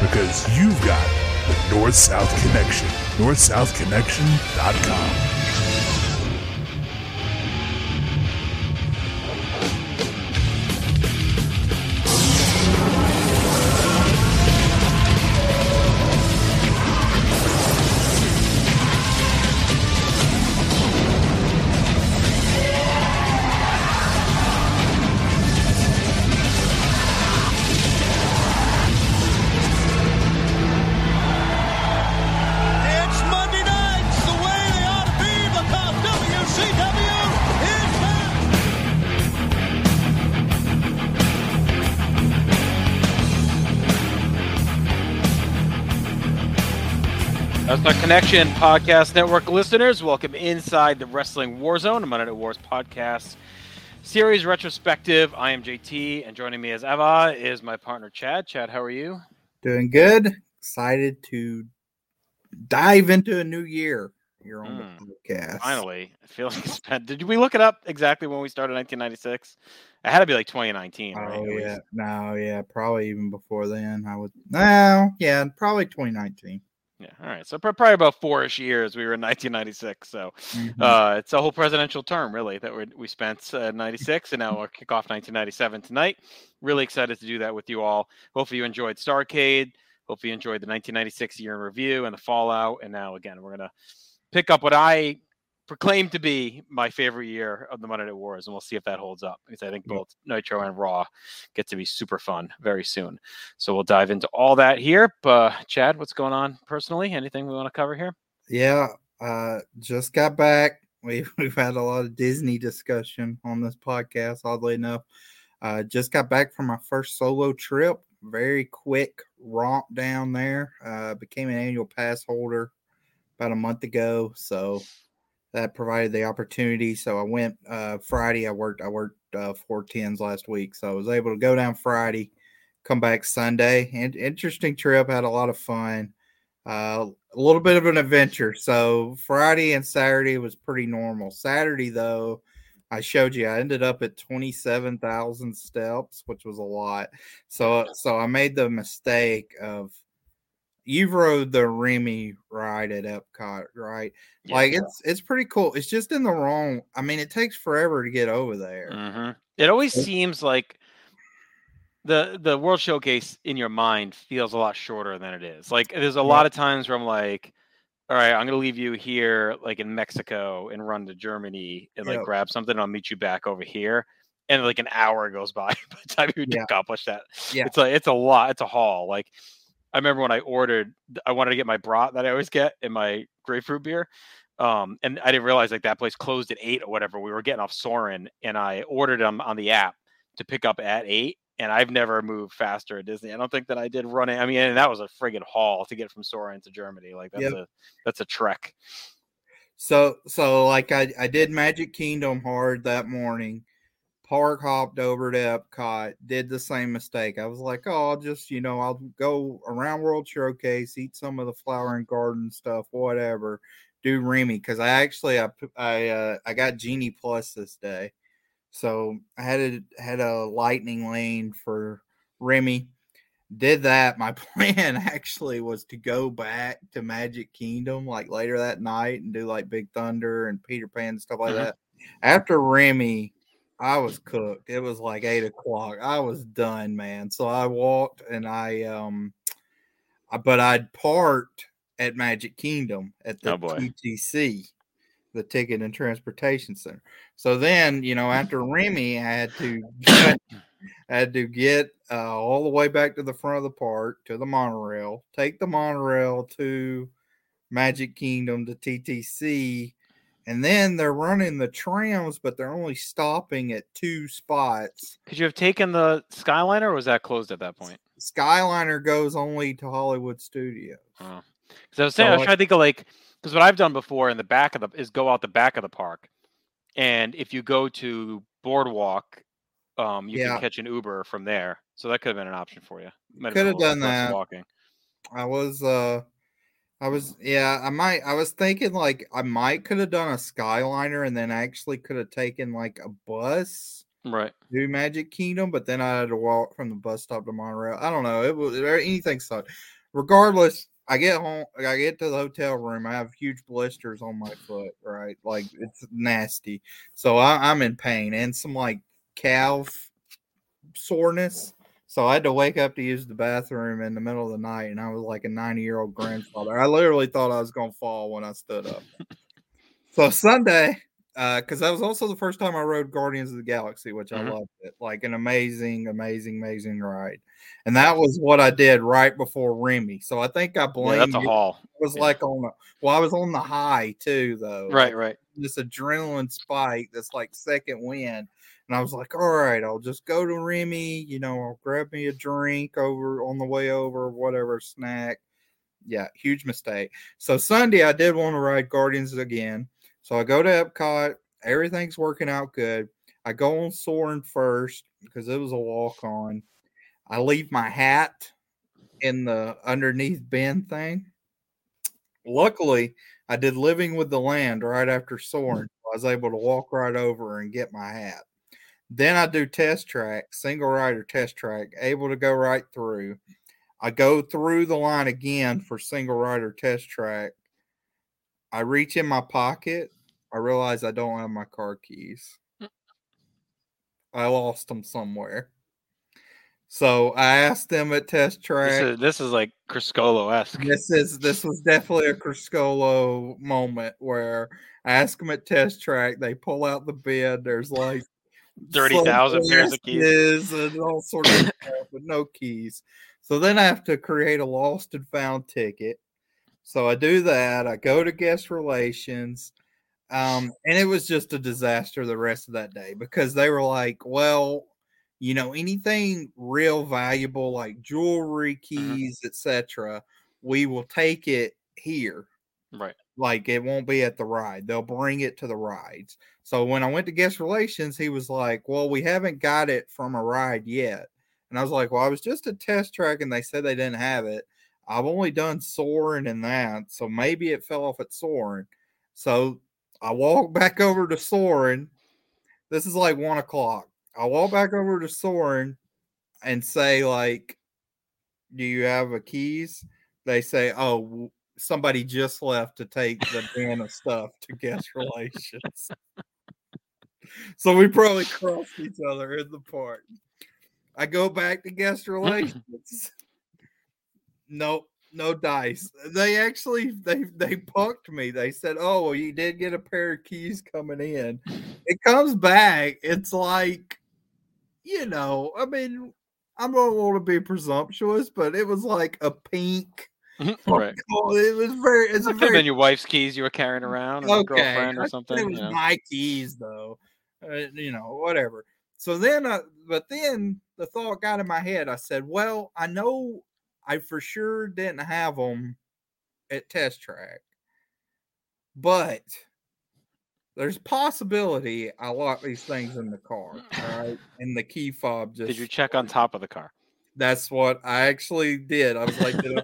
because you've got the North South Connection. NorthSouthConnection.com. Connection Podcast Network listeners. Welcome inside the Wrestling Warzone, a Monday Night Wars podcast series retrospective. I am JT, and joining me as Eva is my partner Chad. Chad, how are you? Doing good. Excited to dive into a new year here on Mm, the podcast. Finally, I feel like it's been. Did we look it up exactly when we started 1996? It had to be like 2019, right? Oh yeah, no, yeah, probably even before then. I would no, yeah, probably 2019. Yeah. All right. So probably about four-ish years we were in 1996. So Mhm. uh, it's a whole presidential term, really, that we we spent uh, 96, and now we'll kick off 1997 tonight. Really excited to do that with you all. Hopefully, you enjoyed Starcade. Hopefully, you enjoyed the 1996 year in review and the Fallout. And now, again, we're gonna pick up what I proclaim to be my favorite year of the Monday Night Wars, and we'll see if that holds up. Because I think both Nitro and Raw get to be super fun very soon. So we'll dive into all that here. But Chad, what's going on personally? Anything we want to cover here? yeah, uh, just got back. We've we've had a lot of Disney discussion on this podcast. Oddly enough, uh, just got back from my first solo trip. Very quick romp down there. Uh, became an annual pass holder about a month ago, so that provided the opportunity. So I went uh, Friday. I worked. I worked uh, four tens last week, so I was able to go down Friday, come back Sunday. And interesting trip. Had a lot of fun. Uh, a little bit of an adventure. So Friday and Saturday was pretty normal. Saturday though, I showed you I ended up at twenty seven thousand steps, which was a lot. So so I made the mistake of. You've rode the Remy ride at Epcot, right? Like it's it's pretty cool. It's just in the wrong. I mean, it takes forever to get over there. hmm It always seems like the the World Showcase in your mind feels a lot shorter than it is. Like there's a lot of times where I'm like, all right, I'm gonna leave you here, like in Mexico, and run to Germany and like Yep. grab something. And I'll meet you back over here, and like an hour goes by by the time you Yeah. accomplish that. Yeah. It's like it's a lot. It's a haul. Like I remember when I ordered, I wanted to get my brat that I always get in my grapefruit beer. Um, and I didn't realize like that place closed at eight or whatever. We were getting off Soarin', and I ordered them on the app to pick up at eight. And I've never moved faster at Disney. I don't think that I did running. I mean, and that was a friggin' haul to get from Soarin' to Germany. Like that's Yep. a that's a trek. So so like I I did Magic Kingdom hard that morning. Park hopped over to Epcot, did the same mistake. I was like, oh, I'll just you know I'll go around World Showcase, eat some of the flower and garden stuff, whatever. Do Remy because I actually I I uh, I got Genie Plus this day, so I had a had a lightning lane for Remy. Did that. My plan actually was to go back to Magic Kingdom like later that night and do like Big Thunder and Peter Pan and stuff like Mhm. that. After Remy, I was cooked. It was like eight o'clock. I was done, man. So I walked and I um but I'd parked at Magic Kingdom at the Oh. TTC, the Ticket and Transportation Center. So then, you know, after Remy, I had to get, I had to get uh, all the way back to the front of the park to the monorail, take the monorail to Magic Kingdom to TTC, And then they're running the trams, but they're only stopping at two spots. Could you have taken the Skyliner, or was that closed at that point? Skyliner goes only to Hollywood Studios. Because I was saying, I was trying to think of like, because what I've done before in the back of the is go out the back of the park, and if you go to Boardwalk, um, you Yeah. can catch an Uber from there. So that could have been an option for you. Might Could a have done that. Walking. I was uh I was yeah, I might I was thinking like I might could have done a Skyliner and then actually could have taken like a bus Right. to Magic Kingdom, but then I had to walk from the bus stop to Monorail. I don't know. It was anything so regardless, I get home I get to the hotel room, I have huge blisters on my foot, right? Like it's nasty. So I, I'm in pain and some like calf soreness. So I had to wake up to use the bathroom in the middle of the night, and I was like a 90 year old grandfather. I literally thought I was going to fall when I stood up. so Sunday, because that was also the first time I rode Guardians of the Galaxy, which Mhm. I loved it. Like an amazing, amazing, amazing ride. And that was what I did right before Remy. So I think I Yeah, blamed that's a it. haul. I was yeah. like on the well, I was on the high too, though. Right. Right. This adrenaline spike that's like second wind. And I was like, all right, I'll just go to Remy, you know, I'll grab me a drink over on the way over, whatever snack. Yeah, huge mistake. So Sunday I did want to ride Guardians again. So I go to Epcot, everything's working out good. I go on Soaring first because it was a walk on. I leave my hat in the underneath bin thing. Luckily, I did Living with the Land right after Soaring. I was able to walk right over and get my hat. Then I do test track, single rider test track, able to go right through. I go through the line again for single rider test track. I reach in my pocket. I realize I don't have my car keys. Mm. I lost them somewhere. So I asked them at test track. This is this is like Criscolo esque. This is this was definitely a Criscolo moment where I ask them at test track, they pull out the bid. There's like 30,000 pairs of keys. and all sorts of stuff, but no keys. So then I have to create a lost and found ticket. So I do that. I go to guest relations. Um, and it was just a disaster the rest of that day because they were like, well, you know, anything real valuable like jewelry, keys, etc., we will take it here. Right. Like it won't be at the ride. They'll bring it to the rides. So when I went to guest relations, he was like, Well, we haven't got it from a ride yet. And I was like, Well, I was just a test track and they said they didn't have it. I've only done Soaring and that. So maybe it fell off at Soaring. So I walk back over to Soaring. This is like one o'clock. I walk back over to Soaring and say, like, do you have a keys? They say, oh, somebody just left to take the of stuff to guest relations. so we probably crossed each other in the park. I go back to guest mm. relations. nope, no dice. They actually they they punked me. They said, "Oh, well, you did get a pair of keys coming in." It comes back. It's like, you know, I mean, I don't want to be presumptuous, but it was like a pink. Right. Oh, it was very. It's a could have been your wife's keys you were carrying around, or a girlfriend or something. It was you know. my keys, though. Uh, you know, whatever. So then, uh, but then the thought got in my head. I said, "Well, I know I for sure didn't have them at test track, but there's possibility I locked these things in the car. All right, and the key fob just Did you check on top of the car? That's what I actually did. I was like, did I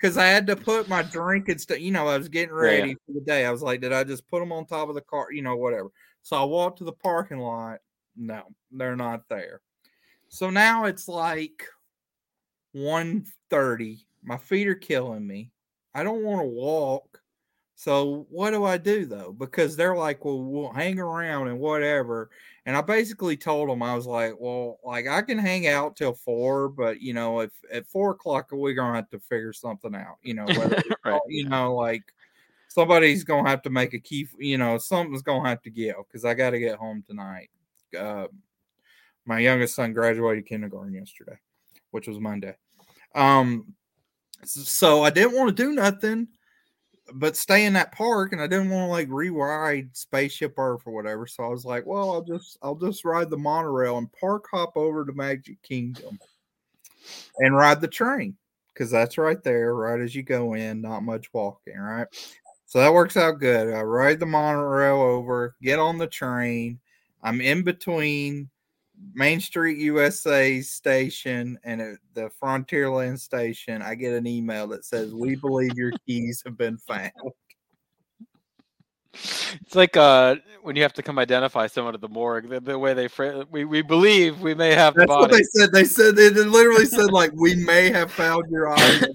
because I had to put my drink and stuff. You know, I was getting Yeah, yeah. ready for the day. I was like, did I just put them on top of the car? You know, whatever. So I walked to the parking lot. No, they're not there. So now it's like 1.30. My feet are killing me. I don't want to walk. So what do I do though? Because they're like, well, we'll hang around and whatever. And I basically told them I was like, well, like I can hang out till four, but you know, if at four o'clock we're gonna have to figure something out. You know, whether Right, you know, like somebody's gonna have to make a key. You know, something's gonna have to give because I got to get home tonight. Uh, my youngest son graduated kindergarten yesterday, which was Monday. Um, so I didn't want to do nothing. But stay in that park, and I didn't want to like rewrite Spaceship Earth or whatever. So I was like, well, I'll just I'll just ride the monorail and park hop over to Magic Kingdom and ride the train because that's right there, right as you go in. Not much walking, right? So that works out good. I ride the monorail over, get on the train. I'm in between Main Street USA station and at the Frontierland station. I get an email that says, "We believe your keys have been found." It's like uh, when you have to come identify someone at the morgue. The, the way they phrase, we we believe we may have the That's what they said. They said they literally said like, "We may have found your item."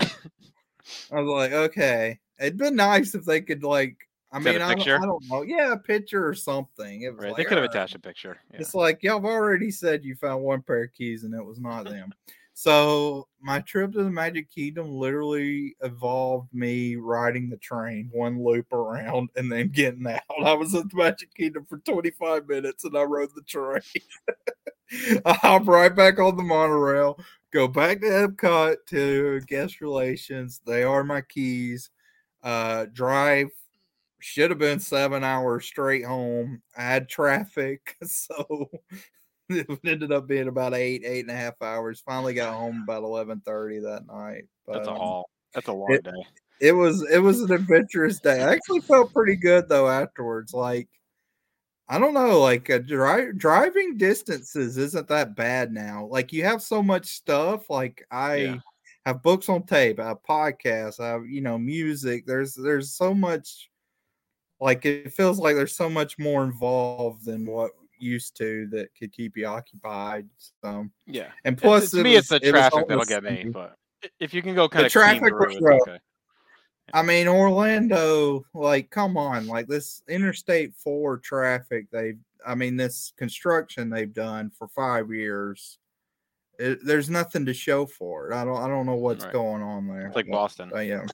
I was like, "Okay." It'd been nice if they could like. I mean, I don't. I don't know. Yeah, a picture or something. It was Right, like, they could have attached a picture. Yeah. It's like y'all have already said you found one pair of keys and it was not them. So my trip to the Magic Kingdom literally involved me riding the train one loop around and then getting out. I was at the Magic Kingdom for 25 minutes and I rode the train. I hop right back on the monorail, go back to Epcot to guest relations. They are my keys. Uh drive should have been seven hours straight home. I had traffic, so it ended up being about eight, eight and a half hours. Finally got home about eleven thirty that night. But That's a um, haul. That's a long it- day. it was it was an adventurous day. I actually felt pretty good though afterwards. Like I don't know, like uh, dri- driving distances isn't that bad now. Like you have so much stuff. Like I Yeah. have books on tape, I have podcasts, I have you know music. There's there's so much. Like it feels like there's so much more involved than what used to that could keep you occupied. So Yeah. and Plus, plus, to it me, it's was- the it traffic that'll get me. But if you can go kind of traffic was it's rough. okay. I mean, Orlando, like, come on, like this Interstate 4 traffic, they've, I mean, this construction they've done for five years, it, there's nothing to show for it. I don't, I don't know what's Right. going on there. It's like Boston. yeah,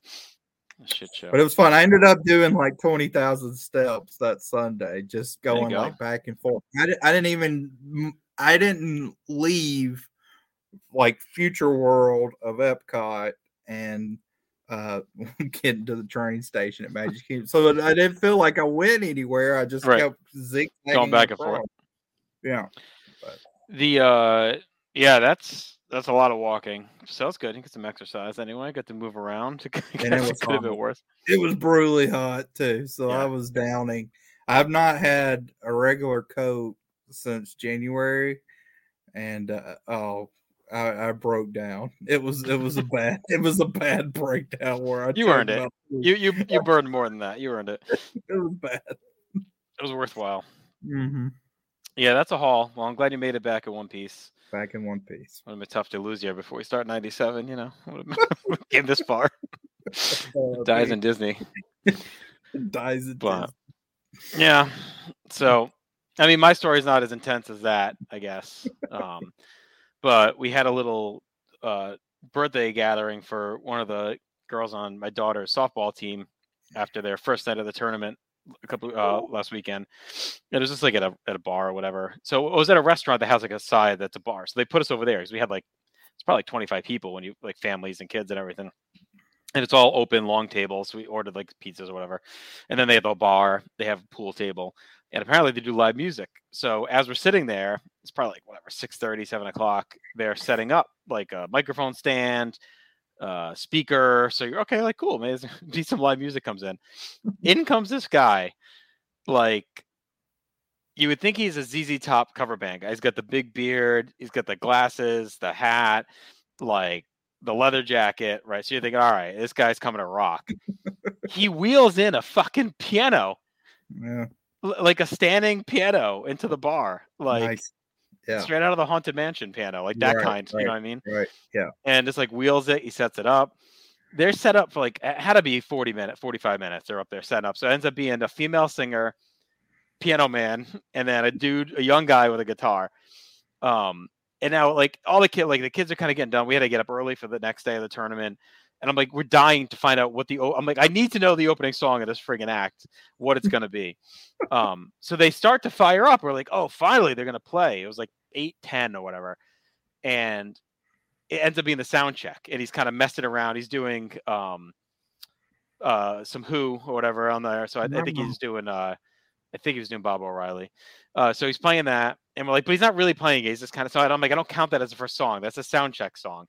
Shit show. but it was fun. I ended up doing like 20,000 steps that Sunday, just going go. like back and forth. I, di- I didn't even, I didn't leave like Future World of Epcot and uh getting to the train station at Magic Kingdom. So I didn't feel like I went anywhere. I just Right. kept zigzagging Going back and forth. Yeah. The uh yeah, that's that's a lot of walking. So that's good. You get some exercise anyway. Got to move around. It And it was could have been worse. It was brutally hot too. So Yeah. I was downing. I've not had a regular coat since January. And uh, oh I, I broke down. It was it was a bad it was a bad breakdown where I You earned it. You you you burned more than that. You earned it. it was bad. It was worthwhile. hmm Yeah, that's a haul. Well, I'm glad you made it back in one piece. Back in one piece. Would have been tough to lose here before we start '97. You know, came this far. Uh, Dies in Disney. dies in But- Disney. Yeah. So, I mean, my story's not as intense as that, I guess. Um, but we had a little uh, birthday gathering for one of the girls on my daughter's softball team after their first night of the tournament a couple uh, last weekend. It was just like at a at a bar or whatever. So it was at a restaurant that has like a side that's a bar. So they put us over there because we had like it's probably like 25 people when you like families and kids and everything. And it's all open, long tables. We ordered like pizzas or whatever. And then they have a bar, they have a pool table, and apparently they do live music. So as we're sitting there, it's probably like whatever, 6 7 o'clock. They're setting up like a microphone stand, uh, speaker. So you're okay, like cool, man. Maybe some live music comes in. in comes this guy, like you would think he's a ZZ Top cover band guy. He's got the big beard, he's got the glasses, the hat, like the leather jacket, right? So you're thinking, all right, this guy's coming to rock. he wheels in a fucking piano, Yeah. l- like a standing piano into the bar, like nice. Yeah. straight out of the haunted mansion piano, like that Right, kind. You know what I mean? Right. Yeah. and just like wheels it. He sets it up. They're set up for like it had to be 40 minutes, 45 minutes. They're up there setting up. So it ends up being a female singer, piano man, and then a dude, a young guy with a guitar. Um, and now like all the kid, like the kids are kind of getting done. We had to get up early for the next day of the tournament. And I'm like, we're dying to find out what the o- I'm like, I need to know the opening song of this friggin' act, what it's gonna be. um, so they start to fire up. We're like, oh, finally they're gonna play. It was like eight, ten or whatever. And it ends up being the sound check and he's kind of messing around he's doing um uh some Who or whatever on there. So I, I think he's doing uh I think he was doing Baba O'Riley. Uh so he's playing that and we're like, but he's not really playing it. He's just kind of so I'm like, I don't count that as the first song. That's a sound check song.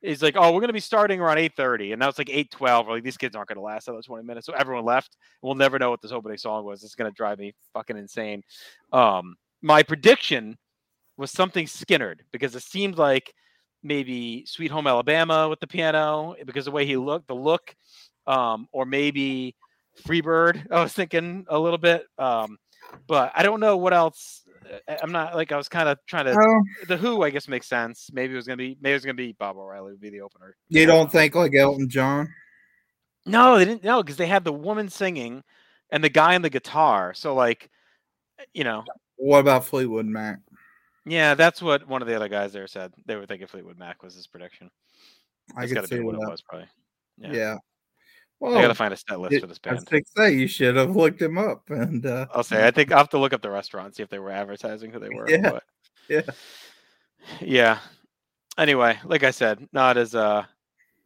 He's like, oh, we're gonna be starting around 8:30, and now it's like 8:12. We're like, these kids aren't gonna last another 20 minutes. So everyone left. We'll never know what this opening song was. It's gonna drive me fucking insane. Um, my prediction was something Skynyrd because it seemed like maybe Sweet Home Alabama with the piano because the way he looked, the look, um, or maybe Freebird. I was thinking a little bit, um, but I don't know what else. I- I'm not like I was kind of trying to. Oh, The Who, I guess, makes sense. Maybe it was gonna be. Maybe it was gonna be Baba O'Riley would be the opener. you don't think like Elton John? No, they didn't. No, because they had the woman singing and the guy on the guitar. So like, you know, What about Fleetwood Mac? Yeah, that's what one of the other guys there said. They were thinking Fleetwood Mac was his prediction. I That's got to be what that. it was, probably. Yeah. Yeah. Well, I gotta find a set list it- for this I band. to say you should have looked him up, and uh, I'll say. I think I'll have to look up the restaurant, see if they were advertising who they were. Yeah, but- yeah. Yeah. Anyway, like I said, not as uh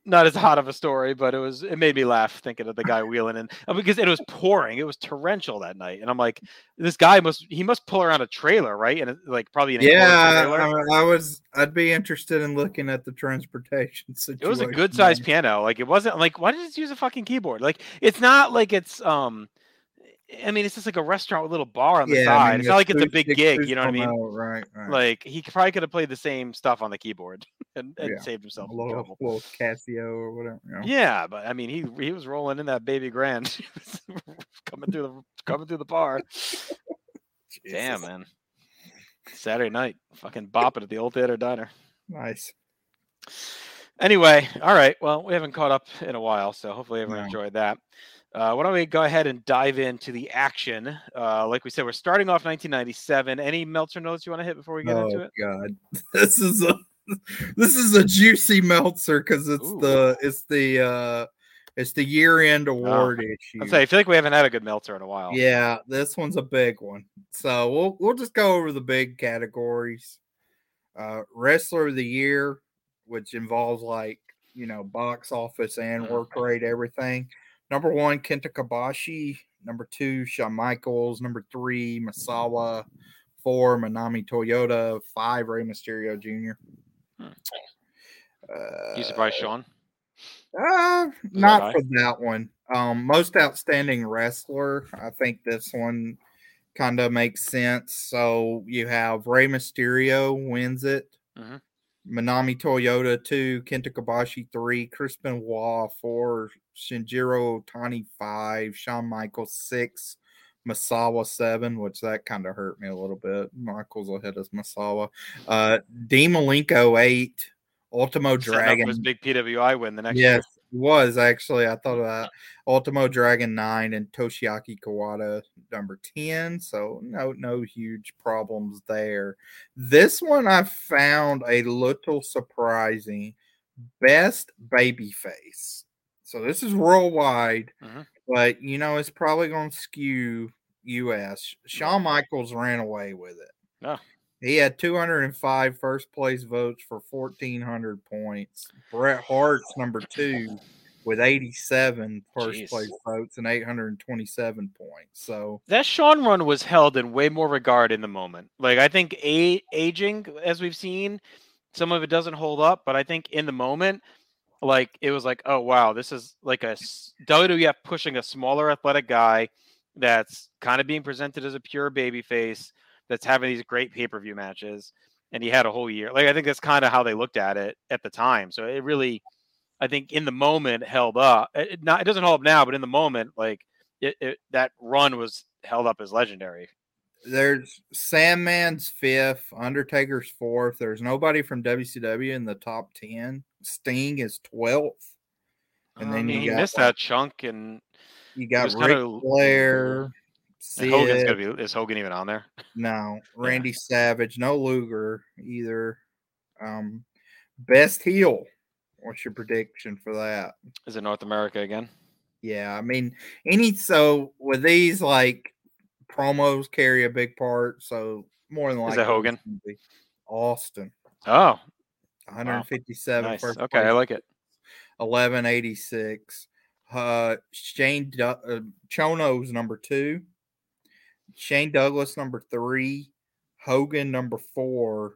not as hot of a story, but it was it made me laugh thinking of the guy wheeling in uh, because it was pouring. It was torrential that night. And I'm like, this guy must he must pull around a trailer, right? And it, like probably an yeah. I, I was. I'd be interested in looking at the transportation situation. It was a good sized piano. Like it wasn't like why did it use a fucking keyboard? Like it's not like it's um I mean it's just like a restaurant with a little bar on the Yeah, I side. mean, it's not like it's a big gig, you know what I mean? acoustic Right, right. Like he probably could have played the same stuff on the keyboard and, and Yeah, saved himself a little, little Casio or whatever. You know. Yeah, but I mean he he was rolling in that baby grand coming through the coming through the bar. Damn man. Saturday night, fucking bopping at the old theater diner. Nice. Anyway, all right. Well, we haven't caught up in a while, so hopefully everyone No. enjoyed that. Uh, why don't we go ahead and dive into the action? Uh, like we said, we're starting off 1997. Any Meltzer notes you want to hit before we get into it? Oh? God, this is a this is a juicy Meltzer because it's Ooh. the it's the uh it's the year end award issue. I'd say I feel like we haven't had a good Meltzer in a while. Yeah, this one's a big one. So we'll we'll just go over the big categories. Uh wrestler of the year, which involves like, you know, box office and Mhm. work rate, everything. Number one, Kenta Kobashi. Number two, Shawn Michaels. Number three, Misawa. Four, Manami Toyota. Five, Rey Mysterio Jr. Hmm. Uh, You surprised Shawn? uh, not for that one. Um, most outstanding wrestler. I think this one kind of makes sense. So you have Rey Mysterio wins it. Mhm. Manami Toyota two, Kenta Kobashi three, Chris Benoit four, Shinjiro Otani five, Shawn Michaels six, Misawa seven, which that kind of hurt me a little bit. Michaels ahead of Misawa. Uh, Dean Malenko eight, Ultimo Dragon his big PWI win the next yes, was actually. I thought about that. Ultimo Dragon 9 and Toshiaki Kawada number 10. So no no huge problems there. This one I found a little surprising. Best baby face. So this is worldwide, Mhm. but you know it's probably gonna skew US. Shawn Michaels ran away with it. Oh. He had 205 first place votes for 1,400 points. Bret Hart's number two with 87 first Jeez. place votes and 827 points. So, That Shawn run was held in way more regard in the moment. Like I think a- aging, as we've seen, some of it doesn't hold up, but I think in the moment, like it was like, oh wow, this is like a WWF pushing a smaller athletic guy that's kind of being presented as a pure baby face that's having these great pay-per-view matches and he had a whole year like i think that's kind of how they looked at it at the time so it really i think in the moment held up it, not, it doesn't hold up now but in the moment like it, it that run was held up as legendary there's Sandman's fifth, Undertaker's fourth. There's nobody from WCW in the top 10. Sting is 12th. And I then mean, you he got missed that chunk and you got Ric kinda- Flair. And hogan's Sid, gonna be is hogan even on there No, Randy Savage, no Luger either. Um, best heel. What's your prediction for that? is it north america again Yeah, I mean, any so with these like promos carry a big part. So more than Is likely, that it's Hogan? Austin, oh 157 nice first okay i like it 1186. Uh, Shane uh, Chono's number two. Shane Douglas number three. Hogan number four.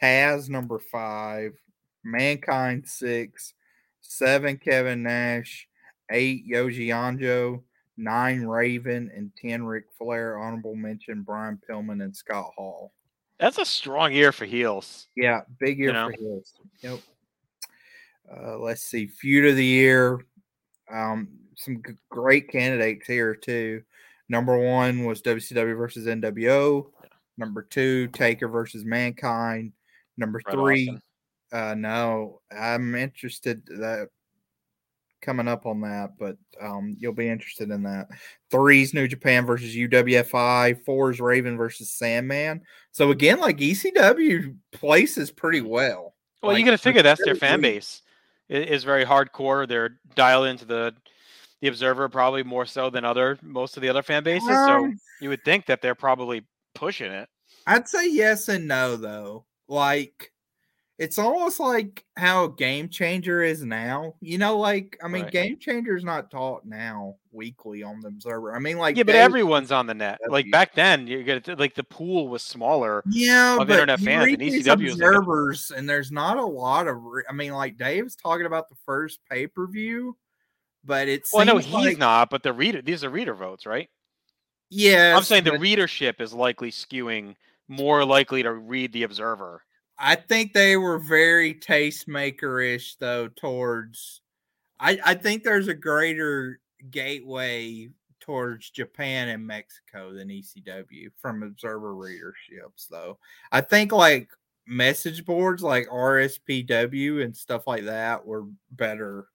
Taz number five. Mankind six. Seven Kevin Nash. Eight Yoji Anjo. Nine Raven and ten Ric Flair. Honorable mention Brian Pillman and Scott Hall. That's a strong year for heels. Yeah, big year You know? for heels. Yep. Uh, let's see, feud of the year. Um, some g- great candidates here too. Number one was WCW versus NWO. Number two, Taker versus Mankind. Number Bret three, Austin. uh, no, I'm interested that coming up on that, but um, you'll be interested in that. Three's New Japan versus UWFI. Four is Raven versus Sandman. So again, like ECW places pretty well. Well, like, you got to figure that's their fan base. is very hardcore. They're dialed into the the Observer probably more so than other most of the other fan bases. so Um, you would think that they're probably pushing it. I'd say yes and no though. Like it's almost like how Game Changer is now. You know, like I mean, Right. Game Changer is not taught now weekly on the Observer. I mean, like yeah, but everyone's on the net. Like back then, you get like the pool was smaller. yeah, of but internet fans, and ECW is like a- observers, and there's not a lot of. Re- I mean, like Dave's talking about the first pay per view, but it's Well, no, he's like, not. But the reader, these are reader votes, right? Yeah, I'm saying the readership is likely skewing more likely to read the Observer. I think they were very tastemaker-ish though towards I, I think there's a greater gateway towards Japan and Mexico than ECW from observer readerships though. I think like message boards like RSPW and stuff like that were better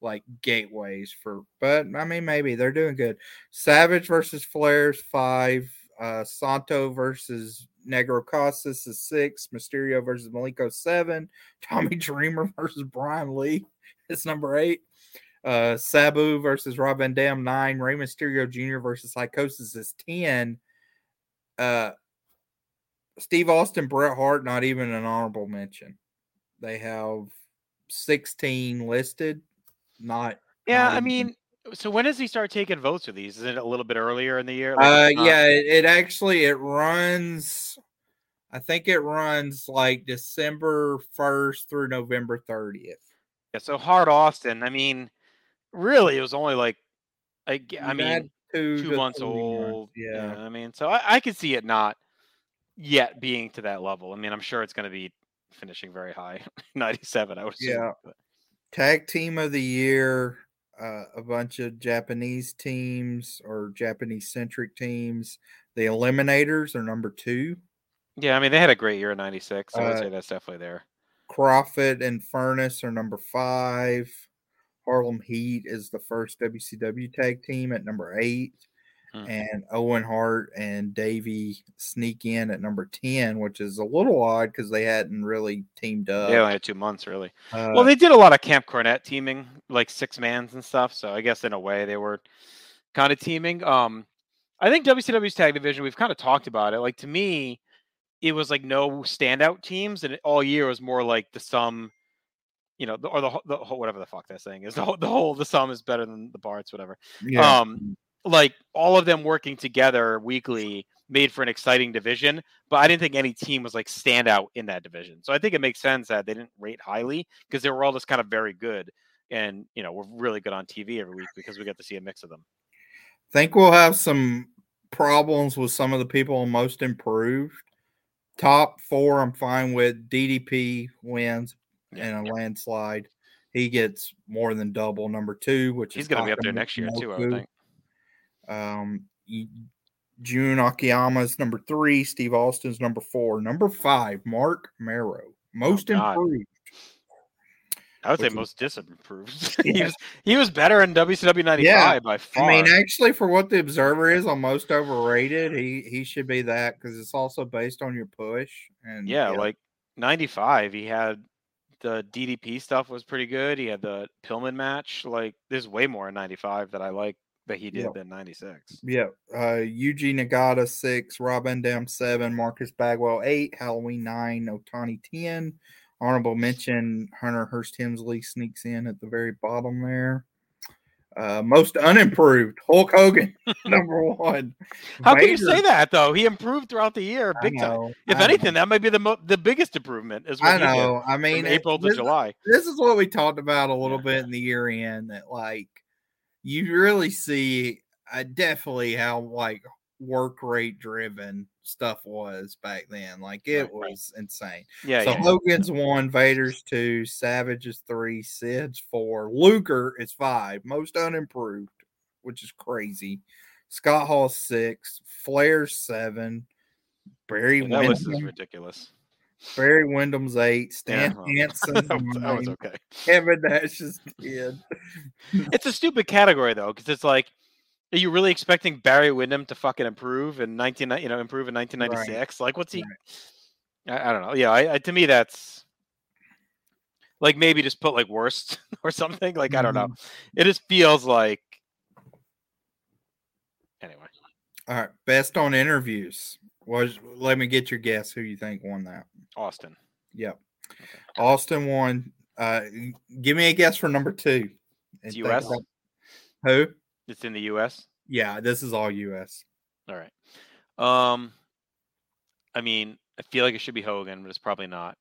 like gateways for but I mean maybe they're doing good. Savage versus Flair's five, uh Santo versus Negro Casas is six, Mysterio versus Malenko seven, Tommy Dreamer versus Brian Lee is number eight. Uh Sabu versus Rob Van Dam nine, Rey Mysterio Jr. versus Psychosis is ten. Uh Steve Austin, Bret Hart, not even an honorable mention. They have 16 listed, not Yeah, Not I mean, so when does he start taking votes for these? Is it a little bit earlier in the year? Like, Uh, yeah, it, it actually it runs. I think it runs like December first through November thirtieth. yeah. So hard Austin. I mean, really, it was only like, I, I mean, two, two months old. Yeah, I mean, so I, I could see it not yet being to that level. I mean, I'm sure it's going to be finishing very high, 97. I would assume. Yeah. but- tag team of the year. Uh, a bunch of Japanese teams or Japanese centric teams. The Eliminators are number two. yeah. I mean, they had a great year in '96. So I would Uh, say that's definitely there. Kroffat and Furnas are number five. Harlem Heat is the first WCW tag team at number eight. Hmm. And Owen Hart and Davey sneak in at number 10, which is a little odd because they hadn't really teamed up. Yeah, only had two months, really. Uh, Well, they did a lot of Camp Cornette teaming, like six mans and stuff. So I guess in a way they were kind of teaming. Um, I think WCW's tag division, we've kind of talked about it. Like to me, it was like no standout teams, and it, all year was more like the sum, you know, the, or the, whole- the whole, whatever the fuck that saying is. The whole, the whole, the sum is better than the parts, whatever. yeah. Um, like all of them working together weekly made for an exciting division, but I didn't think any team was like standout in that division. So I think it makes sense that they didn't rate highly because they were all just kind of very good. And you know, we're really good on TV every week because we get to see a mix of them. think we'll have some problems with some of the people most improved. Top four, I'm fine with. DDP wins in a landslide. He gets more than double. Number two, which He's is gonna be up there next year too, I would think. Um, Jun Akiyama's number three. Steve Austin's number four. Number five, Mark Mero, most Oh, improved. I would say most disimproved. he was he was better in WCW '95 by far. I mean, actually, for what the Observer is on most overrated, he he should be that because it's also based on your push. And yeah, like '95, he had the DDP stuff was pretty good. He had the Pillman match. Like, there's way more in '95 that I like that he did Yep. than '96. yeah, uh, Yuji Nagata six, Rob Van Dam seven, Marcus Bagwell eight, Halloween nine, Otani ten. Honorable mention: Hunter Hearst Helmsley sneaks in at the very bottom there. Uh, most unimproved, Hulk Hogan, number one. How can you say that though? He improved throughout the year, big time. If I anything, know, that might be the mo- the biggest improvement. Is I know. I mean, from it- April to this- July. this is what we talked about a little Yeah. bit in the year end that like you really see uh, definitely how like work rate driven stuff was back then like it Right, right. was insane Yeah, so yeah. hogan's one vader's two savage is three sid's four luger is five most unimproved which is crazy scott hall six flair seven barry Yeah, that list is ridiculous. Barry windham's eight stan well, Hansen's that, was, that was okay. kevin nash is 10 It's a stupid category though, because it's like, are you really expecting Barry Windham to fucking improve in nineteen, you know, improve in nineteen ninety six? Like, what's he? I, I don't know. Yeah, I, I to me that's like maybe just put like worst or something. Like I don't know. Mm-hmm. It just feels like. Anyway, All right, best on interviews. Was let me get your guess who you think won that. Austin. Yep, Austin won. Uh, give me a guess for number two. It's US? about- Who? It's in the U.S. Yeah, this is all U.S. All right. Um, I mean, I feel like it should be Hogan, but it's probably not.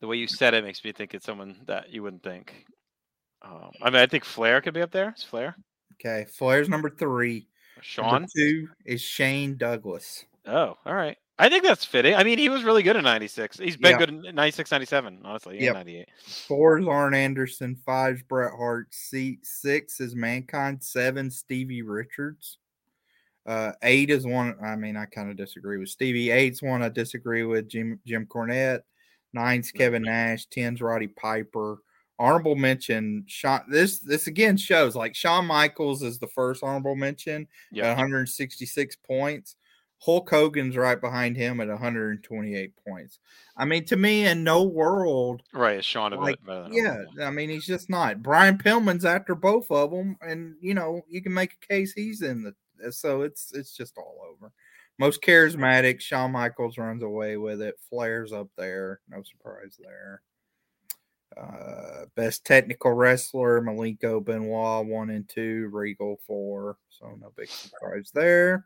The way you said it makes me think it's someone that you wouldn't think. Um, I mean, I think Flair could be up there. Is Flair? Okay, Flair's number three. Number Shawn? two is Shane Douglas. Oh, all right. I think that's fitting. I mean, he was really good in 96. He's been Yeah. good in 96, 97, honestly. Yeah, Yep. 98. Four is Arn Anderson. Five's Bret Hart. Six is Mankind. Seven Stevie Richards. Uh, eight is one. I mean, I kind of disagree with Stevie. Eight's one I disagree with Jim Jim Cornette. Nine's Kevin Nash. Ten's Roddy Piper. Honorable mention. Shawn. This this again shows like Shawn Michaels is the first honorable mention Yeah. 166 points. Hulk Hogan's right behind him at 128 points. I mean, to me, in no world Right. Is Shawn like, better yeah, I mean, he's just not. Brian Pillman's after both of them, and you know, you can make a case he's in the. So it's it's just all over. Most charismatic, Shawn Michaels runs away with it. Flair's up there, no surprise there. Uh, best technical wrestler, Malenko Benoit one and two, Regal four. So no big surprise there.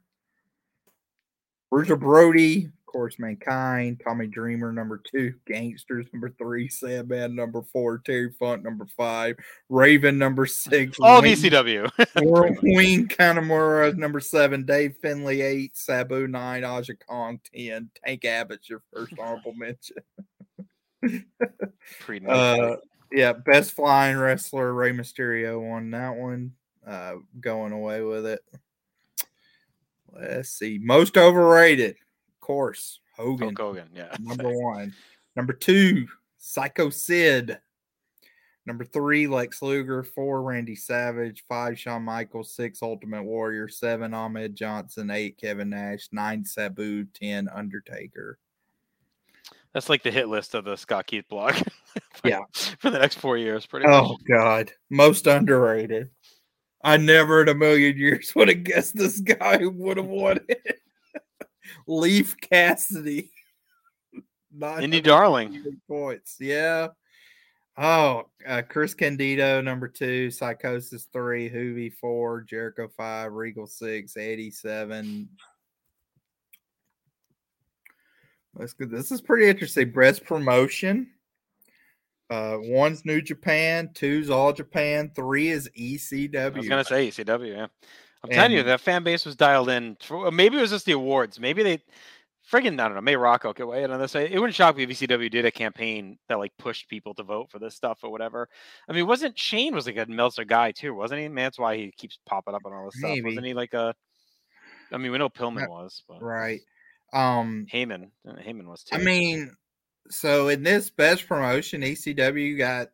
Bruiser Brody, of course, Mankind, Tommy Dreamer, number two, Gangstas, number three, Sandman, number four, Terry Funk, number five, Raven, number six, All Wing- ECW. Wing Kanemura, number seven, Dave Finlay, eight, Sabu, nine, Aja Kong, 10, Tank Abbott's your first honorable mention. Pre Uh, yeah, best flying wrestler, Rey Mysterio won that one. Uh, going away with it. Let's see. Most overrated, of course, Hogan, Hulk Hogan. Yeah. number one. Number two, Psycho Sid. Number three, Lex Luger. Four, Randy Savage. Five, Shawn Michaels. Six, Ultimate Warrior. Seven, Ahmed Johnson. Eight, Kevin Nash. Nine, Sabu. Ten, Undertaker. That's like the hit list of the Scott Keith blog. for- Yeah. For the next four years, pretty oh, much. Oh God, most underrated. I never in a million years would have guessed this guy would have won it. Leif Cassidy. Indy Darling. points. Yeah. Oh, uh, Chris Candido, number two, Psychosis three, Hoovy four, Jericho five, Regal six, Eddie seven. That's good. This is pretty interesting. Breast promotion. Uh, one's New Japan, two's All Japan, three is ECW. I was gonna say ECW. Yeah, I'm telling you, that fan base was dialed in. For, maybe it was just the awards. Maybe they, friggin', I don't know. May Rocco could weigh in on this. It wouldn't shock me if ECW did a campaign that like pushed people to vote for this stuff or whatever. I mean, wasn't Shane was like a Meltzer guy too, wasn't he? Man, that's why he keeps popping up on all this stuff. Wasn't he like a? I mean, we know Pillman Uh, was, but right. Um, Heyman, uh, Heyman was too. I mean, so in this best promotion, ECW got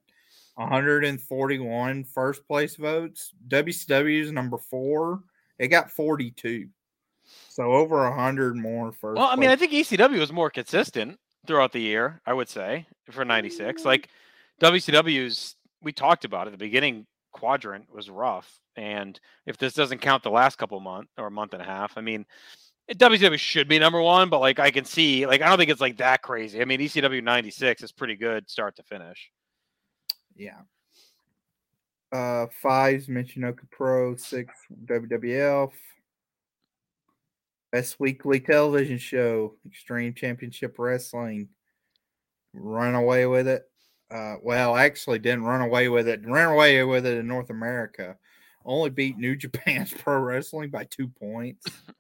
141 first place votes. WCW is number four. It got 42. So over 100 more first. Well, I mean, I think ECW was more consistent throughout the year. I would say for Mm. '96, like WCW's, we talked about at the beginning. Quadrant was rough, and if this doesn't count the last couple month or month and a half, I mean, WCW should be number one. But like, I can see, like, I don't think it's like that crazy. I mean, ECW '96 is pretty good start to finish. yeah. Uh, five's Michinoku Pro, six WWF. Best weekly television show, Extreme Championship Wrestling. Run away with it. Uh, well, actually, didn't run away with it. Ran away with it in North America. Only beat New Japan's Pro Wrestling by two points,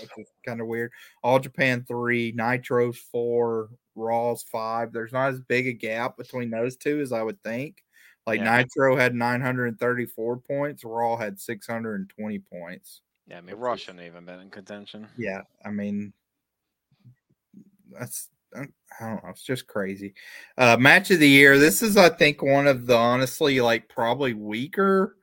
which is kind of weird. All Japan three, Nitro's four, Raw's five. There's not as big a gap between those two as I would think. Like Yeah. Nitro had 934 points, Raw had 620 points. Yeah, I mean, Raw shouldn't even been in contention. Yeah, I mean, that's I I don't know. It's just crazy. Uh, match of the year. This is, I think, one of the honestly like probably weaker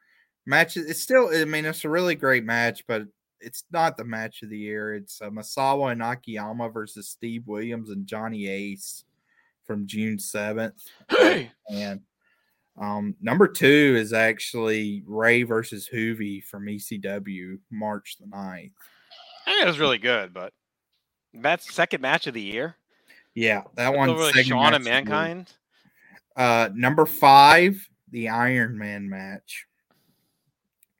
matches. It's still, I mean, it's a really great match, but it's not the match of the year. It's uh, Misawa and Akiyama versus Steve Williams and Johnny Ace from June seventh. Hey, And um, number two is actually Ray versus Hoovy from ECW, March the 9th. I think it was really good, but that's second match of the year. Yeah, that one. Like Shawn and Mankind. Uh, number five, the Iron Man match.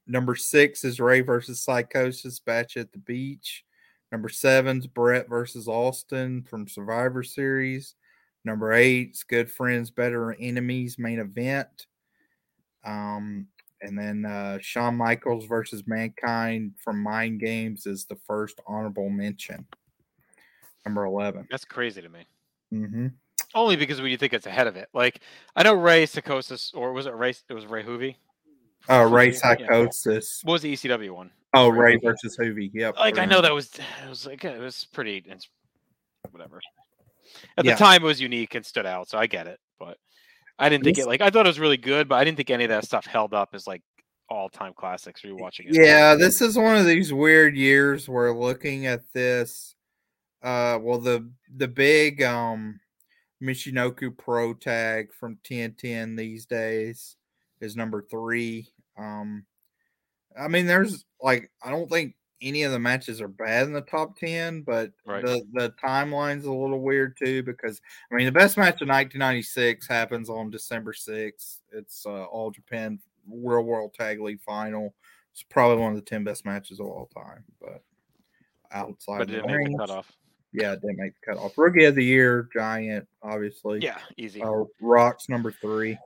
Number six is Ray versus Psicosis Bash at the beach. Number seven's Bret versus Austin from Survivor Series. Number eight's Good Friends, Better Enemies main event. Um, and then uh, Shawn Michaels versus Mankind from Mind Games is the first honorable mention. Number 11. That's crazy to me. Mm-hmm. Only because when you think it's ahead of it. Like I know Ray Psicosis, or was it Ray? It was Ray Hoovy. Uh, Ray. Psicosis. What was the ECW one? Oh, Ray versus Hoovy. Yep. Like I know that was it was like it was pretty it's whatever. At Yeah. the time it was unique and stood out, so I get it. But I didn't think it like I thought it was really good, but I didn't think any of that stuff held up as like all time classics rewatching it. Yeah, this is one of these weird years where looking at this, uh, well the the big um Michinoku Pro tag from 1010 these days is number three. Um, I mean, there's like I don't think any of the matches are bad in the top 10, but Right. the the timeline's a little weird too because I mean the best match of 1996 happens on December 6th. It's uh, All Japan World World Tag League Final. It's probably one of the 10 best matches of all time, but outside but the didn't make the cutoff. yeah, it didn't make the cutoff. Rookie of the Year, Giant, obviously. Yeah, easy. Uh, Rocks number three.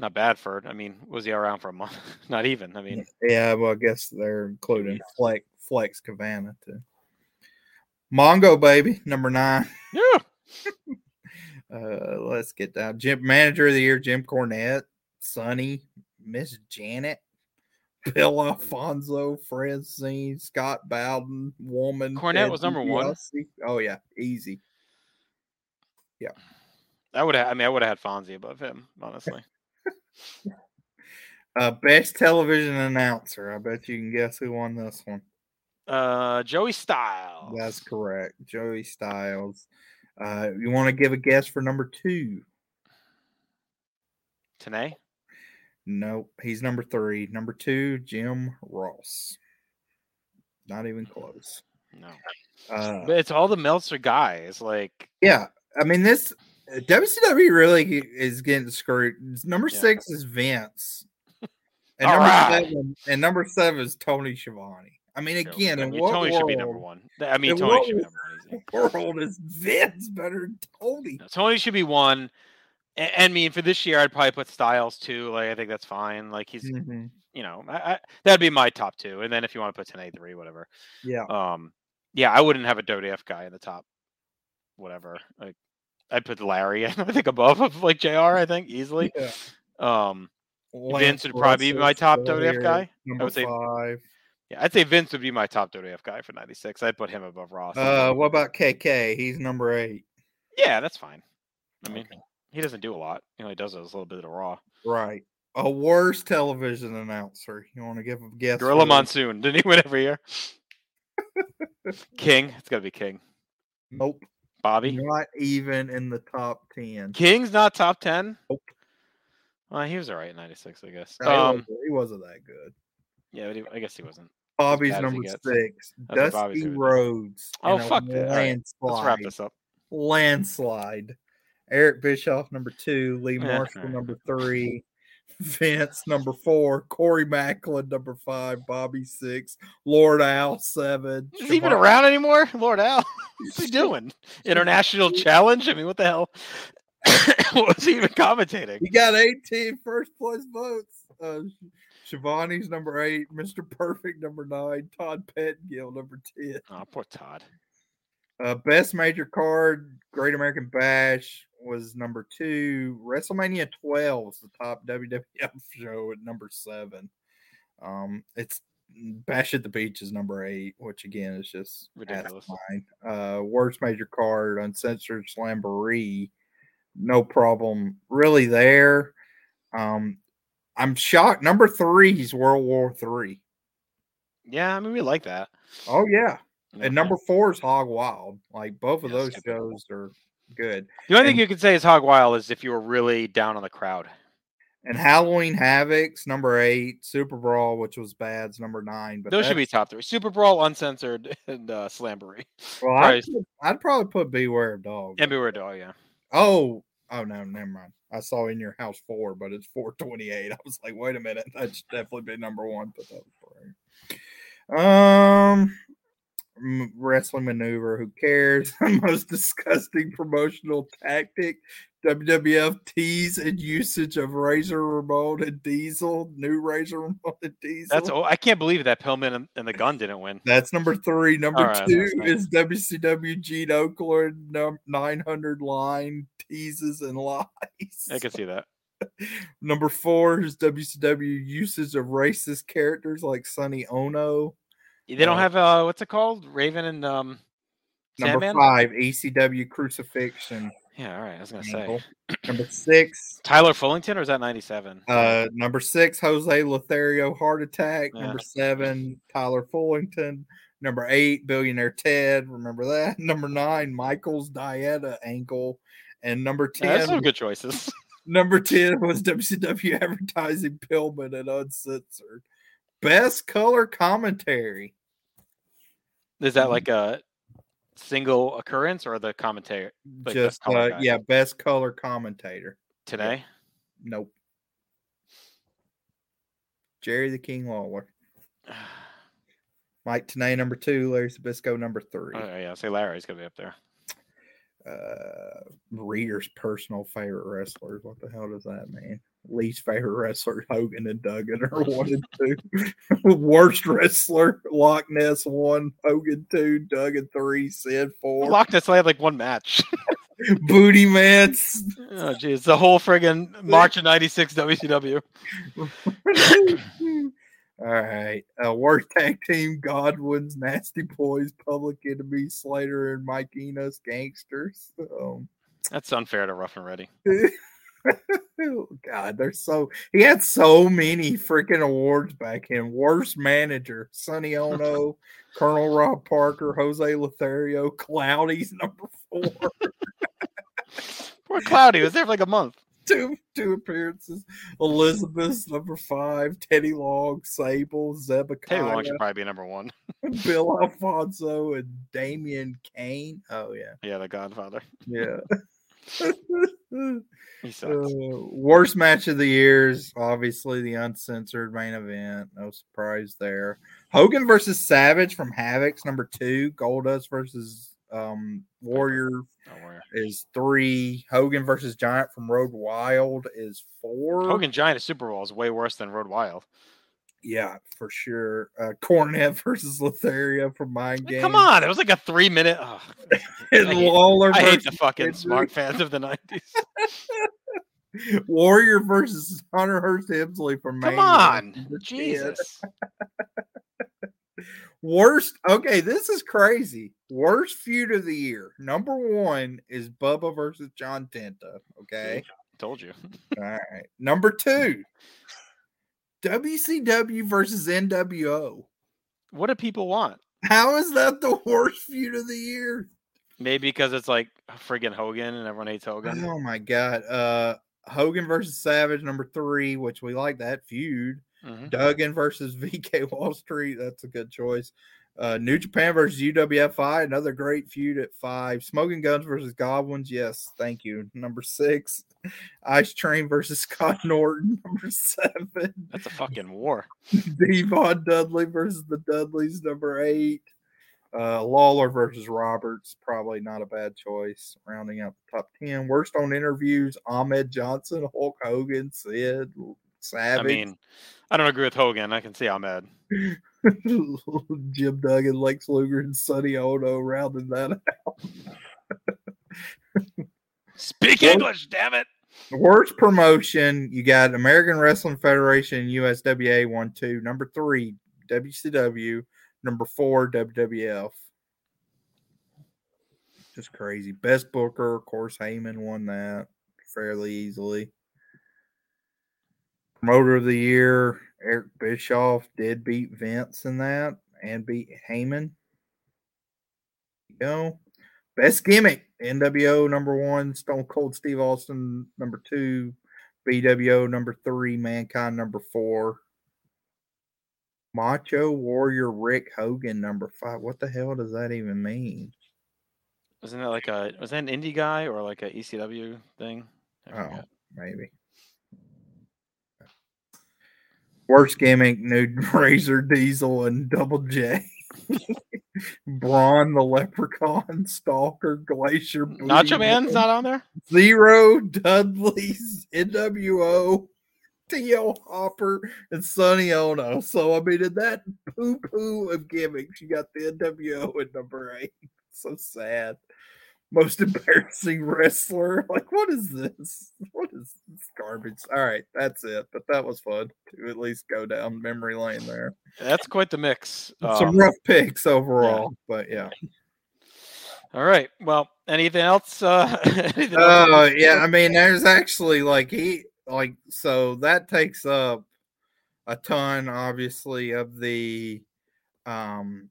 Not bad for it. I mean, was he around for a month? Not even. I mean, Yeah, well, I guess they're including Flex Flex Kavana too. Mongo baby, number nine. yeah. Uh, let's get down. Jim Manager of the Year, Jim Cornette, Sunny, Miss Janet, Bill Alfonso, Francine, Scott Bowden, Woman. Cornette was number one? Oh yeah, easy. Yeah. I would have. I mean, I would have had Fonzie above him, honestly. Uh, best television announcer. I bet you can guess who won this one. Uh, Joey Styles. That's correct, Joey Styles. Uh, you want to give a guess for number two? Tenay. Nope, he's number three. Number two, Jim Ross. Not even close. No, Uh, but it's all the Meltzer guys. Like, yeah, I mean this WCW really is getting screwed. Number Yeah. six is Vince, and All number right. seven and number seven is Tony Schiavone. I mean, again, I in mean, what Tony world, should be number one. I mean, Tony should be number one. World is Vince better than Tony? No, Tony should be one. And, and I mean, for this year, I'd probably put Styles too. Like, I think that's fine. Like, he's, Mhm. you know, I, I, that'd be my top two. And then if you want to put Tenay three, whatever. Yeah, Um, yeah, I wouldn't have a WF guy in the top. Whatever. Like, I'd put Larry. I think above of like Jr. I think easily. yeah. Um, Lance Vince would probably be my top still WF here, guy. Number would say- five. yeah, I'd say Vince would be my top WF guy for '96. I'd put him above Ross. Uh, what about KK? He's number eight. yeah, that's fine. I mean, he doesn't do a lot. You know, he does a little bit of Raw. Right. A worse television announcer. You want to give a guess? Gorilla Monsoon. Didn't he win every year? King. It's got to be King. Nope. Bobby. Not even in the top ten. King's not top 10? Nope. Well, he was all right in 96, I guess. No, he, Um, wasn't, he wasn't that good. yeah, but he, I guess he wasn't. Bobby's bad as he number six. That's Dusty. Rhodes. Oh, fuck that. Right. Let's wrap this up. Landslide. Eric Bischoff number two. Lee Marshall number three. Vince number four, Corey Maclin number five, Bobby six, Lord Al seven. Is he even around anymore? Lord Al, what's he doing? International challenge? I mean, what the hell? what was he even commentating? He got 18 first place votes. Uh, Schiavone's number eight, Mr. Perfect number nine, Todd Pettengill number 10. Oh, poor Todd. Uh, best major card, Great American Bash was number two. WrestleMania 12 was the top WWF show at number seven. Um, it's Bash at the Beach is number eight, which again is just Ridiculous. Uh, worst major card, Uncensored Slamboree, no problem really there. Um, I'm shocked. Number three is World War Three. Yeah, I mean, we like that. Oh yeah, and number four is Hog Wild. Like both of Yeah, those shows are good. the only thing you could say is Hog Wild is if you were really down on the crowd. And Halloween Havoc's number eight, Super Brawl, which was bad's number nine. But Those should be top three: Super Brawl, Uncensored, and uh, Slamboree. Well, I'd, put- I'd probably put Beware of Dog. And Beware of Dog, yeah. Oh, oh no, never mind. I saw in your house four, but it's four twenty eight. I was like, wait a minute, that should definitely be number one. But that was right. Um, wrestling maneuver. Who cares? Most disgusting promotional tactic. WWF tease and usage of Razor Ramon and Diesel. New Razor Ramon and Diesel. That's oh, I can't believe that Pillman and, the gun didn't win. That's number three. Number right, two is WCW Gene Okerlund 900 line teases and lies. I can see that. Number four is WCW usage of racist characters like Sonny Onoo. They don't Uh, have uh, what's it called? Raven and um, Number Sandman. five, ECW crucifixion. Yeah, all right. I was gonna say. Number six, Tyler Fullington, or is that '97? uh, number six, Jose Lothario heart attack. Yeah. Number seven, Tyler Fullington. Number eight, Billionaire Ted. Remember that. Number nine, Michael's Dieta ankle. And number Yeah, that's 10, some good choices. number 10 was WCW advertising Pillman and uncensored. Best color commentary. Is that like a single occurrence or the commentary Like best Just color uh, yeah, best color commentator. today? Nope. Jerry the King Lawler. Mike Tenay number two, Larry Zbyszko number three. Oh yeah, say Larry's gonna be up there. Uh Reader's personal favorite wrestlers. What the hell does that mean? Least favorite wrestler, Hogan and Duggan are one and two. Worst wrestler, Loch Ness one, Hogan two, Duggan three, Sid four. Loch Ness only had like one match. Booty Mance. oh jeez, the whole friggin' March of '96 WCW. All right. Uh, worst tag team Godwin's Nasty Boys, Public Enemy, Slater, and Mike Enos, Gangstas. Um, That's unfair to Rough and Ready. oh, God, there's so he had so many freaking awards back in. Worst manager, Sonny Onoo, Colonel Rob Parker, Jose Lothario, Cloudy's number four, Poor Cloudy was there for like a month. two two appearances. Elizabeth's number five, Teddy Long, Sable, Zebekiah. Teddy Long should probably be number one. Bill Alfonso and Damien Kane. Oh yeah, Yeah, the Godfather. yeah. He sucks. Uh, worst match of the years, obviously the uncensored main event. No surprise there. Hogan versus Savage from Havoc's number two. Goldust versus um, Warrior is three. Hogan versus Giant from Road Wild is four. Hogan Giant at Super Bowl is way worse than Road Wild. Yeah, for sure. Uh, Cornette versus Lothario from Mind Game. Come on, it was like a three minute. ugh. And I hate- Lawler I hate the fucking Kendrick. smart fans of the '90s. Warrior versus Hunter Hearst Helmsley from Come Mania on, number 10. Jesus. Worst. Okay, this is crazy. Worst feud of the year. Number one is Bubba versus John Tenta. Okay. Told you. All right. Number two, WCW versus NWO. What do people want? How is that the worst feud of the year? Maybe because it's like friggin' Hogan and everyone hates Hogan. Oh my god. Uh Hogan versus Savage, number three, which we like that feud. Mhm. Duggan versus VK Wall Street. That's a good choice. Uh, New Japan versus UWFI, another great feud at five. Smoking Gunns versus Godwinns, yes, thank you. Number six, Ice Train versus Scott Norton, number seven. That's a fucking war. D-Von Dudley versus the Dudleys, number eight. Uh, Lawler versus Roberts, probably not a bad choice. Rounding out the top ten. Worst on interviews: Ahmed Johnson, Hulk Hogan, Sid, Savage. I mean, I don't agree with Hogan. I can see Ahmed. Jim Duggan, Lex Luger, and Sonny Onoo rounding that out. Speak English, damn it. Worst promotion, you got American Wrestling Federation, USWA one two, number three, WCW, number four, WWF. Just crazy. Best Booker, of course, Heyman won that fairly easily. Promoter of the year, Eric Bischoff did beat Vince in that and beat Heyman. You know, best gimmick, NWO number one, Stone Cold Steve Austin number two, BWO number three, Mankind number four, Macho Warrior Rick Hogan number five. What the hell does that even mean? Wasn't that like a was that an indie guy or like a ECW thing? Oh, maybe. Worst gimmick, nude Razor Diesel and Double J. Braun the Leprechaun, Stalker, Glacier, Nacho Man's not on there. Zero, Dudley's, NWO, T.L. Hopper, and Sonny Onoo. So, I mean, in that poo poo of gimmicks, you got the NWO at number eight. So sad. Most embarrassing wrestler. Like, what is this? What is this garbage? All right, that's it. But that was fun to at least go down memory lane there. That's quite the mix. Some Um, rough picks overall, but yeah. all right. Well, anything else? Uh, anything else on Oh yeah. I mean, there's actually like he like so that takes up a ton, obviously, of the um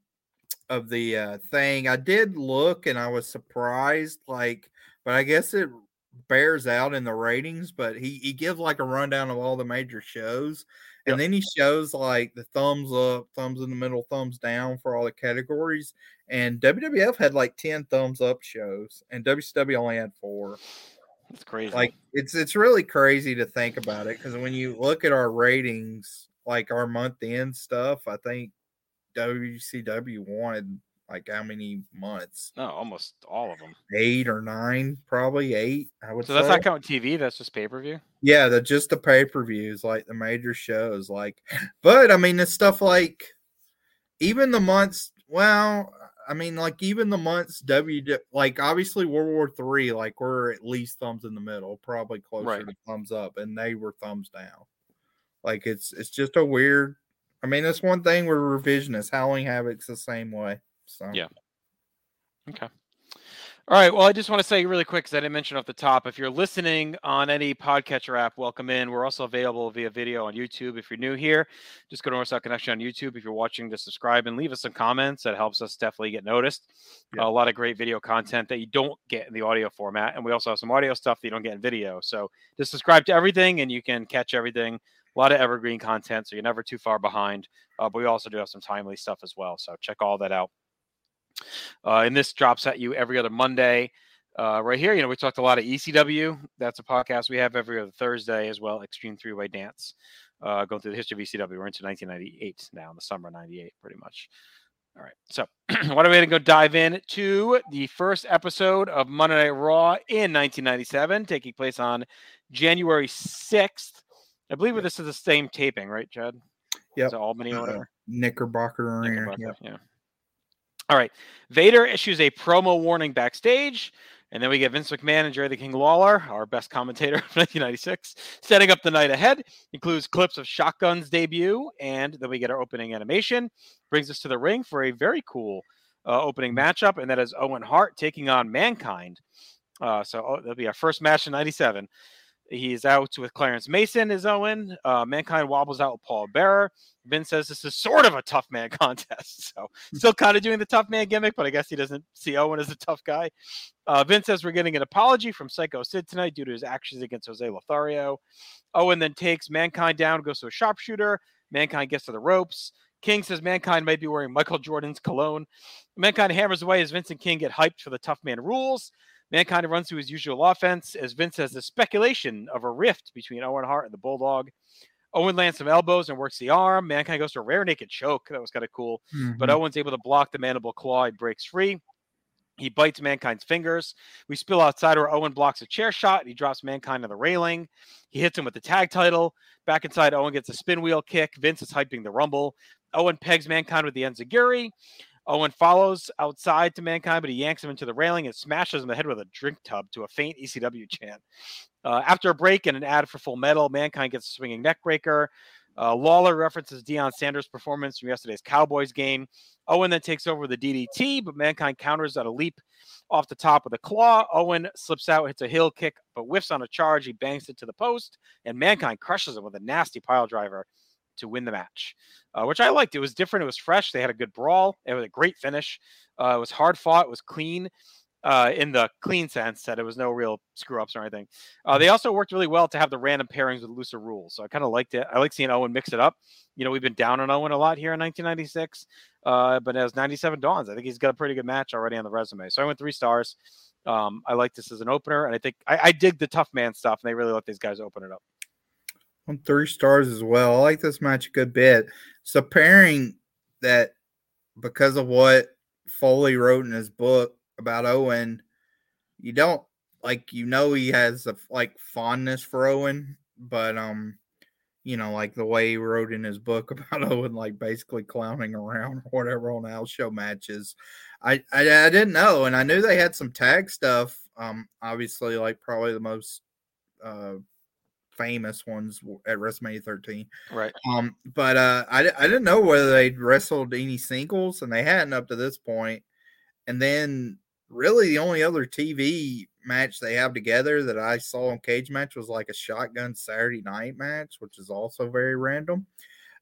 of the uh thing. I did look and I was surprised, like, but I guess it bears out in the ratings. But he he gives like a rundown of all the major shows, and Yep. then he shows like the thumbs up, thumbs in the middle, thumbs down for all the categories. And WWF had like ten thumbs up shows, and WCW only had four It's crazy. like it's it's really crazy to think about it because when you look at our ratings like our month end stuff i think wcw wanted like how many months no, almost all of them. eight or nine probably eight i would So that's not counting TV. That's just pay per view. yeah the just the pay-per-views like the major shows like but i mean it's stuff like even the months well i mean like even the months w like obviously world war three like we're at least thumbs in the middle probably closer Right. to thumbs up and they were thumbs down like it's it's just a weird i mean that's one thing we're revisionist howling havoc's the same way so Yeah. Okay. All right. Well, I just want to say really quick because I didn't mention off the top. If you're listening on any podcatcher app, welcome in. We're also available via video on YouTube. If you're new here, just go to North South Connection on YouTube. If you're watching, just subscribe and leave us some comments. That helps us definitely get noticed. Yeah. a lot of great video content that you don't get in the audio format, and we also have some audio stuff that you don't get in video. So just subscribe to everything, and you can catch everything. A lot of evergreen content, so you're never too far behind. Uh, but we also do have some timely stuff as well. So check all that out. Uh, and this drops at you every other Monday. Uh, right here, you know, we talked a lot of ECW. That's a podcast we have every other Thursday as well. Extreme Three Way Dance, uh, going through the history of ECW. We're into 1998 now, in the summer of '98, pretty much. All right, so why don't we go dive in to the first episode of Monday Night Raw in 1997, taking place on January 6th. I believe this is the same taping, right, Chad? Yeah. Albany or Uh, whatever? knickerbocker Knickerbocker, yep. Yeah. All right. Vader issues a promo warning backstage. And then we get Vince McMahon and Jerry the King Lawler, our best commentator of 1996, setting up the night ahead. Includes clips of Shotgun's debut, and then we get our opening animation. Brings us to the ring for a very cool uh, opening matchup, and that is Owen Hart taking on Mankind. Uh, so oh, that'll be our first match in '97. He's out with Clarence Mason as Owen. Uh, Mankind wobbles out with Paul Bearer. Vince says this is sort of a tough man contest. So still kind of doing the tough man gimmick, but I guess he doesn't see Owen as a tough guy. Uh, Vince says we're getting an apology from Psycho Sid tonight due to his actions against Jose Lothario. Owen then takes Mankind down, goes to a sharpshooter. Mankind gets to the ropes. King says Mankind might be wearing Michael Jordan's cologne. Mankind hammers away as Vincent King get hyped for the Tough Man rules. Mankind runs through his usual offense as Vince has the speculation of a rift between Owen Hart and the Bulldog. Owen lands some elbows and works the arm. Mankind goes to a rear naked choke. That was kind of cool. But Mhm. Owen's able to block the mandible claw. He breaks free. He bites Mankind's fingers. We spill outside where Owen blocks a chair shot. He drops Mankind on the railing. He hits him with the tag title. Back inside, Owen gets a spin wheel kick. Vince is hyping the Rumble. Owen pegs Mankind with the enzuigiri. Owen follows outside to Mankind, but he yanks him into the railing and smashes him in the head with a drink tub to a faint ECW chant. Uh, after a break and an ad for Full Metal, Mankind gets a swinging neckbreaker. Uh, Lawler references Deion Sanders' performance from yesterday's Cowboys game. Owen then takes over the DDT, but Mankind counters at a leap off the top with a claw. Owen slips out, hits a heel kick, but whiffs on a charge. He bangs it to the post, and Mankind crushes him with a nasty pile driver to win the match, uh, which I liked. It was different. It was fresh. They had a good brawl. It was a great finish. Uh, it was hard fought. It was clean uh, in the clean sense that it was no real screw ups or anything. Uh, they also worked really well to have the random pairings with looser rules. So I kind of liked it. I like seeing Owen mix it up. You know, we've been down on Owen a lot here in 1996, uh, but as 97 dawns, I think he's got a pretty good match already on the resume. So I went three stars. Um, I like this as an opener, and I think I, I dig the tough man stuff, and they really let these guys open it up. Three stars as well. I like this match a good bit. It's a pairing that, because of what Foley wrote in his book about Owen, you don't like. You know he has a like fondness for Owen, but um, you know, like the way he wrote in his book about Owen, like basically clowning around or whatever on house show matches. I, I I didn't know, and I knew they had some tag stuff. Um, obviously, like probably the most uh famous ones at WrestleMania 13. Right. Um, but uh, I, I didn't know whether they'd wrestled any singles, and they hadn't up to this point. And then, really, the only other TV match they have together that I saw on Cage Match was like a shotgun Saturday night match, which is also very random.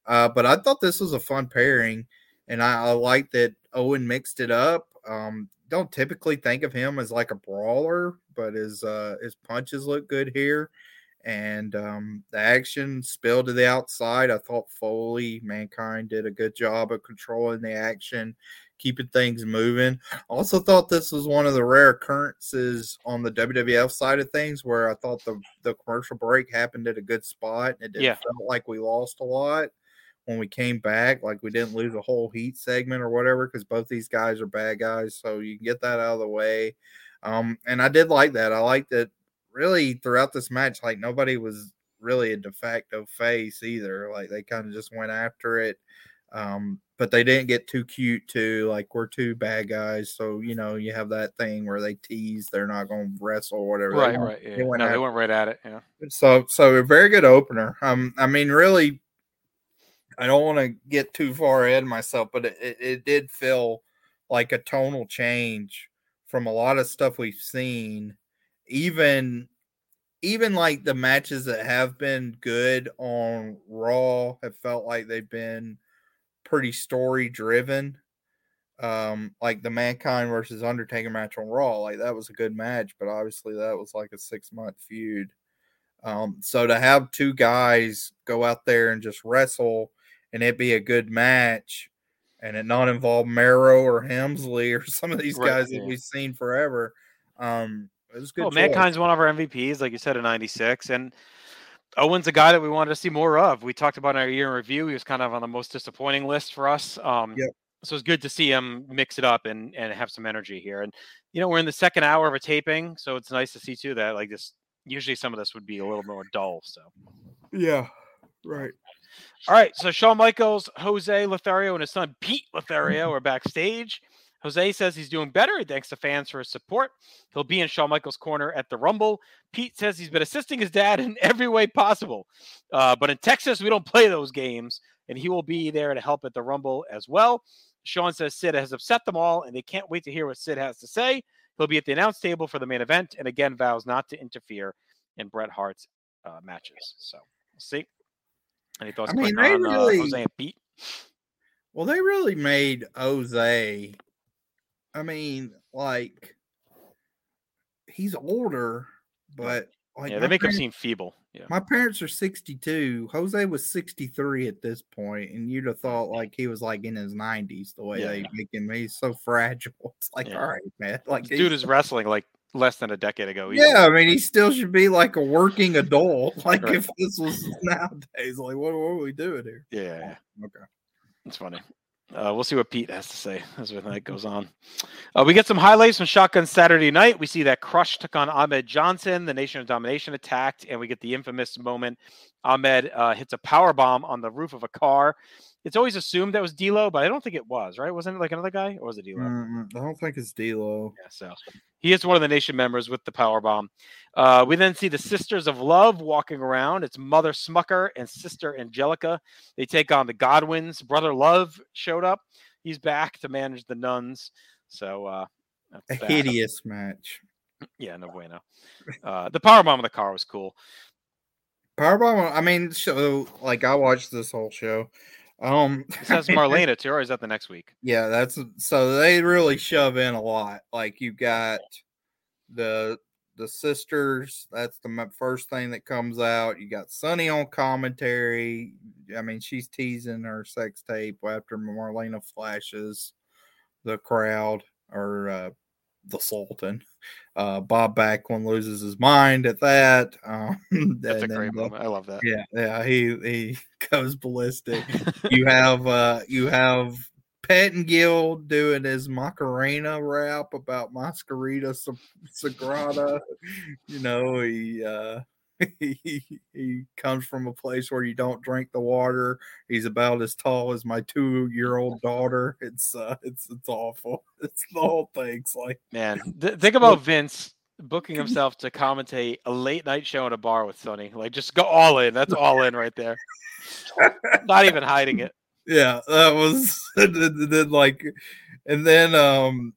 Uh, but I thought this was a fun pairing, and I, I like that Owen mixed it up. Um, don't typically think of him as like a brawler, but his uh, his punches look good here and um, the action spilled to the outside. I thought Foley, Mankind did a good job of controlling the action, keeping things moving. Also, thought this was one of the rare occurrences on the WWF side of things where I thought the, the commercial break happened at a good spot. It didn't Yeah. feel like we lost a lot when we came back, like we didn't lose a whole heat segment or whatever, because both these guys are bad guys. So you can get that out of the way. Um, and I did like that. I liked that really throughout this match, like nobody was really a de facto face either. Like they kind of just went after it. Um, but they didn't get too cute too. Like we're two bad guys, so you know you have that thing where they tease they're not going to wrestle or whatever. Right. went- Right. Yeah. they went no, they went right at it. Yeah. So so a very good opener. Um, I mean, really, I don't want to get too far ahead of myself, but it, it, it did feel like a tonal change from a lot of stuff we've seen. Even even like the matches that have been good on Raw have felt like they've been pretty story driven. Um, like the Mankind versus Undertaker match on Raw, like that was a good match, but obviously that was like a six month feud. Um, so to have two guys go out there and just wrestle and it be a good match and it not involve Mero or Helmsley or some of these Right, guys yeah. that we've seen forever. Um, it was good. Well, choice. Mankind's one of our MVPs, like you said, in '96, and Owen's a guy that we wanted to see more of. We talked about in our year in review. He was kind of on the most disappointing list for us. Um, Yep. So it's good to see him mix it up and and have some energy here. And you know, we're in the second hour of a taping, so it's nice to see too that like this. Usually, some of this would be a little more dull. So. Yeah, right. All right, so Shawn Michaels, Jose Lothario, and his son Pete Lothario are backstage. Jose says he's doing better. Thanks the fans for his support. He'll be in Shawn Michaels' corner at the Rumble. Pete says he's been assisting his dad in every way possible. Uh, but in Texas, we don't play those games, and he will be there to help at the Rumble as well. Shawn says Sid has upset them all, and they can't wait to hear what Sid has to say. He'll be at the announce table for the main event, and again vows not to interfere in Bret Hart's uh, matches. So we'll see. Any thoughts I mean, they on uh, Jose and Pete? Well, they really made Jose. I mean, like he's older, but like Yeah, they make him seem feeble. Yeah. My parents are 62. Jose was 63 at this point, and you'd have thought like he was like in his 90s the way Yeah, they yeah. make him. He's so fragile. It's like, Yeah. all right, man. Like, This dude is wrestling like less than a decade ago. easily. yeah, I mean, he still should be like a working adult. Like, Right. if this was nowadays, like, what, what are we doing here? Yeah. Okay. It's funny. Uh, we'll see what Pete has to say as the night goes on. Uh, we get some highlights from Shotgun Saturday night. We see that Crush took on Ahmed Johnson. The Nation of Domination attacked, and we get the infamous moment. Ahmed uh, hits a power bomb on the roof of a car. It's always assumed that was D'Lo, but I don't think it was. Right? Wasn't it like another guy, or was it D'Lo? Mm, I don't think it's D'Lo. Yeah, so he is one of the nation members with the power bomb. Uh, we then see the Sisters of Love walking around. It's Mother Smucker and Sister Angelica. They take on the Godwinns. Brother Love showed up. He's back to manage the nuns. So uh, A that. hideous match. Yeah, no bueno. Uh, the power bomb of the car was cool. Powerbomb. I mean, so like I watched this whole show. Um, This has Marlena too, or is that the next week? Yeah, that's so they really shove in a lot. Like you got the the sisters. That's the first thing that comes out. You got Sunny on commentary. I mean, she's teasing her sex tape after Marlena flashes the crowd or uh, the Sultan. Uh, Bob Backlund loses his mind at that. Um, That's a great the- moment. I love that. yeah, yeah, he he goes ballistic you have uh you have Pettengill doing his Macarena rap about Mascarita Sagrada. You know, he uh he, he comes from a place where you don't drink the water. He's about as tall as my two year old daughter. It's uh it's it's awful. It's the whole thing's like Man, th- think about Vince booking himself to commentate a late night show in a bar with Sunny. Like, just go all in. That's all in right there. Not even hiding it. yeah, that was then, then, like, and then um,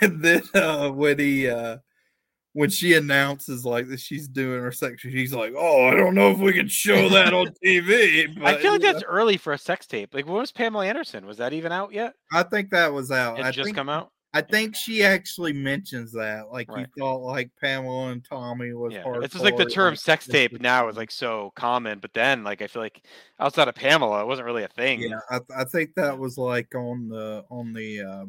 and then uh, when he uh, when she announces like that she's doing her section, she's like, "Oh, I don't know if we can show that on TV." I feel like you know, that's early for a sex tape. Like, when was Pamela Anderson? Was that even out yet? I think that was out. It I just think come out. I think she actually mentions that. Like Right. you thought, like Pamela and Tommy was. Yeah, it's just like the term like, sex tape now is like so common, but then like I feel like outside of Pamela, it wasn't really a thing. Yeah, I, I think that was like on the on the uh,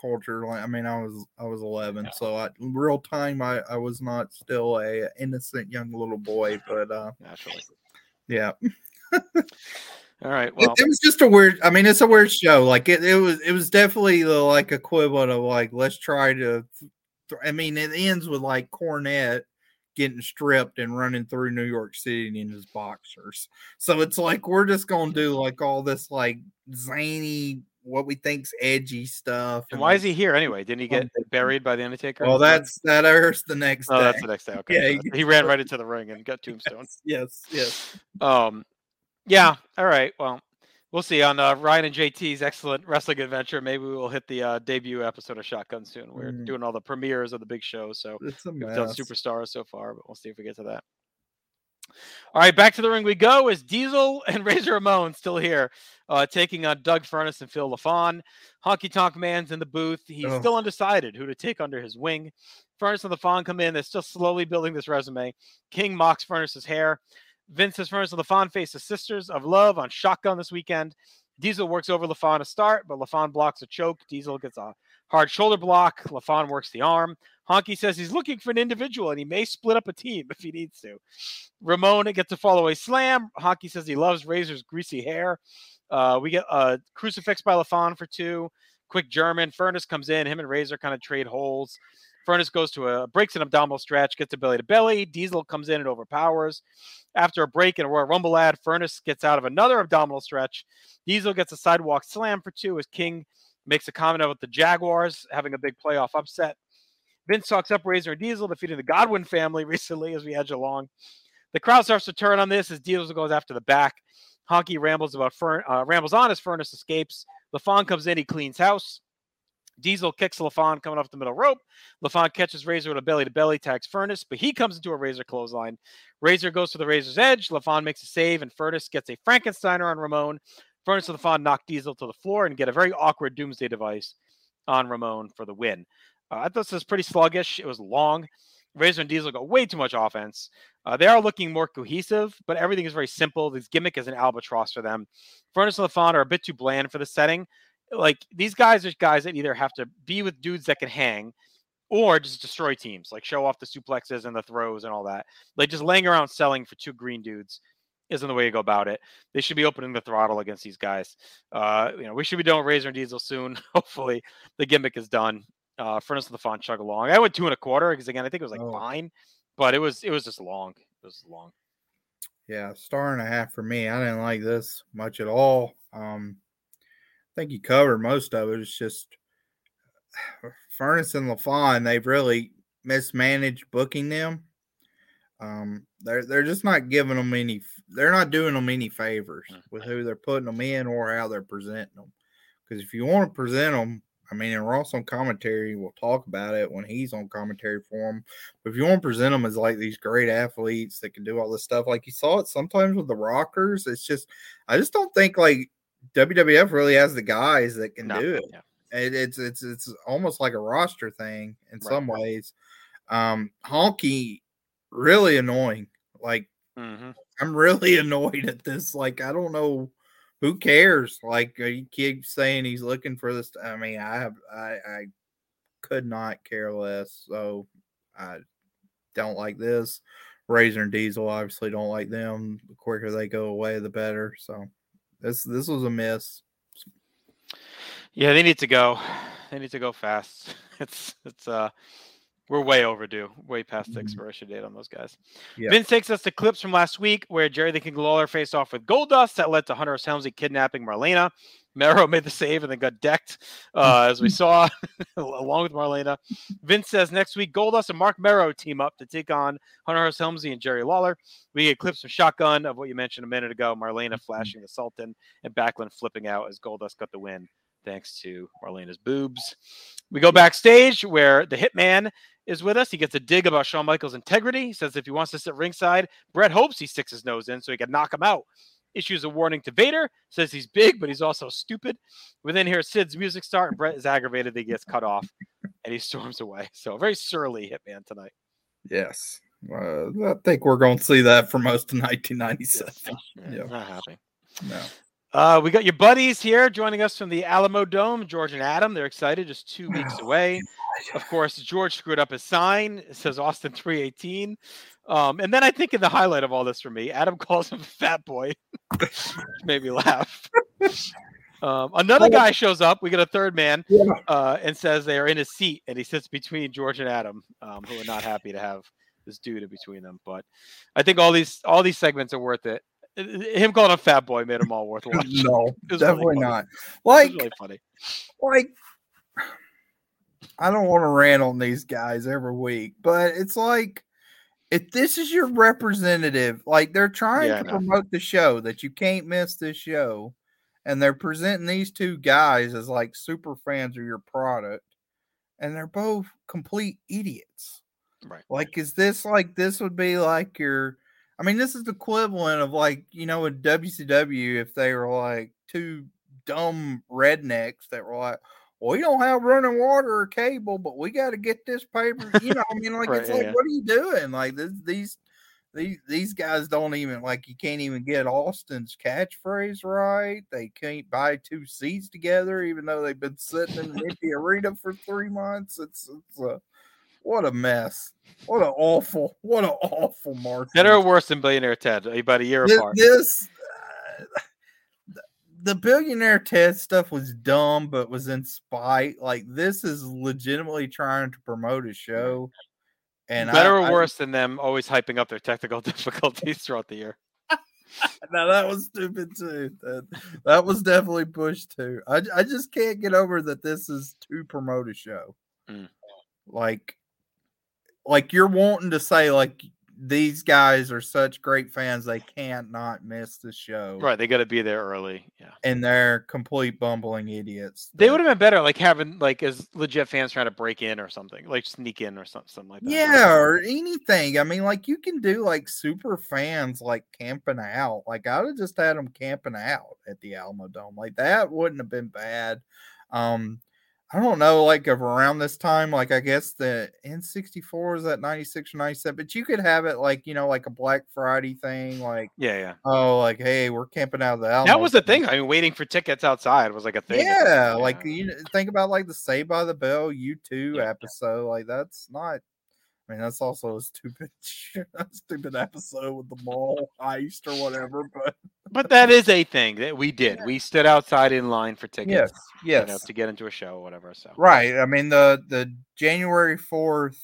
culture. Like, I mean, I was I was eleven, Yeah. so I, real time, I I was not still a innocent young little boy, but uh, Naturally. yeah, All right. it, Well, it was just a weird. I mean, it's a weird show. Like it, it was it was definitely the like equivalent of like let's try to. th- I mean, it ends with like Cornette getting stripped and running through New York City in his boxers. So it's like we're just gonna do like all this like zany, what we think's edgy stuff. and why is he here anyway? Didn't he get buried by the Undertaker? Well, that's that airs the next oh, day. that's the next day. Okay, Yeah, he he ran right into the ring and got tombstone. yes, yes. Um, yeah. All right. Well, we'll see on uh, Ryan and JT's excellent wrestling adventure. Maybe we will hit the uh, debut episode of Shotgun soon. We're Mm. doing all the premieres of the big shows, so we've done superstars so far, but we'll see if we get to that. All right, back to the ring we go. Is Diesel and Razor Ramon still here, uh, taking on Doug Furnas and Phil LaFon? Honky Tonk Man's in the booth. He's Ugh. still undecided who to take under his wing. Furnas and LaFon come in. They're still slowly building this resume. King mocks Furnas's hair. Vince says Furnas and LaFon face the Sisters of Love on Shotgun this weekend. Diesel works over LaFon to start, but LaFon blocks a choke. Diesel gets a hard shoulder block. LaFon works the arm. Honky says he's looking for an individual and he may split up a team if he needs to. Ramon gets a follow a slam. Honky says he loves Razor's greasy hair. Uh, we get a crucifix by LaFon for two. Quick German. Furnas comes in. Him and Razor kind of trade holes. Furnas goes to a breaks an abdominal stretch, gets a belly to belly. Diesel comes in and overpowers. After a break and a Royal Rumble ad, Furnas gets out of another abdominal stretch. Diesel gets a sidewalk slam for two as King makes a comment about the Jaguars having a big playoff upset. Vince talks up Razor and Diesel, defeating the Godwin family recently as we edge along. The crowd starts to turn on this as Diesel goes after the back. Honky rambles about Fern, uh, rambles on as Furnas escapes. LaFon comes in, he cleans house. Diesel kicks LaFon coming off the middle rope. LaFon catches Razor with a belly to belly, tags Furnas, but he comes into a Razor clothesline. Razor goes to the Razor's edge. LaFon makes a save, and Furnas gets a Frankensteiner on Ramon. Furnas and LaFon knock Diesel to the floor and get a very awkward Doomsday device on Ramon for the win. Uh, I thought this was pretty sluggish. It was long. Razor and Diesel go way too much offense. Uh, they are looking more cohesive, but everything is very simple. This gimmick is an albatross for them. Furnas and LaFon are a bit too bland for the setting. Like these guys are guys that either have to be with dudes that can hang or just destroy teams, like show off the suplexes and the throws and all that. Like just laying around selling for two green dudes isn't the way to go about it. They should be opening the throttle against these guys. Uh, you know, we should be doing Razor and Diesel soon. Hopefully, the gimmick is done. Uh, Furnas and LaFon chug along. I went two and a quarter because again, I think it was like Oh. fine, but it was it was just long. It was long. Yeah, star and a half for me. I didn't like this much at all. Um, I think you covered most of it. It's just Furnas and LaFon, they've really mismanaged booking them. Um, they're they're just not giving them any. They're not doing them any favors with who they're putting them in or how they're presenting them. Because if you want to present them, I mean, and Ross on commentary, we'll talk about it when he's on commentary for them. But if you want to present them as like these great athletes that can do all this stuff, like you saw it sometimes with the Rockers, it's just I just don't think like WWF really has the guys that can No, do it. It, it's it's it's almost like a roster thing in Right. some ways. Um, Honky really annoying. Like Mhm. I'm really annoyed at this. Like I don't know who cares. Like uh, you keep saying he's looking for this. I mean, I have I I could not care less. So I don't like this. Razor and Diesel obviously don't like them. The quicker they go away, the better. So this this was a miss. Yeah, they need to go. They need to go fast. It's it's uh we're way overdue, way past the Mhm. expiration date on those guys. Yeah. Vince takes us to clips from last week where Jerry the King Lawler faced off with Goldust that led to Hunter S. Helmsley kidnapping Marlena. Mero made the save and then got decked, uh, as we saw, along with Marlena. Vince says next week Goldust and Mark Mero team up to take on Hunter S. Helmsley and Jerry Lawler. We get clips from Shotgun of what you mentioned a minute ago, Marlena flashing the Sultan and Backlund flipping out as Goldust got the win thanks to Marlena's boobs. We go backstage where the Hitman is with us. He gets a dig about Shawn Michaels' integrity. He says if he wants to sit ringside, Bret hopes he sticks his nose in so he can knock him out. Issues a warning to Vader, says he's big, but he's also stupid. We then hear Sid's music start, and Bret is aggravated that he gets cut off and he storms away. So, a very surly Hitman tonight. Yes. Uh, I think we're going to see that for most of 1997. Yeah, Yeah. Not happy. No. Uh, we got your buddies here joining us from the Alamodome, George and Adam. They're excited, just two weeks away. Of course, George screwed up his sign. It says Austin 318. Um, and then I think in the highlight of all this for me, Adam calls him fat boy. Which made me laugh. Um, another guy shows up. We get a third man uh, and says they are in his seat, and he sits between George and Adam, um, who are not happy to have this dude in between them. But I think all these all these segments are worth it. Him calling a fat boy made them all worth watching. No, It was really definitely not. Like, really funny. like I don't want to rant on these guys every week, but it's like if this is your representative, like they're trying Yeah, to promote the show that you can't miss this show, and they're presenting these two guys as like super fans of your product, and they're both complete idiots. Right. Like, is this like this would be like your? I mean, this is the equivalent of like you know in WCW if they were like two dumb rednecks that were like, well, we don't have running water or cable, but we got to get this paper. You know, I mean, like Right, it's like, yeah. what are you doing? Like this, these. These, these guys don't even like you can't even get Austin's catchphrase right. They can't buy two seats together, even though they've been sitting in the empty arena for three months. It's it's a what a mess. What an awful, what an awful mark. Better or worse than Billionaire Ted? About a year Thi- apart. This, uh, the billionaire Ted stuff was dumb, but was in spite. Like this is legitimately trying to promote a show. And Better I, or I- worse than them always hyping up their technical difficulties throughout the year. now that was stupid too. That, that was definitely pushed too. I, I just can't get over that this is to promote a show. Mm. Like, like you're wanting to say like these guys are such great fans they can't not miss the show, Right. They got to be there early. Yeah. And they're complete bumbling idiots. They would have been better, like having like as legit fans trying to break in or something, like sneak in or something, something like that. Yeah, or anything. I mean, like you can do like super fans like camping out. Like I would have just had them camping out at the Alamodome. Like that wouldn't have been bad. Um, I don't know, like of around this time, like I guess the N64 is at 96 or 97, but you could have it like, you know, like a Black Friday thing, like, Yeah, yeah. oh, like, hey, we're camping out of the Alamo. That was the thing. I mean, waiting for tickets outside was like a thing. Yeah, like you kn- think about like the Saved by the Bell U2 Yeah, yeah. episode. Like that's not. I mean, that's also a stupid, stupid episode with the mall heist or whatever. But But that is a thing that we did. We stood outside in line for tickets. yes, yes, You know, to get into a show or whatever. So right. I mean the the January fourth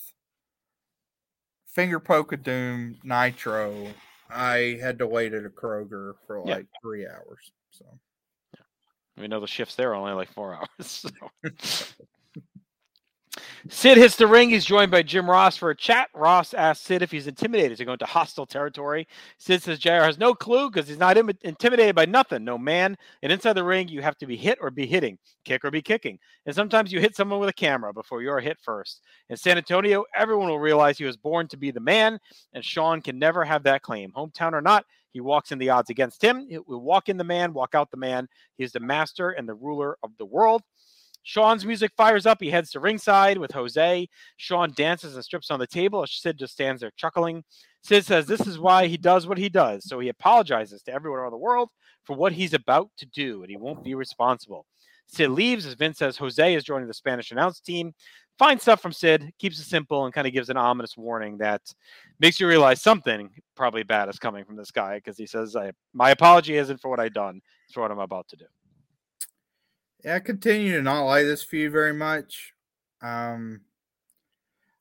finger poke of doom nitro. I had to wait at a Kroger for Yeah. like three hours. So we know the shifts there are only like four hours. So. Sid hits the ring. He's joined by Jim Ross for a chat. Ross asks Sid if he's intimidated to go into hostile territory. Sid says JR has no clue because he's not Im- intimidated by nothing. No man. And inside the ring, you have to be hit or be hitting, kick or be kicking. And sometimes you hit someone with a camera before you're hit first. In San Antonio, everyone will realize he was born to be the man, and Shawn can never have that claim. Hometown or not, he walks in the odds against him. He will walk in the man, walk out the man. He is the master and the ruler of the world. Shawn's music fires up. He heads to ringside with Jose. Shawn dances and strips on the table Sid just stands there chuckling. Sid says this is why he does what he does. So he apologizes to everyone around the world for what he's about to do, and he won't be responsible. Sid leaves as Vince says Jose is joining the Spanish announce team. Fine stuff from Sid, keeps it simple, and kind of gives an ominous warning that makes you realize something probably bad is coming from this guy because he says, I, My apology isn't for what I've done, it's for what I'm about to do. Yeah, I continue to not like this feud very much. Um,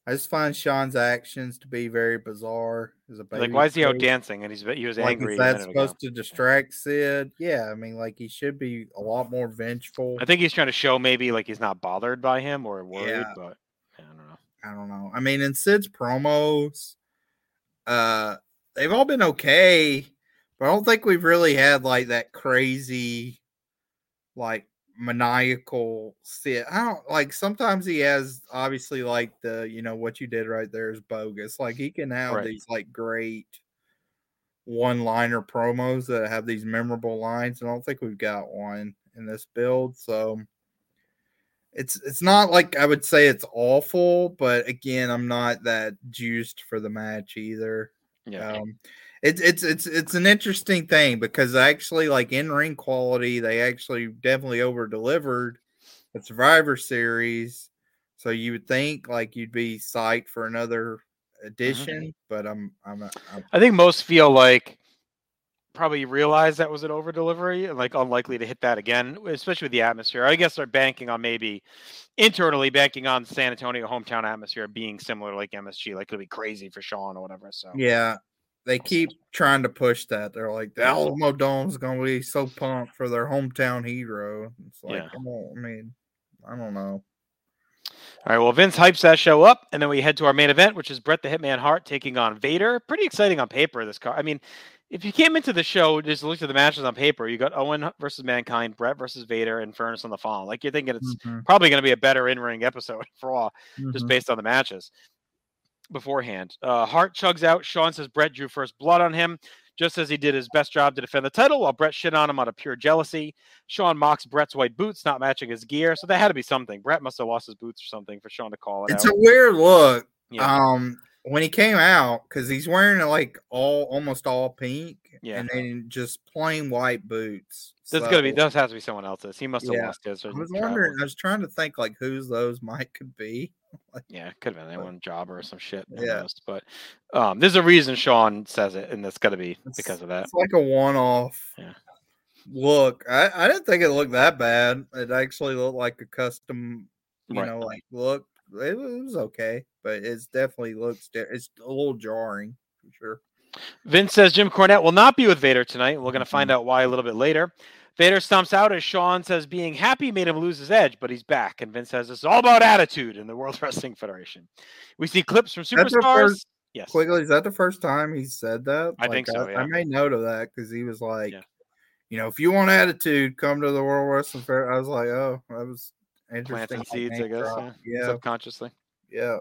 I just find Shawn's actions to be very bizarre. As a Like, why is he out dancing? And he's he was Like, angry. is that supposed to distract Sid? Yeah, I mean, like he should be a lot more vengeful. I think he's trying to show maybe like he's not bothered by him or worried, Yeah. but I don't know. I don't know. I mean, in Sid's promos, uh, they've all been okay, but I don't think we've really had like that crazy, like maniacal Sid. I don't like. Sometimes he has obviously like the you know what you did right there is bogus. Like he can have Right. these like great one-liner promos that have these memorable lines. and I don't think we've got one in this build, so it's it's not like I would say it's awful, but again, I'm not that juiced for the match either. Yeah. Um, it's it's it's it's an interesting thing because actually, like in ring quality, they actually definitely over delivered the Survivor Series. So you would think like you'd be psyched for another mm-hmm. edition, but I'm I'm, uh, I'm I think most feel like probably realize that was an over delivery and like unlikely to hit that again, especially with the atmosphere. I guess they're banking on maybe internally banking on San Antonio hometown atmosphere being similar like MSG, like it'll be crazy for Shawn or whatever. So yeah. They keep trying to push that. They're like the Alamodome's gonna be so pumped for their hometown hero. It's like, Yeah. come on, I mean, I don't know. All right, well, Vince hypes that show up, and then we head to our main event, which is Bret the Hitman Hart taking on Vader. Pretty exciting on paper, this car. I mean, if you came into the show, just looked at the matches on paper, you got Owen versus Mankind, Bret versus Vader, and Furnas on the Fall. Like, you're thinking it's Mhm, probably going to be a better in ring episode for all, just mhm. based on the matches beforehand. Uh, Hart chugs out. Shawn says Bret drew first blood on him, just as he did his best job to defend the title, while Bret shit on him out of pure jealousy. Shawn mocks Bret's white boots not matching his gear, so that had to be something. Bret must have lost his boots or something for Shawn to call it It's out. a weird look. yeah. Um, when he came out, because he's wearing like all almost all pink, Yeah. and then just plain white boots. This is gonna be. So, This has to be someone else's. He must have Yeah. lost his. I was wondering. I was trying to think like whose those might could be. Yeah, it could have been anyone, jobber or some shit. Yeah. knows, But um, there's a reason Shawn says it, and it's got to be It's- because of that. It's like a one-off. Yeah. Look, I, I didn't think it looked that bad. It actually looked like a custom, you Right. know, like look. It was, it was okay, but it's definitely looks. It's a little jarring for sure. Vince says Jim Cornette will not be with Vader tonight. We're going to find out why a little bit later. Vader stomps out as Shawn says being happy made him lose his edge, but he's back. And Vince says it's all about attitude in the World Wrestling Federation. We see clips from superstars. Yes. Quickly, is that the first time he said that? I think so, I, yeah. made note of that because he was like, Yeah. you know, if you want attitude, come to the World Wrestling Fair. I was like, oh, that was interesting. Planting seeds, I guess. Yeah. Yeah, Subconsciously. Yeah.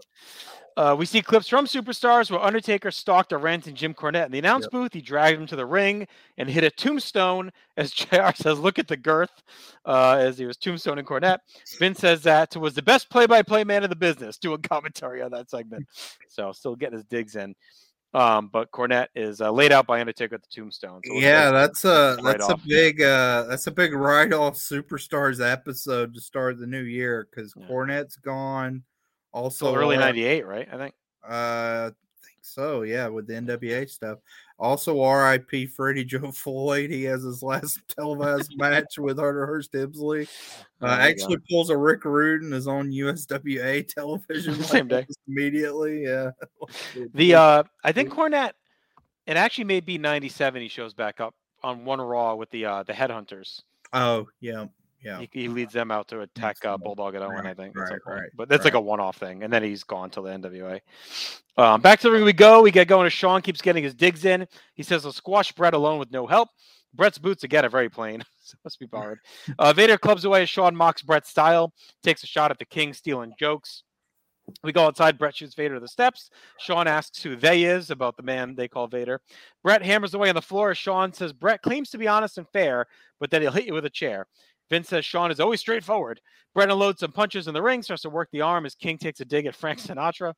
Uh, we see clips from Superstars where Undertaker stalked a ranting Jim Cornette in the announce booth. He dragged him to the ring and hit a tombstone. As JR says, look at the girth, uh, as he was tombstone and Cornette. Vince says that was the best play by play man in the business, doing commentary on that segment. So, still getting his digs in. Um, but Cornette is uh, laid out by Undertaker at the tombstone. So yeah, that's a that's a big uh that's a big write off superstars episode to start the new year because Yeah. Cornette's gone. Also so early uh, '98, right? I think. Uh, I think so. Yeah, with the NWA stuff. Also, R.I.P. Freddie Joe Floyd. He has his last televised match with Hunter Hearst Helmsley. Oh Uh, my actually pulls a Rick Rude and is on USWA television Same day. immediately. Yeah. The uh, I think Cornette. It actually may be '97. He shows back up on one Raw with the uh, the Headhunters. oh yeah yeah He, he leads them out to attack uh. Bulldog at Owen, I think. right, right, But that's like a one-off thing, and then he's gone till the NWA. Um, back to the ring we go. We get going. As Shawn keeps getting his digs in. He says, "He'll squash Bret alone with no help." Bret's boots again are very plain. so must be borrowed. Uh, Vader clubs away as Shawn mocks Bret's style, takes a shot at the King, stealing jokes. We go outside. Bret shoots Vader to the steps. Shawn asks who they is about the man they call Vader. Bret hammers away on the floor. as Shawn says Bret claims to be honest and fair, but that he'll hit you with a chair. Vince says Shawn is always straightforward. Bret loads some punches in the ring, starts to work the arm as King takes a dig at Frank Sinatra.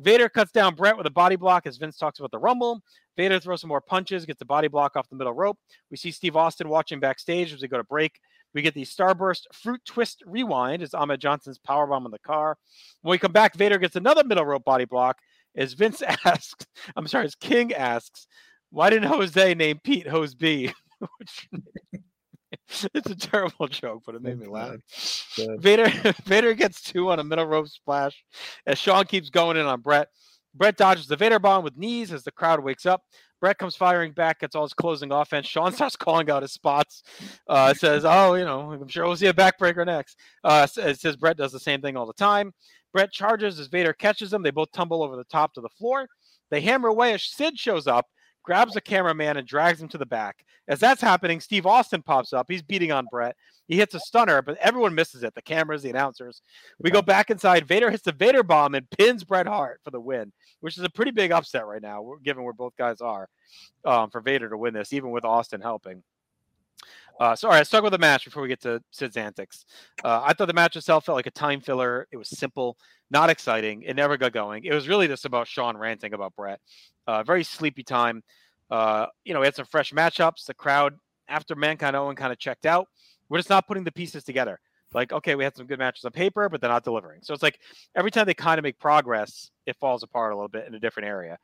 Vader cuts down Bret with a body block as Vince talks about the Rumble. Vader throws some more punches, gets the body block off the middle rope. We see Steve Austin watching backstage as we go to break. We get the Starburst Fruit Twist Rewind as Ahmed Johnson's powerbomb on the car. When we come back, Vader gets another middle rope body block as Vince asks, I'm sorry, as King asks, why didn't Jose name Pete Hose B? Which- it's a terrible joke, but it made me laugh. Good. Vader Vader gets two on a middle rope splash as Shawn keeps going in on Bret. Bret dodges the Vader bomb with knees as the crowd wakes up. Bret comes firing back, gets all his closing offense. Shawn starts calling out his spots. Uh, says, "Oh, you know, I'm sure we'll see a backbreaker next." Uh, it says Bret does the same thing all the time. Bret charges as Vader catches him. They both tumble over the top to the floor. They hammer away as Sid shows up, grabs a cameraman, and drags him to the back. As that's happening, Steve Austin pops up. He's beating on Bret. He hits a stunner, but everyone misses it. The cameras, the announcers. We go back inside. Vader hits the Vader bomb and pins Bret Hart for the win, which is a pretty big upset right now, given where both guys are um, for Vader to win this, even with Austin helping. Uh, so, all right, let's talk about the match before we get to Sid's antics. Uh, I thought the match itself felt like a time filler. It was simple, not exciting. It never got going. It was really just about Shawn ranting about Bret. Uh, very sleepy time. Uh, you know, we had some fresh matchups. The crowd, after Mankind Owen kind of checked out, we're just not putting the pieces together. Like, okay, we had some good matches on paper, but they're not delivering. So it's like every time they kind of make progress, it falls apart a little bit in a different area.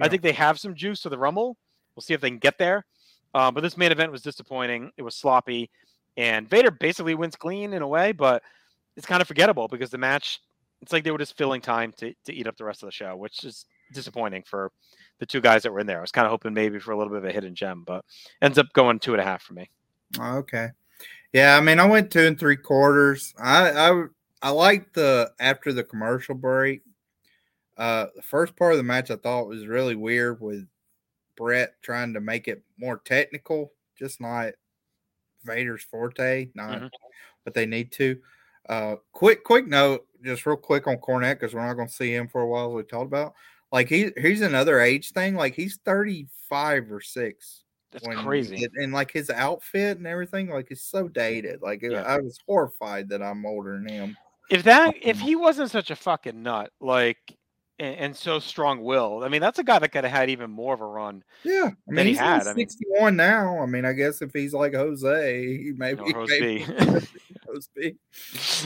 I think they have some juice to the Rumble. We'll see if they can get there. Um, but this main event was disappointing. It was sloppy, and Vader basically wins clean in a way, but it's kind of forgettable because the match. It's like they were just filling time to, to eat up the rest of the show, which is disappointing for the two guys that were in there. I was kind of hoping maybe for a little bit of a hidden gem, but ends up going two and a half for me. Okay. Yeah, I mean, I went two and three quarters. I I I liked the after the commercial break. Uh, the first part of the match I thought was really weird with Bret trying to make it more technical, just not Vader's forte, not Mhm. but they need to. Uh, quick, quick note, just real quick on Cornette because we're not going to see him for a while. As we talked about, like he he's another age thing. Like he's thirty five or six That's crazy. and, like his outfit and everything, like it's so dated. Like Yeah. I was horrified that I'm older than him. If that if Um, he wasn't such a fucking nut, like and, and so strong willed, I mean that's a guy that could have had even more of a run. Yeah, I mean he he's had, only I mean- 61 now. I mean, I guess if he's like Jose, he maybe know, maybe Jose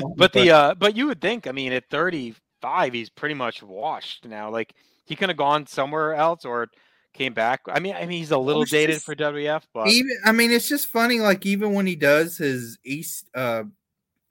but the uh but you would think, I mean, at 35, he's pretty much washed now. Like he could have gone somewhere else or came back. I mean, I mean he's a little dated just- for WF, but even I mean, it's just funny. Like even when he does his East uh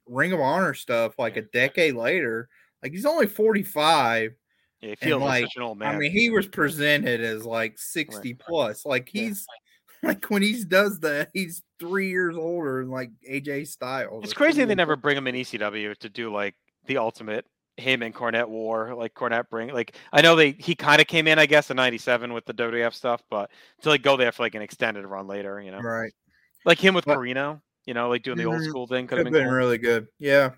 Ring of Honor stuff, like a decade later, like he's only 45. yeah, he feels like an old man. I mean, he was presented as like 60 plus. Like Yeah. he's like when he does that, he's three years older than like AJ Styles. It's crazy they never bring him in ECW to do like the ultimate him and Cornette war. Like Cornette bring like I know they he kind of came in I guess in '97 with the WWF stuff, but to like go there for like an extended run later, you know, right. like him with But- Corino, you know, like doing the old Mhm. school thing could have been, been cool. really good. Yeah.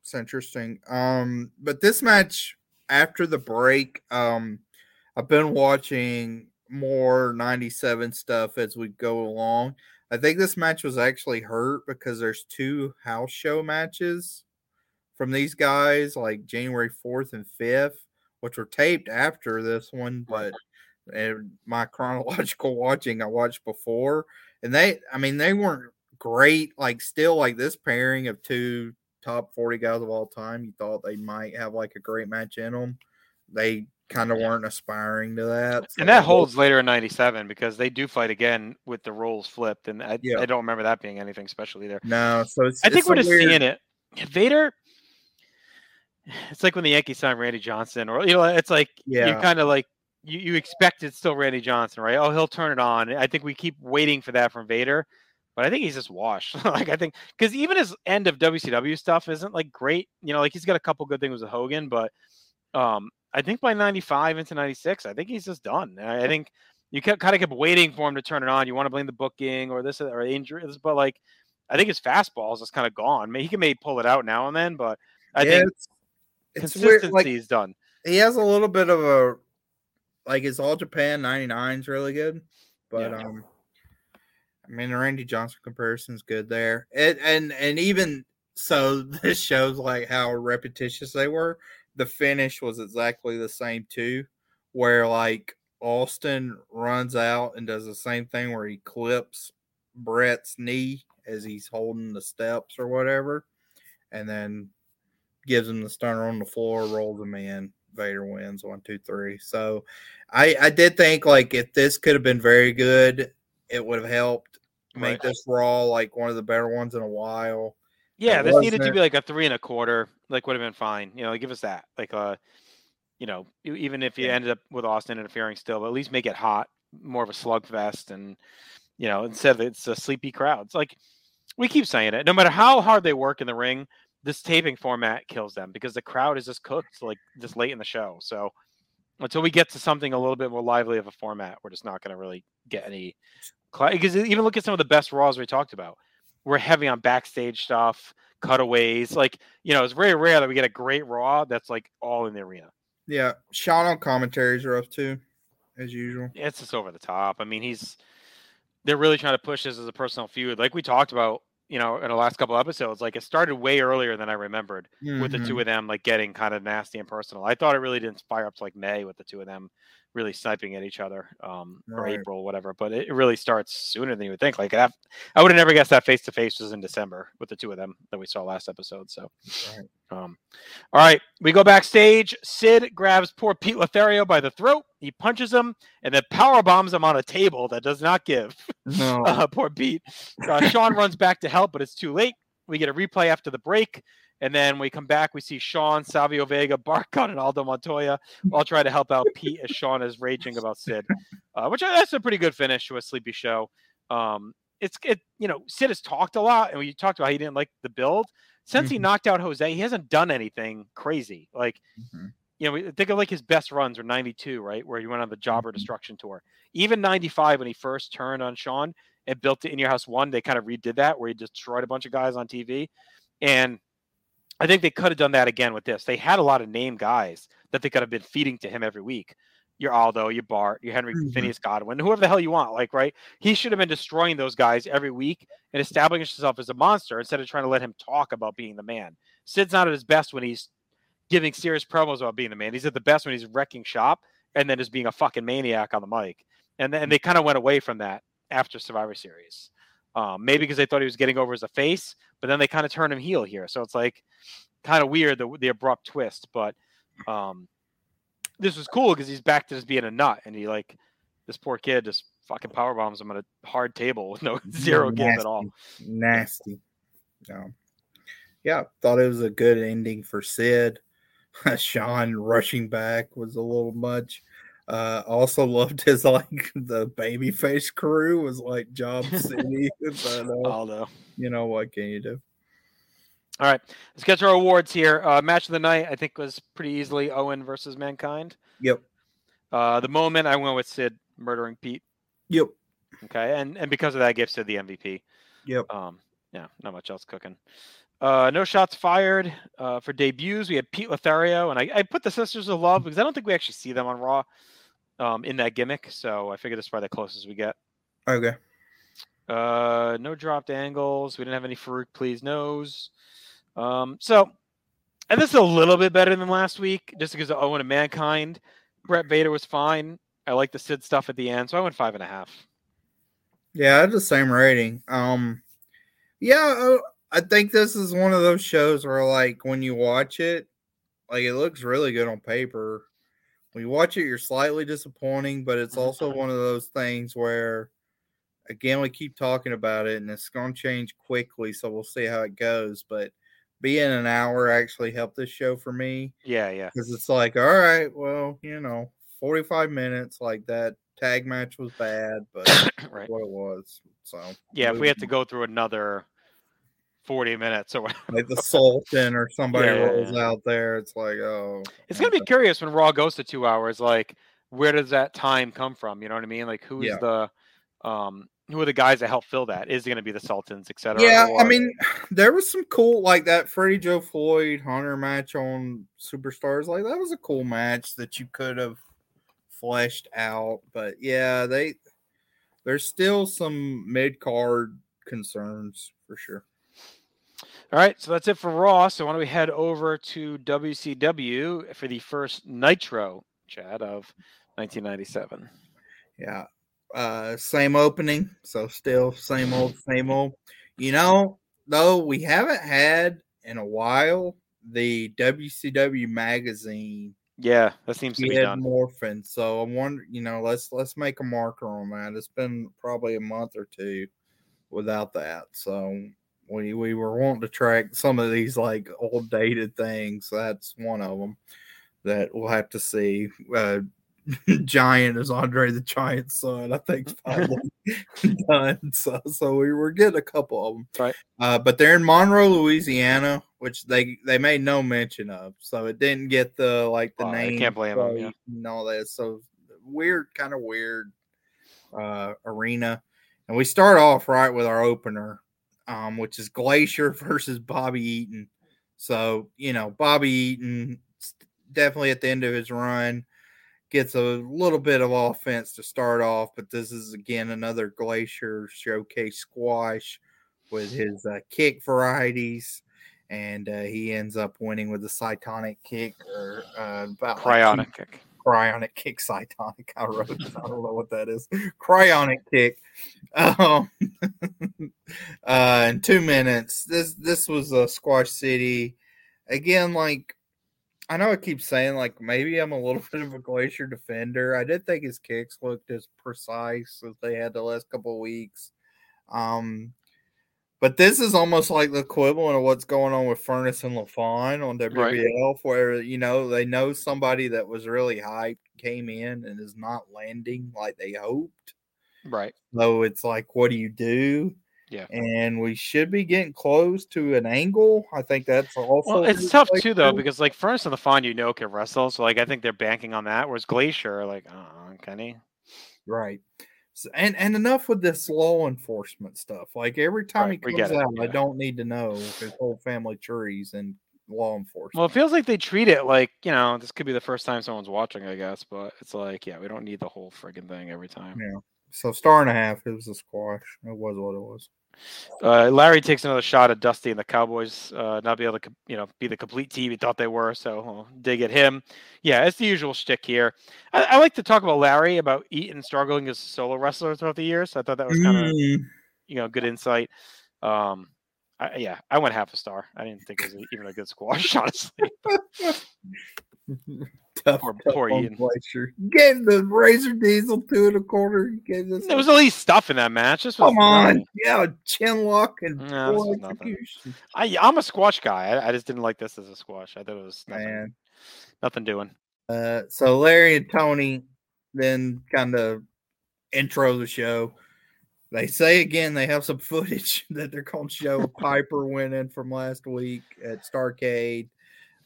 It's interesting. Um, but this match after the break, um, I've been watching more 97 stuff as we go along. I think this match was actually hurt because there's two house show matches from these guys, like January 4th and 5th, which were taped after this one, mm-hmm. but in my chronological watching, I watched before, and they, I mean, they weren't great. Like, still, like this pairing of two top 40 guys of all time, you thought they might have like a great match in them. They kind of weren't aspiring to that. And that holds later in '97 because they do fight again with the roles flipped, and I, Yeah. I don't remember that being anything special either. No, so it's. I think we're just weird- seeing it. Vader. It's like when the Yankees signed Randy Johnson, or you know, it's like you kind of like you, you expect it's still Randy Johnson, right? Oh, he'll turn it on. I think we keep waiting for that from Vader, but I think he's just washed. like I think because even his end of WCW stuff isn't like great. You know, like he's got a couple good things with Hogan, but um, I think by '95 into '96, I think he's just done. I, I think you kept, kind of kept waiting for him to turn it on. You want to blame the booking or this or injuries, but like I think his fastball is just kind of gone. I mean, he can maybe pull it out now and then, but I Yeah, think it's, it's weird. consistency Like is done. he has a little bit of a like his All Japan '99 is really good, but Yeah. um, I mean the Randy Johnson comparison's good there, and and and even so, this shows like how repetitious they were. The finish was exactly the same too, where like Austin runs out and does the same thing where he clips Bret's knee as he's holding the steps or whatever, and then gives him the stunner on the floor, rolls him in. Vader wins one, two, three. So I I did think like if this could have been very good, it would have helped make Right. this Raw like one of the better ones in a while. Yeah, it this needed to be like a three and a quarter. Like would have been fine. You know, give us that. Like uh, you know, even if you Yeah. ended up with Austin interfering still, but at least make it hot, more of a slugfest, and you know, instead of it's a sleepy crowd. It's like we keep saying it. No matter how hard they work in the ring, this taping format kills them because the crowd is just cooked like this late in the show. So until we get to something a little bit more lively of a format, we're just not going to really get any. Because even look at some of the best Raws we talked about. We're heavy on backstage stuff, cutaways. Like you know, it's very rare that we get a great Raw that's like all in the arena. Yeah, Shawn on commentaries are up too, as usual. It's just over the top. I mean, he's they're really trying to push this as a personal feud, like we talked about. You know, in the last couple episodes, like it started way earlier than I remembered with the two mm-hmm. of them like getting kind of nasty and personal. I thought it really didn't fire up to like May with the two of them really sniping at each other, um, or Right. April, whatever. But it really starts sooner than you would think. Like that, I would have never guessed that face to face was in December with the two of them that we saw last episode. So, Right. um, all right, we go backstage. Sid grabs poor Pete Lothario by the throat. He punches him and then power bombs him on a table that does not give. No, Uh, poor Pete. Uh, Shawn runs back to help, but it's too late. We get a replay after the break. And then we come back, we see Shawn, Savio Vega, Barcon, and Aldo Montoya all try to help out Pete as Shawn is raging about Sid, uh, which I, that's a pretty good finish to a sleepy show. Um, it's it, you know, Sid has talked a lot, and we talked about how he didn't like the build. Since he Mhm. knocked out Jose, he hasn't done anything crazy. Like, Mhm. you know, think of like his best runs were 92, right? Where he went on the Jobber Mhm. Destruction Tour. Even 95, when he first turned on Shawn and built it In Your House One, they kind of redid that where he destroyed a bunch of guys on TV. And I think they could have done that again with this. They had a lot of name guys that they could have been feeding to him every week. Your Aldo, your Bart, your Henry Mhm. Phineas Godwinn, whoever the hell you want, like, right? He should have been destroying those guys every week and establishing himself as a monster instead of trying to let him talk about being the man. Sid's not at his best when he's giving serious promos about being the man. He's at the best when he's wrecking shop and then just being a fucking maniac on the mic. And then they kind of went away from that after Survivor Series. Um, maybe because they thought he was getting over as a face, but then they kind of turned him heel here. So it's like kind of weird the, the abrupt twist. But um, this was cool because he's back to just being a nut, and he like this poor kid just fucking power bombs him on a hard table with no zero give at all. nasty. Um, yeah, thought it was a good ending for Sid. Shawn rushing back was a little much. Uh, also loved his like the babyface crew was like Job City, but uh, Aldo. you know what can you do? All right, let's get to our awards here. Uh, match of the night, I think, was pretty easily Owen versus Mankind. Yep, Uh, the moment I went with Sid murdering Pete. yep, Okay, and and because of that, I gave Sid the MVP. yep. Um, yeah, not much else cooking. Uh, no shots fired uh, for debuts. We had Pete Lothario, and I, I put the Sisters of Love because I don't think we actually see them on Raw um, in that gimmick. So I figured this is probably the closest we get. Okay. Uh, no dropped angles. We didn't have any Farouk please knows. Um, so, and this is a little bit better than last week, just because of Owen and Mankind. Bret Vader was fine. I like the Sid stuff at the end, so I went five and a half. Yeah, I had the same rating. Um, yeah, uh, I think this is one of those shows where, like, when you watch it, like, it looks really good on paper. When you watch it, you're slightly disappointing, but it's also mm-hmm. one of those things where, again, we keep talking about it, and it's going to change quickly, so we'll see how it goes. But being an hour actually helped this show for me Yeah, yeah. because it's like, all right, well, you know, 45 minutes, like that tag match was bad, but right. what it was. So Yeah, if we had to go through another 40 minutes or whatever. like the Sultan or somebody Yeah, rolls yeah. out there, it's like, oh, It's gonna be curious when Raw goes to two hours. Like, where does that time come from? You know what I mean? Like, who's Yeah. the, um, who are the guys that help fill that? Is it gonna be the Sultans, etc.? yeah. I mean, there was some cool like that Freddie Joe Floyd Hunter match on Superstars. Like that was a cool match that you could have fleshed out, but yeah, they there's still some mid card concerns for sure. All right. So that's it for Raw. So why don't we head over to WCW for the first Nitro chat of 1997? Yeah. Uh same opening, so still same old, same old. You know, though we haven't had in a while the WCW magazine Yeah, that seems to be done. Morphin. So I'm wondering, you know, let's let's make a marker on that. It's been probably a month or two without that. So we we were wanting to track some of these like old dated things. That's one of them that we'll have to see. Uh, Giant is Andre the Giant's son. I think it's finally done. So so we were getting a couple of them. Right. Uh, but they're in Monroe, Louisiana, which they they made no mention of. So it didn't get the like the I name can't blame 'em, yeah. and all that. So weird, kind of weird uh arena. And we start off right with our opener, um, which is Glacier versus Bobby Eaton. So, you know, Bobby Eaton definitely at the end of his run gets a little bit of offense to start off, but this is again another Glacier showcase squash with his uh, kick varieties. And uh, he ends up winning with the cytonic kick or uh, about like two Cryonic kick. Cryonic kick cytonic. I wrote. I don't know what that is. Cryonic kick. Um, uh, in two minutes. This this was a squash city. Again, like I know I keep saying like maybe I'm a little bit of a glacier defender. I did think his kicks looked as precise as they had the last couple weeks. Um but this is almost like the equivalent of what's going on with Furnas and LaFon on WBL, where you know they know somebody that was really hyped came in and is not landing like they hoped. Right. So it's like, what do you do? Yeah. And we should be getting close to an angle. I think that's also Well, it's tough like too, though, to- because like Furnas and Fawn, you know, can wrestle. So like, I think they're banking on that. Whereas Glacier, like, uh, can he? right. So, and and enough with this law enforcement stuff. Like every time Right, he comes out, I don't need to know his whole family trees and law enforcement. Well, it feels like they treat it like you know, this could be the first time someone's watching, I guess. But it's like, yeah, we don't need the whole friggin' thing every time. yeah. So star and a half. It was a squash. It was what it was. Uh, Larry takes another shot at Dusty and the Cowboys uh, not be able to, you know, be the complete team he thought they were. So we'll dig at him. Yeah, it's the usual shtick here. I, I like to talk about Larry about Eaton struggling as a solo wrestler throughout the years. I thought that was kind of Mm, you know good insight. Um, I, yeah, I went half a star. I didn't think it was even a good squash, honestly. tough, Poor- tough poor Ian. Glacier. Gave the Razor Diesel two and a quarter. You gave this. There was at least stuff in that match. This was come on, yeah, chin lock and No, this poor was nothing. execution. I, I'm a squash guy. I, I just didn't like this as a squash. I thought it was nothing, Man. nothing doing. Uh, so Larry and Tony then kind of intro the show. They say again they have some footage that they're going to show Piper winning from last week at Starcade.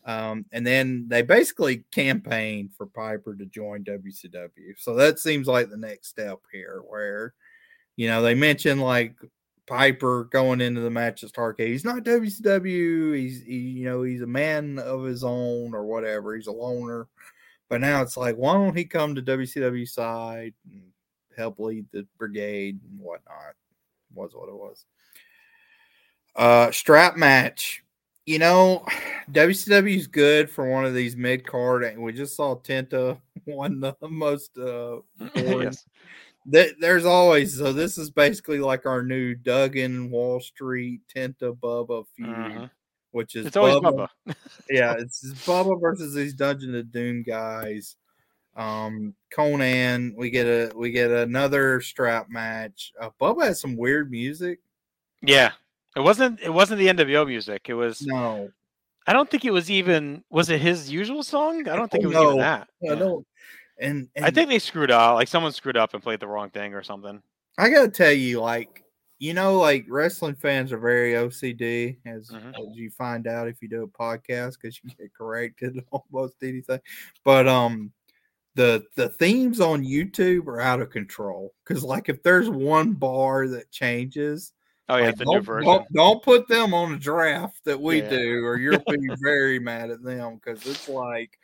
Um, and then they basically campaigned for Piper to join WCW. So that seems like the next step here, where you know they mentioned like Piper going into the match at Starcade. He's not WCW. He's he, you know he's a man of his own or whatever. He's a loner. But now it's like, why don't he come to WCW side and help lead the brigade and whatnot? Was what it was. Uh, strap match. You know, WCW is good for one of these mid card, and we just saw Tenta won the most uh, yes. Th- there's always so this is basically like our new Duggan Wall Street Tenta Bubba feud, Mhm. which is It's always Bubba. yeah, it's it's Bubba versus these Dungeon of Doom guys. Um, Conan, we get a we get another strap match. Uh, Bubba has some weird music. Yeah. It wasn't it wasn't the NWO music. It was No, I don't think it was even was it his usual song? I don't think it was No, even that. I Yeah. don't. And, and I think they screwed up. Like someone screwed up and played the wrong thing or something. I gotta tell you, like, you know, like wrestling fans are very OCD, as, Mhm. as you find out if you do a podcast, because you get corrected almost anything. But um, the the themes on YouTube are out of control. Because like, if there's one bar that changes, Oh yeah, like, the new don't, version. Don't, don't put them on a draft that we Yeah. do, or you'll be very mad at them because it's like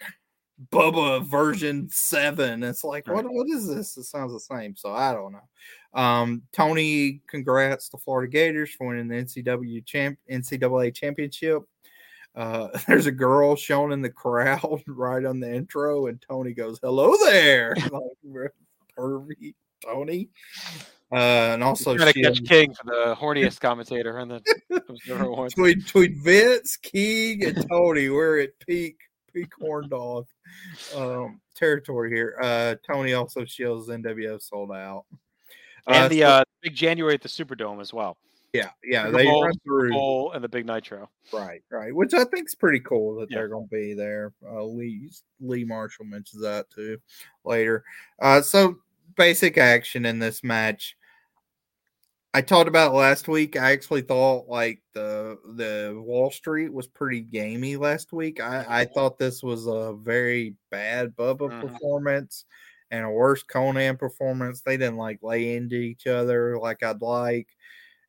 Bubba version seven. It's like, what what is this? It sounds the same. So I don't know. Um, Tony, congrats to Florida Gators for winning the NCW champ NCAA championship. Uh, there's a girl shown in the crowd right on the intro, and Tony goes, "Hello there," like pervy Tony. Uh, and also trying to catch King for the horniest commentator in the between, between Vince, Keeg, and Tony, we're at peak peak horn dog um, territory here. Uh, Tony also shows NWO sold out. And Uh, the so- uh, big January at the Superdome as well. yeah, yeah, Super they Bowl, run through Bowl and the big Nitro. right, right, which I think is pretty cool that Yeah. they're going to be there. Uh, Lee Lee Marshall mentions that too later. Uh, so basic action in this match. I talked about last week. I actually thought like the the Wall Street was pretty gamey last week. I, I thought this was a very bad Bubba Mhm. performance and a worse Conan performance. They didn't like lay into each other like I'd like.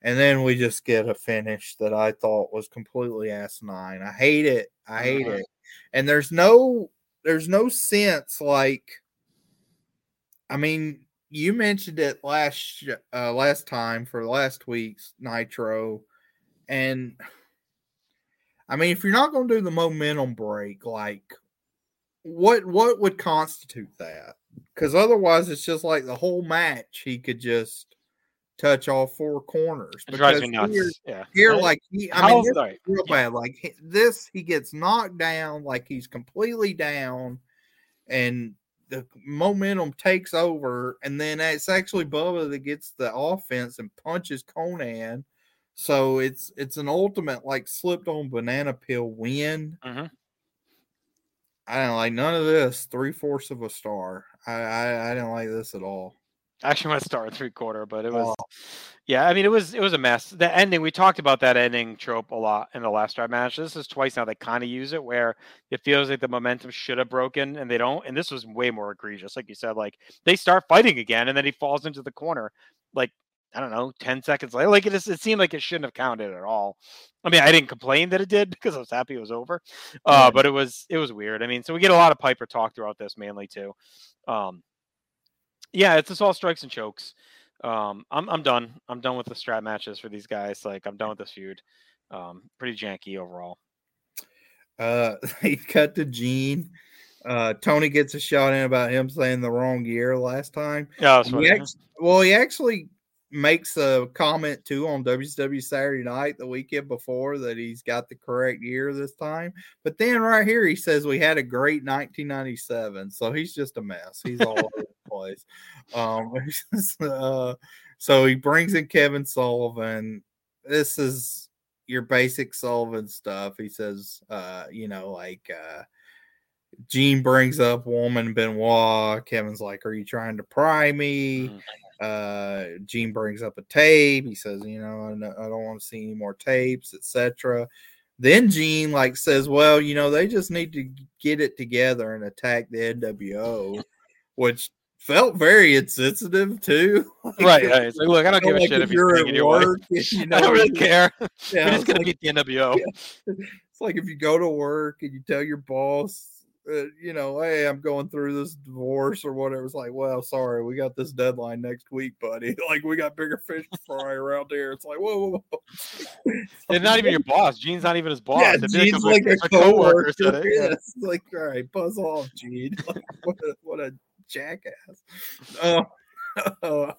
And then we just get a finish that I thought was completely asinine. I hate it. I hate Mhm. it. And there's no there's no sense like I mean, you mentioned it last uh, last time for last week's Nitro, and I mean, if you're not going to do the momentum break, like what what would constitute that? Because otherwise, it's just like the whole match. He could just touch all four corners. It drives me Because nuts. Here, yeah. here, like he, I How- mean, right. real Yeah. bad. Like this, he gets knocked down, like he's completely down, and the momentum takes over, and then it's actually Bubba that gets the offense and punches Conan. So it's it's an ultimate like slipped on banana peel win. Mhm. I don't like none of this. Three fourths of a star. I, I I didn't like this at all. Actually, start at three quarter, but it was, Oh. Yeah. I mean, it was it was a mess. The ending we talked about that ending trope a lot in the last drive match. This is twice now they kind of use it where it feels like the momentum should have broken and they don't. And this was way more egregious, like you said. Like they start fighting again, and then he falls into the corner, like I don't know, ten seconds later. Like it is, it seemed like it shouldn't have counted at all. I mean, I didn't complain that it did because I was happy it was over, uh, but it was it was weird. I mean, so we get a lot of Piper talk throughout this mainly too. Um, yeah, it's just all strikes and chokes. Um, I'm I'm done. I'm done with the strap matches for these guys. Like I'm done with this feud. Um, pretty janky overall. Uh, he cut to Gene. Uh, Tony gets a shot in about him saying the wrong year last time. Yeah, He act- well, he actually makes a comment too on WCW Saturday Night the weekend before that he's got the correct year this time. But then right here he says we had a great 1997. So he's just a mess. He's all over place. Um, uh, so he brings in Kevin Sullivan. This is your basic Sullivan stuff. He says, uh, you know, like uh Gene brings up woman Benoit. Kevin's like, Are you trying to pry me? Mhm. Uh Gene brings up a tape. He says, you know, I, I don't want to see any more tapes, etc. Then Gene like says, Well, you know, they just need to get it together and attack the NWO, which felt very insensitive too. Like, Right, right. It's like, look, I don't give a shit if you're at work, you know, I don't really care. Yeah, We're just it's gonna like- beat the NWO. It's like if you go to work and you tell your boss, uh, you know, hey, I'm going through this divorce or whatever. It's like, well, sorry, we got this deadline next week, buddy. Like, we got bigger fish to fry around here. It's like, whoa, whoa, whoa. It's not even your boss. Gene's not even his boss. Yeah, Gene's like a coworker coworker. yeah. Yeah, it's like, all right, buzz off, Gene. Like, what a what a jackass. Uh,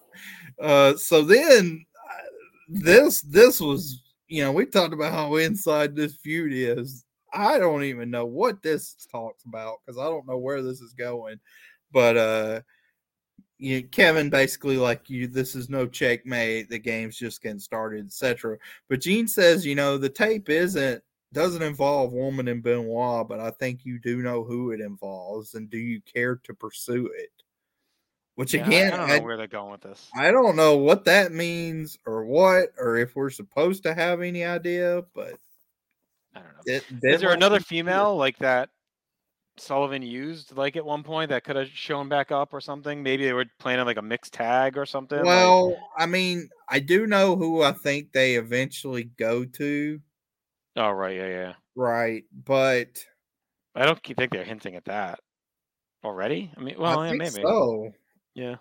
uh, so then uh, this this was you know we talked about how inside this feud is. I don't even know what this talks about because I don't know where this is going. But uh you, Kevin basically like you this is no checkmate, the game's just getting started, etc. But Gene says, you know, the tape isn't doesn't involve woman and Benoit, but I think you do know who it involves, and do you care to pursue it? Which Yeah, again, I don't I, know where they're going with this. I don't know what that means or what, or if we're supposed to have any idea, but I don't know. it, Is there another female like that Sullivan used like at one point that could have shown back up or something? Maybe they were planning like a mixed tag or something. like- Well, I mean, I do know who I think they eventually go to, oh right, yeah, yeah. right? But I don't think they're hinting at that already. I mean, well, I yeah, think maybe. so. Yeah.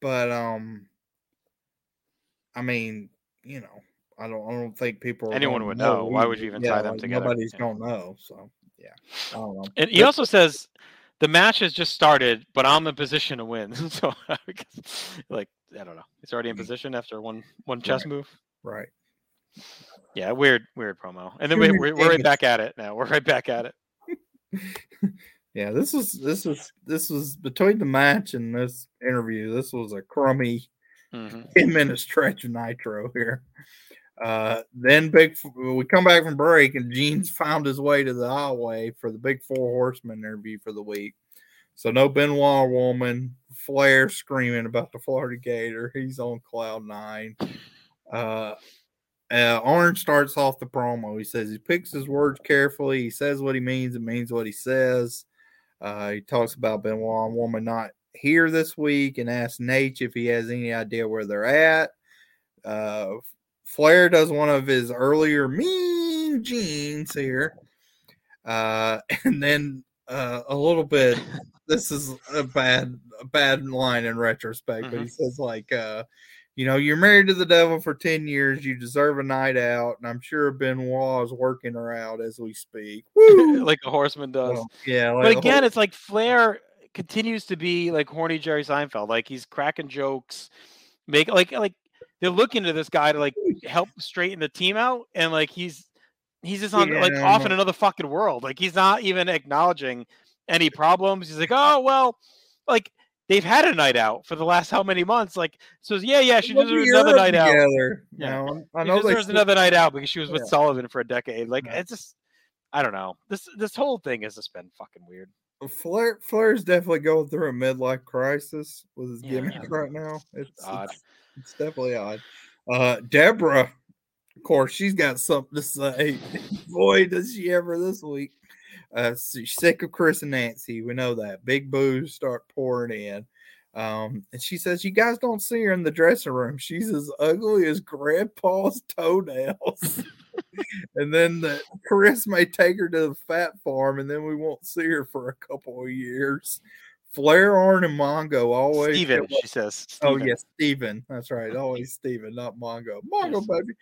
But um, I mean, you know, I don't, I don't think people Anyone would know. Why would you even Yeah, tie them like, together? Nobody's Yeah. gonna know. So yeah, I don't know. And he also says the match has just started, but I'm in position to win. so, like, I don't know. He's already in position after one one chess Right. move. Right. Yeah, weird, weird promo. And then we, we're, we're right back at it now. We're right back at it. Yeah, this was this was this was between the match and this interview. This was a crummy hmm 10 minute stretch of nitro here. Uh, then big we come back from break and Gene's found his way to the hallway for the big four horsemen interview for the week. So no Benoit woman, Flair screaming about the Florida Gator. He's on cloud nine. Uh, uh, Orange starts off the promo. He says he picks his words carefully. He says what he means and means what he says. Uh, he talks about Benoit and woman not here this week and asks Nate if he has any idea where they're at. Uh, Flair does one of his earlier mean jeans here. Uh, and then uh, a little bit, this is a bad, a bad line in retrospect, but he says, like, uh, you know, you're married to the devil for 10 years. You deserve a night out. And I'm sure Benoit is working her out as we speak. Like a horseman does. Well, yeah. Like but again, it's like Flair continues to be like horny Jerry Seinfeld. Like he's cracking jokes, make like like they're looking to this guy to like help straighten the team out, and like he's he's just on like Yeah, off in another fucking world. Like he's not even acknowledging any problems. He's like, oh well, like they've had a night out for the last how many months? Like so, yeah, yeah, she deserves another night out. Yeah. You know, I She know they deserves another night out because she was with Yeah. Sullivan for a decade. Like Yeah. it's just. I don't know. This this whole thing has just been fucking weird. Flair Flair's definitely going through a midlife crisis with his Yeah, gimmick right now. It's Odd. It's, it's definitely odd. Uh Deborah, of course, she's got something to say. Boy, does she ever this week. Uh sick of Chris and Nancy. We know that. Big boos start pouring in. Um, and she says, You guys don't see her in the dressing room. She's as ugly as grandpa's toenails. and then the, Chris may take her to the fat farm, and then we won't see her for a couple of years. Flair, Arn, and Mongo always. Steven, she says. Oh Steven. yes, Steven. That's right. Always Steven, not Mongo. Mongo, Yes. baby.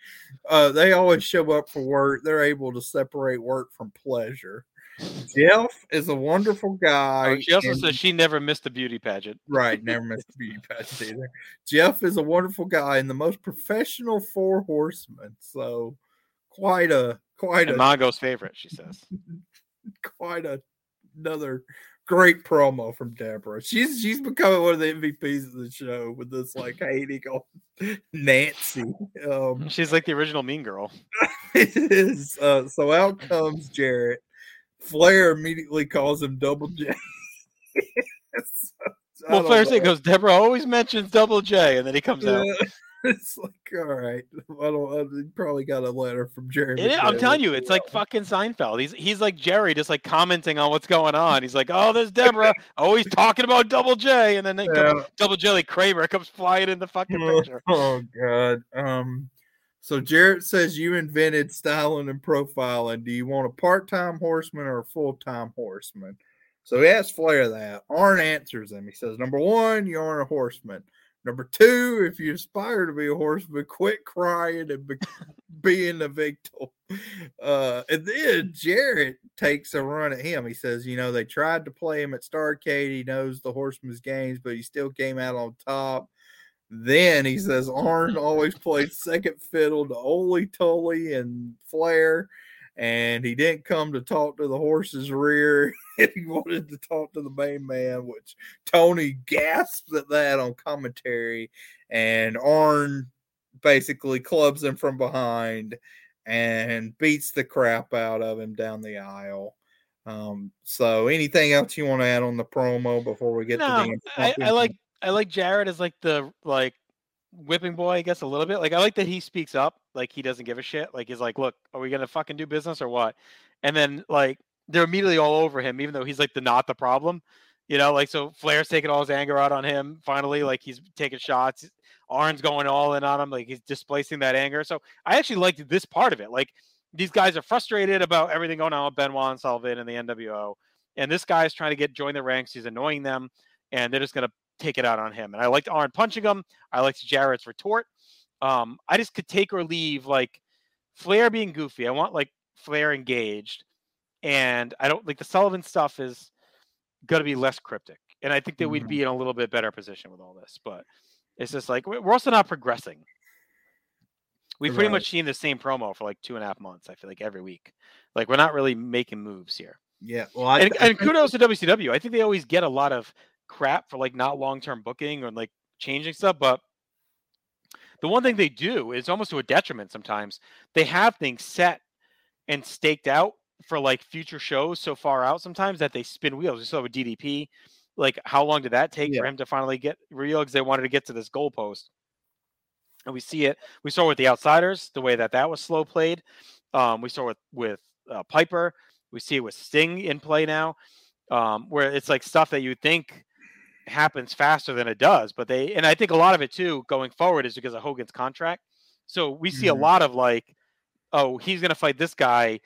Uh, they always show up for work. They're able to separate work from pleasure. Jeff is a wonderful guy. Oh, she also and- says she never missed a beauty pageant. Right, never missed a beauty pageant either. Jeff is a wonderful guy and the most professional four horsemen. So quite a quite And a Mongo's favorite, she says. quite a, another great promo from Deborah. She's she's becoming one of the MVPs of the show with this like hating on Nancy. Um She's like the original Mean Girl. it is uh so out comes Jarrett. Flair immediately calls him double J. So, Well, Flair know. goes, Deborah always mentions Double J, and then he comes out. It's like all right. I don't. I probably got a letter from Jerry. It- I'm telling you, it's like fucking Seinfeld. He's he's like Jerry, just like commenting on what's going on. He's like, "Oh, there's Deborah. Oh, he's talking about Double J," and then Yeah. Double J like Kramer comes flying in the fucking picture. Oh God. Um. So Jarrett says you invented styling and profiling. Do you want a part-time horseman or a full-time horseman? So he asks Flair that. Arn answers him. He says, number one, you aren't a horseman. Number two, if you aspire to be a horseman, quit crying and be, being the victim. Uh, and then Jarrett takes a run at him. He says, you know, they tried to play him at Starcade. He knows the horseman's games, but he still came out on top. Then he says Arn always played second fiddle to Ole Tully and Flair, and he didn't come to talk to the horse's rear. he wanted to talk to the main man, which Tony gasps at that on commentary, and Arn basically clubs him from behind and beats the crap out of him down the aisle. Um, so anything else you want to add on the promo before we get No, to the I, I like I like Jarrett as like the like whipping boy, I guess a little bit. Like I like that he speaks up, like he doesn't give a shit. Like he's like, look, are we gonna fucking do business or what? And then like they're immediately all over him, even though he's like the not the problem. You know, like so Flair's taking all his anger out on him finally, like he's taking shots. Arn's going all in on him, like he's displacing that anger. So I actually liked this part of it. Like these guys are frustrated about everything going on with Benoit and Sullivan and the NWO. And this guy is trying to get join the ranks. He's annoying them, and they're just gonna take it out on him. And I liked Arn punching him. I liked Jarrett's retort. Um, I just could take or leave like Flair being goofy. I want like Flair engaged, and I don't like the Sullivan stuff is gonna be less cryptic. And I think that we'd be in a little bit better position with all this, but it's just like we- we're also not progressing. We've pretty Right. much seen the same promo for like two and a half months. I feel like every week, like we're not really making moves here. Yeah, well, I, and, I and kudos to WCW. I think they always get a lot of crap for like not long term booking or like changing stuff. But the one thing they do is almost to a detriment sometimes. They have things set and staked out for like future shows so far out sometimes that they spin wheels. We saw with DDP. Like, how long did that take Yeah. for him to finally get real? Because they wanted to get to this goalpost. And we see it. We saw with the outsiders the way that that was slow played. Um, we saw with with uh, Piper. We see it with Sting in play now, um, where it's like stuff that you think happens faster than it does. But they, and I think a lot of it too going forward is because of Hogan's contract. So we see Mhm. a lot of like, oh, he's going to fight this guy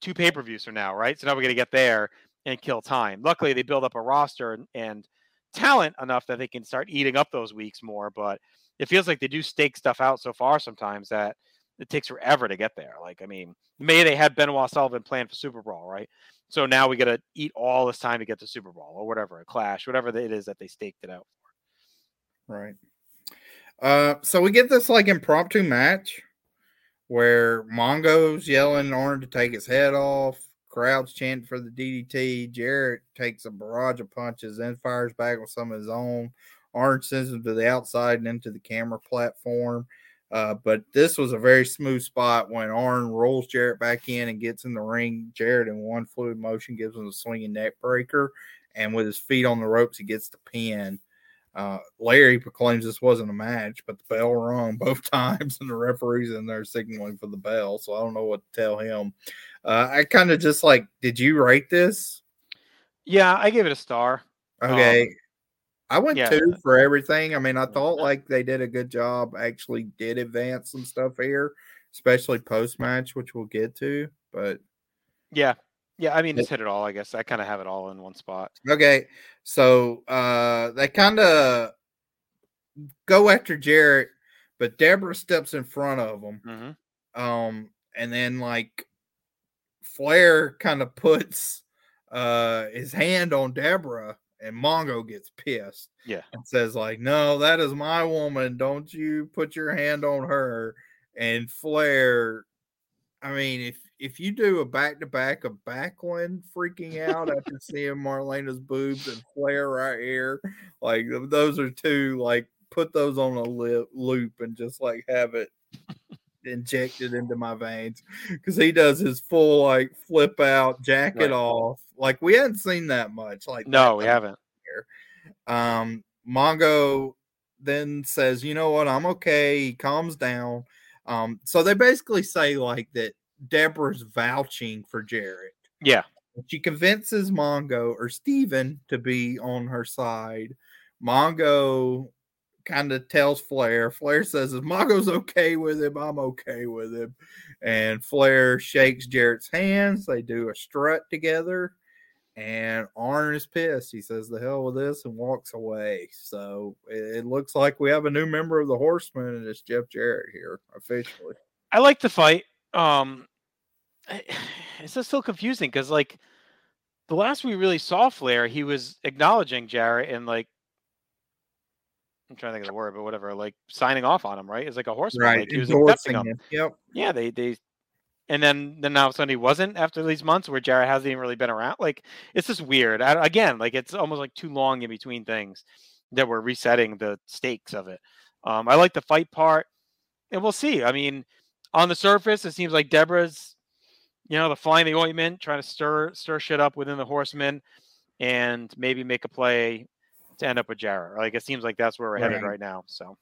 two pay per views from now, right? So now we're going to get there and kill time. Luckily, they build up a roster and, and talent enough that they can start eating up those weeks more. But it feels like they do stake stuff out so far sometimes that it takes forever to get there. Like, I mean, May they had Benoit Sullivan planned for SuperBrawl, right? So now we got to eat all this time to get to SuperBrawl or whatever, a clash, whatever it is that they staked it out. For. Right. Uh, so we get this like impromptu match where Mongo's yelling Arn to take his head off. Crowds chanting for the DDT. Jarrett takes a barrage of punches, then fires back with some of his own. Arn sends him to the outside and into the camera platform. Uh, but this was a very smooth spot when Arn rolls Jarrett back in and gets in the ring. Jarrett, in one fluid motion, gives him a swinging neck breaker. And with his feet on the ropes, he gets the pin. Uh, Larry proclaims this wasn't a match, but the bell rung both times, and the referee's in there signaling for the bell. So I don't know what to tell him. Uh, I kind of just like, did you rate this? Yeah, I gave it a star. Okay. Um, I went yeah. two for everything. I mean, I thought like they did a good job, actually did advance some stuff here, especially post match, which we'll get to. But Yeah. Yeah. I mean, just hit it all, I guess. I kind of have it all in one spot. Okay, so uh they kind of go after Jarrett, but Deborah steps in front of him. hmm Um, and then like Flair kind of puts uh his hand on Deborah, and Mongo gets pissed Yeah. and says like, "No, that is my woman. Don't you put your hand on her." And Flair, I mean, if if you do a back to back of Backlund freaking out after seeing Marlena's boobs and Flair right here, like those are two like put those on a lip, loop and just like have it injected into my veins because he does his full like flip out jacket Right. off. Like we hadn't seen that much. Like No, we haven't. Here. um, Mongo then says, "You know what? I'm okay." He calms down. Um, so they basically say like that Deborah's vouching for Jarrett. Yeah. She convinces Mongo or Steven to be on her side. Mongo kind of tells Flair. Flair says, if Mongo's okay with him, I'm okay with him. And Flair shakes Jarrett's hands. They do a strut together. And Arn is pissed. He says, the hell with this and walks away. So it, it looks like we have a new member of the Horsemen, and it's Jeff Jarrett here officially. I like the fight. Um, it's just still confusing because like the last we really saw Flair, he was acknowledging Jarrett and like I'm trying to think of the word, but whatever, like signing off on him, right? It's like a horseman. Right. Like he was accepting him. him. Yep. Yeah, they they and then then now suddenly wasn't after these months where Jarrett hasn't even really been around. Like it's just weird. I, again, like it's almost like too long in between things that we're resetting the stakes of it. Um, I like the fight part, and we'll see. I mean, on the surface, it seems like Deborah's, you know, the flying the ointment, trying to stir stir shit up within the Horsemen, and maybe make a play to end up with Jarrett. Like it seems like that's where we're headed Right. right now. So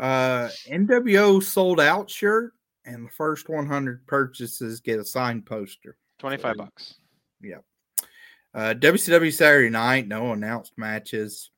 Uh, NWO Souled Out shirt, and the first 100 purchases get a signed poster. twenty five So- bucks. Yeah. Uh, WCW Saturday night, no announced matches.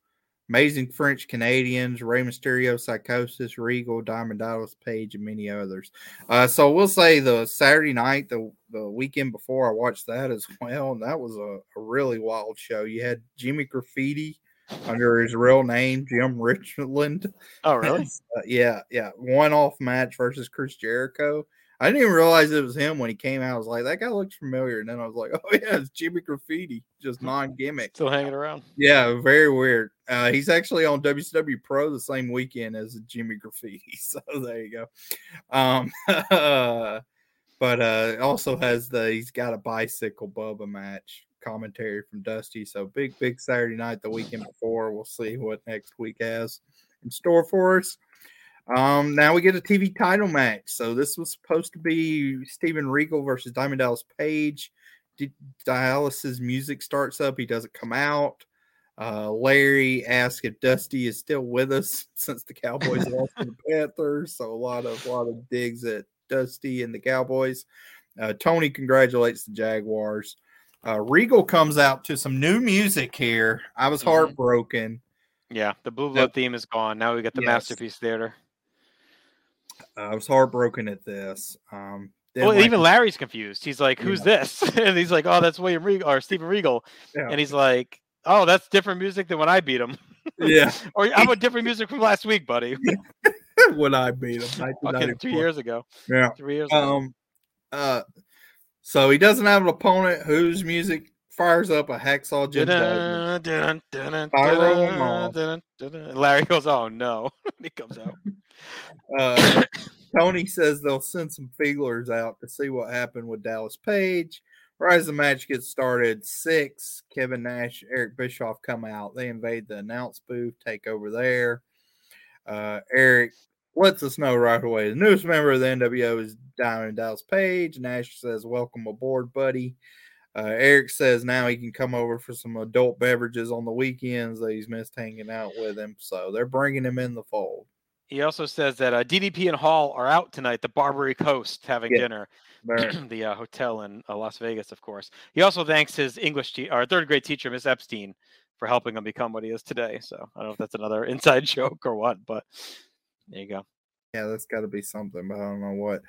Amazing French Canadians, Rey Mysterio, Psicosis, Regal, Diamond Dallas Page, and many others. Uh, so we'll say the Saturday night, the the weekend before, I watched that as well, and that was a, a really wild show. You had Jimmy Graffiti under his real name, Jim Richland. Oh really? Uh, yeah, yeah. One off match versus Chris Jericho. I didn't even realize it was him when he came out. I was like, that guy looks familiar. And then I was like, oh, yeah, it's Jimmy Graffiti, just non gimmick. Still hanging around. Yeah, very weird. Uh, he's actually on WCW Pro the same weekend as Jimmy Graffiti. So there you go. Um, but uh, also has the he's got a bicycle Bubba match commentary from Dusty. So big, big Saturday night the weekend before. We'll see what next week has in store for us. Um, now we get a TV title match. So this was supposed to be Steven Regal versus Diamond Dallas Page. D- Dallas's music starts up. He doesn't come out. Uh, Larry asks if Dusty is still with us since the Cowboys lost to the Panthers. So a lot of a lot of digs at Dusty and the Cowboys. Uh, Tony congratulates the Jaguars. Uh, Regal comes out to some new music here. I was Mhm. heartbroken. Yeah, the Blue Blood theme is gone. Now we got the Yes. Masterpiece Theater. I was heartbroken at this. Um, Well, like even. Larry's confused. He's like, "Who's this?" and he's like, "Oh, that's William Regal or Stephen Regal." Yeah. And he's like, "Oh, that's different music than when I beat him." yeah, or I'm a different music from last week, buddy? when I beat him, Fucking two years ago. Yeah. Three years ago. Um, uh, so he doesn't have an opponent whose music fires up a hacksaw Jim. Larry goes, "Oh no!" he comes out. Uh, Tony says they'll send some feelers out to see what happened with Dallas Page. Right as the match gets started, syxx Kevin Nash, Eric Bischoff come out. They invade the announce booth, take over there. Uh, Eric lets us know right away the newest member of the NWO is Diamond Dallas Page. Nash says, "Welcome aboard, buddy." Uh, Eric says now he can come over for some adult beverages on the weekends that he's missed hanging out with him. So they're bringing him in the fold. He also says that uh, DDP and Hall are out tonight, the Barbary Coast, having Yeah. dinner. The uh, hotel in uh, Las Vegas, of course. He also thanks his English te- or third grade teacher, Miss Epstein, for helping him become what he is today. So I don't know if that's another inside joke or what, but there you go. Yeah, that's got to be something, but I don't know what.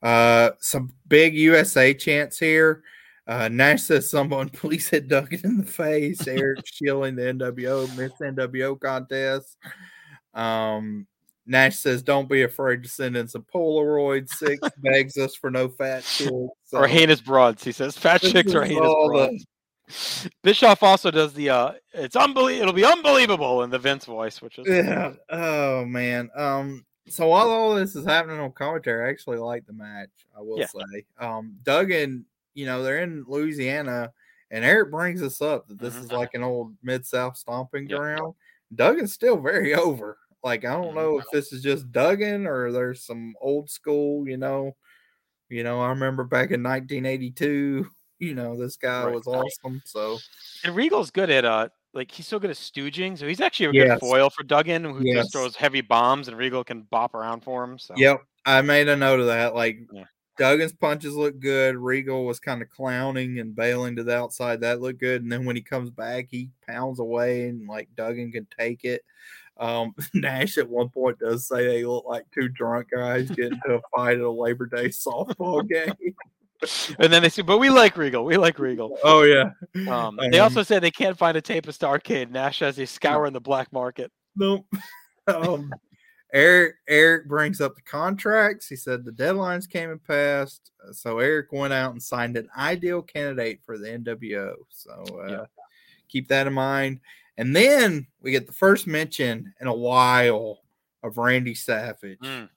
Uh, some big USA chants here. Uh, Nash says, "Someone please hit Duggan in the face." Eric shilling the NWO Miss NWO contest. Um, Nash says, "Don't be afraid to send in some Polaroids." Syxx begs us for no fat chicks. or heinous broads, he says. Fat This chicks or heinous broads. Bischoff also does the uh it's unbelievable it'll be unbelievable in the Vince voice, which is yeah. Oh man. Um. So while all this is happening on commentary, I actually like the match. I will Yeah. say. Um. Duggan, you know, they're in Louisiana, and Eric brings us up that this Mhm. is like an old mid South stomping Yep. ground. Duggan's still very over. Like I don't Mhm. know if this is just Duggan or there's some old school. You know. You know, I remember back in 1982. You know, this guy Right. was awesome. So and Regal's good at uh like he's so good at stooging. So he's actually a Yes. good foil for Duggan, who Yes. just throws heavy bombs, and Regal can bop around for him. So Yep, I made a note of that. Like Yeah. Duggan's punches look good. Regal was kind of clowning and bailing to the outside. That looked good. And then when he comes back, he pounds away and like Duggan can take it. Um, Nash at one point does say they look like two drunk guys getting into a fight at a Labor Day softball game. and then they say, but we like Regal. We like Regal. Oh yeah. Um, they also said they can't find a tape of Starcade. Nash has a scour in the black market. Nope. um, Eric Eric brings up the contracts. He said the deadlines came and passed, uh, so Eric went out and signed an ideal candidate for the NWO. So uh, Yeah. keep that in mind. And then we get the first mention in a while of Randy Savage. Mm.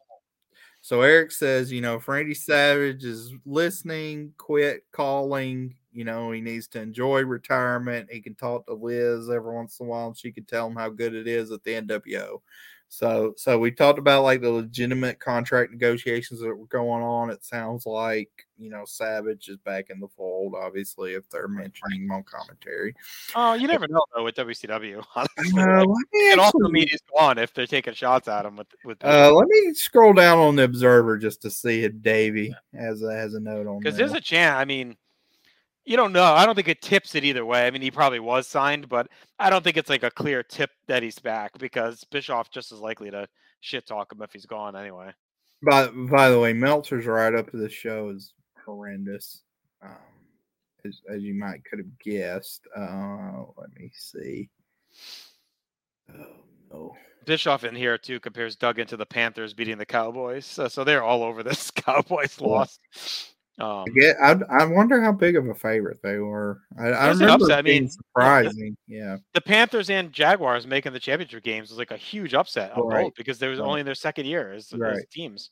So Eric says, you know, if Randy Savage is listening, quit calling. You know, he needs to enjoy retirement. He can talk to Liz every once in a while, and she can tell him how good it is at the NWO. So, so we talked about like the legitimate contract negotiations that were going on. It sounds like you know Savage is back in the fold. Obviously, if they're mentioning him on commentary, Oh, you never know though with WCW. Honestly, uh, Like, it also mean he's gone if they're taking shots at him with with uh, let me scroll down on the Observer just to see if Davey has a, has a note on because there's a chance. I mean, you don't know. I don't think it tips it either way. I mean, he probably was signed, but I don't think it's like a clear tip that he's back because Bischoff just as likely to shit talk him if he's gone anyway. By by the way, Meltzer's write up of this show is horrendous, um, as as you might could have guessed. Uh, let me see. Oh no. Bischoff in here too compares Duggan to the Panthers beating the Cowboys, so, so they're all over this Cowboys loss. Um, Yeah, I, I wonder how big of a favorite they were. I, I remember I mean, surprising. Yeah, the Panthers and Jaguars making the championship games was like a huge upset Right. both because they was Right. only in their second year as, as teams.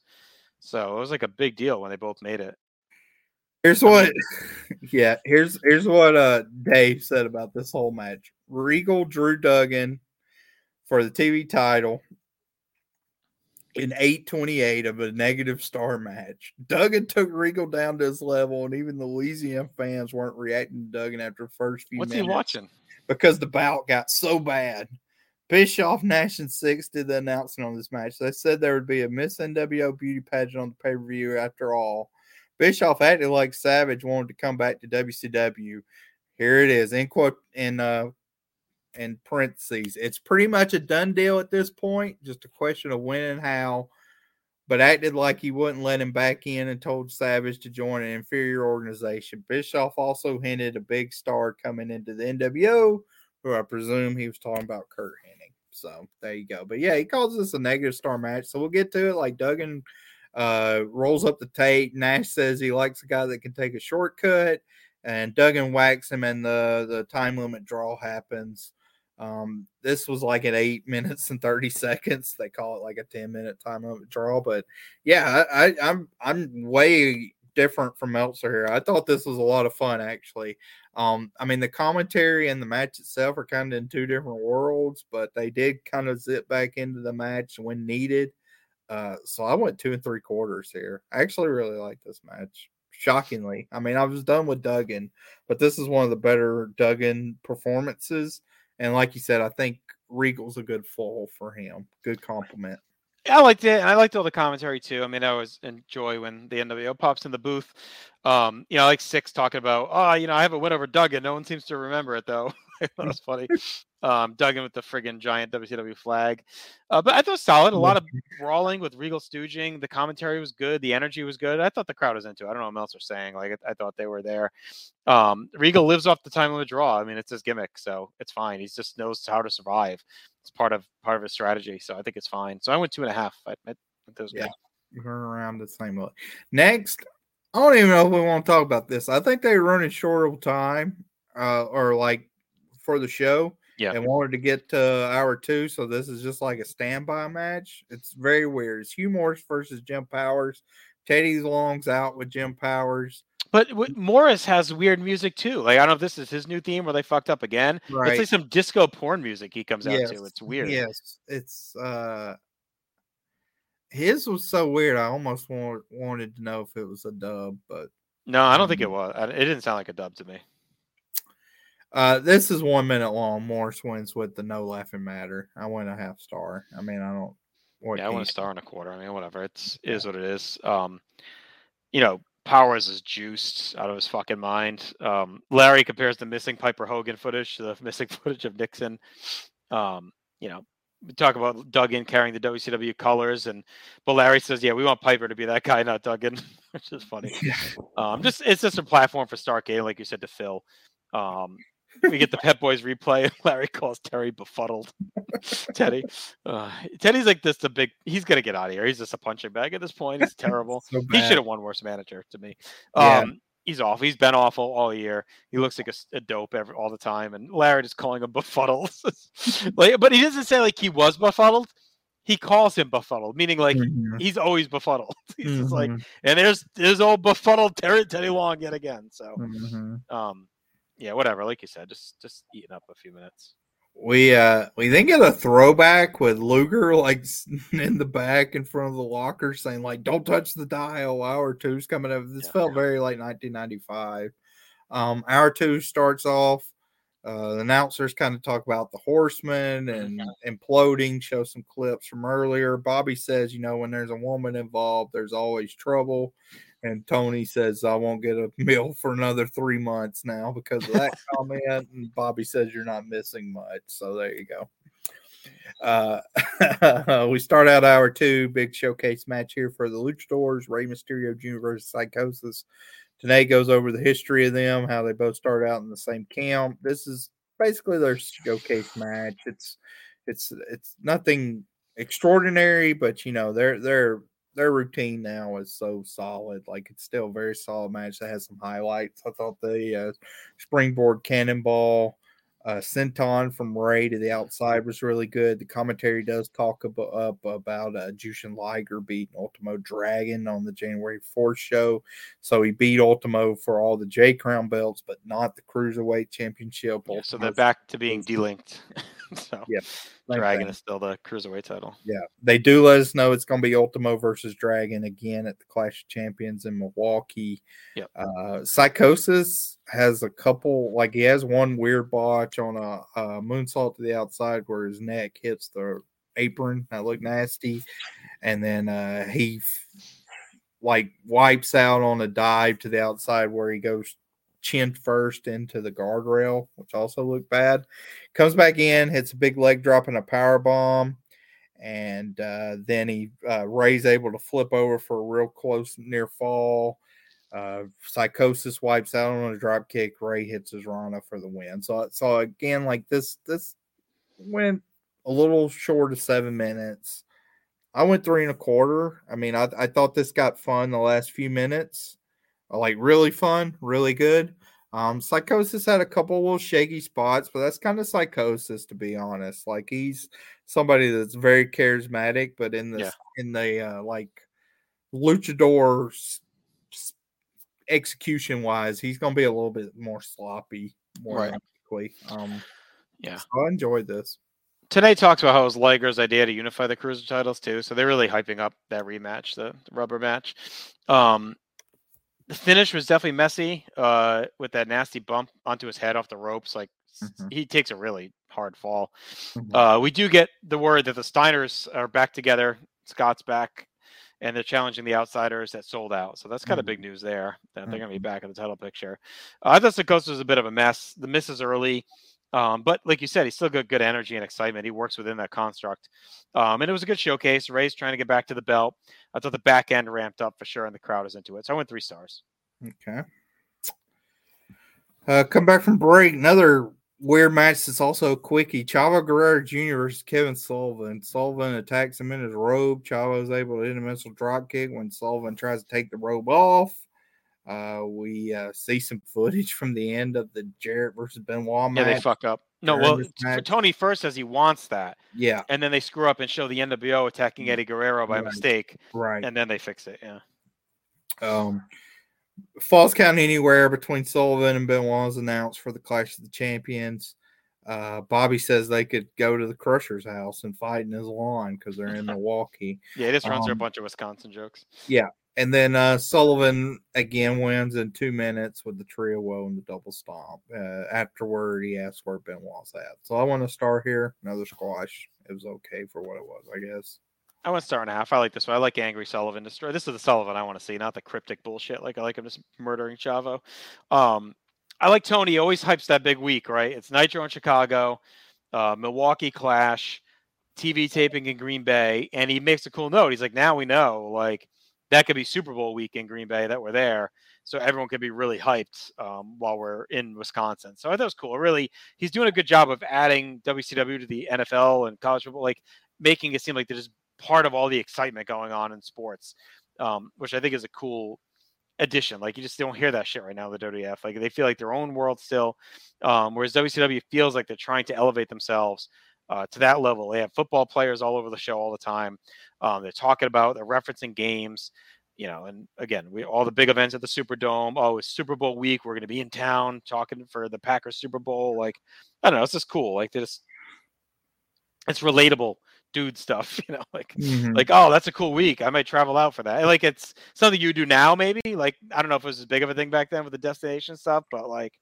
So it was like a big deal when they both made it. here's what. Yeah, here's here's what uh Dave said about this whole match. Regal drew Duggan for the TV title in 828 of a negative star match. Duggan took Regal down to his level, and even the Louisiana fans weren't reacting to Duggan after the first few What's minutes What's he watching? because the bout got so bad. Bischoff, Nash, and Syxx did the announcement on this match. They said there would be a Miss NWO beauty pageant on the pay per view after all. Bischoff acted like Savage wanted to come back to WCW. Here it is in quote in uh in parentheses. It's pretty much a done deal at this point, just a question of when and how. But acted like he wouldn't let him back in and told Savage to join an inferior organization. Bischoff also hinted a big star coming into the NWO, who I presume he was talking about Curt Hennig. So there you go. But yeah, he calls this a negative star match. So we'll get to it. Like Duggan uh, rolls up the tape. Nash says he likes a guy that can take a shortcut, and Duggan whacks him, and the the time limit draw happens. Um, this was like at eight minutes and thirty seconds. They call it like a ten minute time limit draw, but yeah, I, I, I'm I'm way different from Meltzer here. I thought this was a lot of fun actually. Um, I mean the commentary and the match itself are kind of in two different worlds, but they did kind of zip back into the match when needed. Uh, so I went two and three quarters here. I actually really like this match. Shockingly, I mean, I was done with Duggan, but this is one of the better Duggan performances. And like you said, I think Regal's a good fall for him. Good compliment. I liked it. and I liked all the commentary too. I mean, I always enjoy when the NWO pops in the booth. Um, you know, like Syxx talking about, oh, you know, I have a win over Duggan. No one seems to remember it though. It was funny. Um, Duggan with the friggin' giant WCW flag. Uh, but I thought it was solid. A lot of brawling with Regal stooging. The commentary was good. The energy was good. I thought the crowd was into it. I don't know what Meltzer saying. Like I, I thought they were there. Um, Regal lives off the time of limit draw. I mean, it's his gimmick, so it's fine. He just knows how to survive. It's part of part of his strategy. So I think it's fine. So I went two and a half. I, I think that was Yeah. good. We're around the same way. Next, I don't even know if we want to talk about this. I think they were running short of time, uh, or like for the show. Yeah. And wanted to get to hour two, so this is just like a standby match. It's very weird. It's Hugh Morris versus Jim Powers. Teddy Long's out with Jim Powers. But w- Morris has weird music too. Like I don't know if this is his new theme or they fucked up again. It's Right. like some disco porn music he comes out Yes, to. It's weird. Yes, it's uh his was so weird. I almost want, wanted to know if it was a dub, but No, I don't think it Um, was. It didn't sound like a dub to me. Uh, this is one minute long. Morris wins with the no laughing matter. I went a half star. I mean, I don't. Yeah, I you- a star and a quarter. I mean, whatever. It's is what it is. Um, you know, Powers is juiced out of his fucking mind. Um, Larry compares the missing Piper Hogan footage to the missing footage of Nixon. Um, you know, we talk about Duggan carrying the WCW colors, and but Larry says, "Yeah, we want Piper to be that guy, not Duggan," which is funny. Yeah. Um, just it's just a platform for Starcade, like you said, to fill. Um, we get the Pet Boys replay. Larry calls Terry befuddled. Teddy, uh, Teddy's like this. The big. He's gonna get out of here. He's just a punching bag at this point. He's terrible. So he should have won worst manager to me. Yeah. Um, he's awful. He's been awful all year. He looks like a dope every, all the time. And Larry is calling him befuddled. like, but he doesn't say like he was befuddled. He calls him befuddled, meaning like Mhm, he's always befuddled. He's just like, mhm, and there's there's old befuddled Terry Teddy Long yet again. So, mhm. um, yeah, whatever. Like you said, just just eating up a few minutes. We uh we then get a throwback with Luger like in the back in front of the locker saying like don't touch the dial hour two's coming up. This Yeah. felt very like 1995. Um hour two starts off. Uh the announcers kind of talk about the horsemen and imploding, show some clips from earlier. Bobby says, you know, when there's a woman involved, there's always trouble. And Tony says, I won't get a meal for another three months now because of that comment. And Bobby says, You're not missing much. So there you go. Uh, we start out hour two, big showcase match here for the Luchadors, Rey Mysterio Jr. versus Psicosis. Tenay goes over the history of them, how they both started out in the same camp. This is basically their showcase match. It's it's it's nothing extraordinary, but you know, they're they're their routine now is so solid. Like it's still a very solid match that has some highlights. I thought the uh, springboard cannonball, uh, senton from Rey to the outside was really good. The commentary does talk about, up about uh, Jushin Liger beating Ultimo Dragon on the January 4th show. So he beat Ultimo for all the J Crown belts, but not the Cruiserweight Championship. Yeah, so they're back to being delinked. so Yeah, Dragon thing. is still the cruiserweight title. Yeah, they do let us know it's going to be Ultimo versus Dragon again at the Clash of Champions in Milwaukee. Yep. Uh, Psicosis has a couple, like he has one weird botch on a, a moonsault to the outside where his neck hits the apron. That looked nasty, and then uh, he like wipes out on a dive to the outside where he goes chin first into the guardrail, which also looked bad. Comes back in, hits a big leg drop and a power bomb and uh, then he uh, Rey's able to flip over for a real close near fall. Uh, psicosis wipes out on a drop kick. Rey hits his Rana for the win. So, so again, like this, this went a little short of seven minutes. I went three and a quarter. I mean, I, I thought this got fun the last few minutes, Uh, like really fun, really good. Um, Psicosis had a couple little shaky spots, but that's kind of Psicosis to be honest. Like he's somebody that's very charismatic, but in the Yeah. in the uh, like luchador s- s- execution wise, he's going to be a little bit more sloppy, more Right. likely. Um, Yeah. so I enjoyed this. Tenay talks about how it was Liger's idea to unify the cruiser titles too. So they're really hyping up that rematch, the, the rubber match. Um, the finish was definitely messy uh, with that nasty bump onto his head off the ropes. Like Mhm. he takes a really hard fall. Mhm. Uh, we do get the word that the Steiners are back together. Scott's back, and they're challenging the Outsiders that Souled Out. So that's kind of big news there. That they're going to be back in the title picture. Uh, I thought Psicosis was a bit of a mess. The misses early, um, but like you said, he's still got good energy and excitement. He works within that construct, um, and it was a good showcase. Rey's trying to get back to the belt. I thought the back end ramped up for sure, and the crowd is into it. So I went three stars. Okay. Uh, come back from break. Another weird match that's also a quickie. Chavo Guerrero Jr. versus Kevin Sullivan. Sullivan attacks him in his robe. Chavo is able to hit a missile drop kick when Sullivan tries to take the robe off. Uh, we uh, see some footage from the end of the Jarrett versus Benoit match. Yeah, they fuck up. No, well, this t- match. Tony first says he wants that, yeah, and then they screw up and show the NWO attacking Eddie Guerrero by Right. mistake, right. and then they fix it. Yeah. Um, Falls Count Anywhere between Sullivan and Benoit is announced for the Clash of the Champions. Uh, Bobby says they could go to the Crusher's house and fight in his lawn because they're in Milwaukee. Yeah, he just runs through a Um, bunch of Wisconsin jokes. Yeah. And then uh, Sullivan again wins in two minutes with the tree of woe and the double stomp. Uh, afterward, he asked where Benoit's at. So I want to start here. Another squash. It was okay for what it was, I guess. I went star and a half. I like this one. I like Angry Sullivan destroy. This is the Sullivan I want to see, not the cryptic bullshit. Like I like him just murdering Chavo. Um, I like Tony. He always hypes that big week, right? It's Nitro in Chicago, uh, Milwaukee Clash, TV taping in Green Bay, and he makes a cool note. He's like, now we know, like that could be Super Bowl week in Green Bay that we're there, so everyone could be really hyped um, while we're in Wisconsin. So I thought it was cool. Really, he's doing a good job of adding WCW to the NFL and college football, like making it seem like there's part of all the excitement going on in sports, um, which I think is a cool addition. Like you just don't hear that shit right now. The WWF, like they feel like their own world still, um, whereas WCW feels like they're trying to elevate themselves uh, to that level. They have football players all over the show all the time. Um, they're talking about, they're referencing games, you know, and again, we all the big events at the Superdome. Oh, it's Super Bowl week. We're going to be in town talking for the Packers Super Bowl. Like, I don't know, it's just cool. Like this, it's relatable dude stuff, you know, like Mhm. like oh that's a cool week. I might travel out for that. Like it's something you do now, maybe. Like I don't know if it was as big of a thing back then with the destination stuff, but like,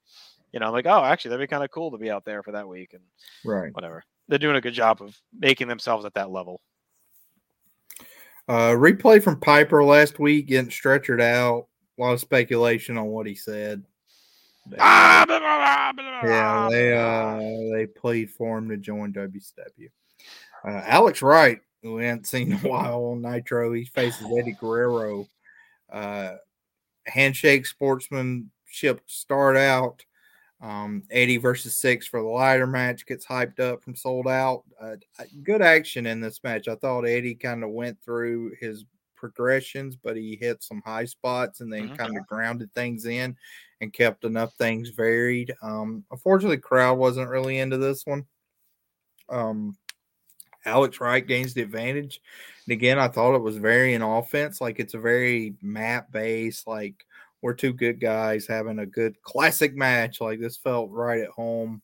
you know, I'm like oh actually that'd be kind of cool to be out there for that week and right. whatever. They're doing a good job of making themselves at that level. Uh, replay from Piper last week getting stretchered out. A lot of speculation on what he said. Ah, blah, blah, blah, blah, Yeah, they uh they played for him to join WCW. Uh, Alex Wright, who we hadn't seen in a while on Nitro, he faces Eddie Guerrero. Uh, handshake sportsmanship to start out. Um, Eddie versus syxx for the lighter match gets hyped up from Souled Out. Uh, good action in this match. I thought Eddie kind of went through his progressions, but he hit some high spots and then Mhm. kind of grounded things in and kept enough things varied. Um, unfortunately, crowd wasn't really into this one. Um, Alex Wright gains the advantage. And again, I thought it was very in offense. Like it's a very map based, like we're two good guys having a good classic match. Like this felt right at home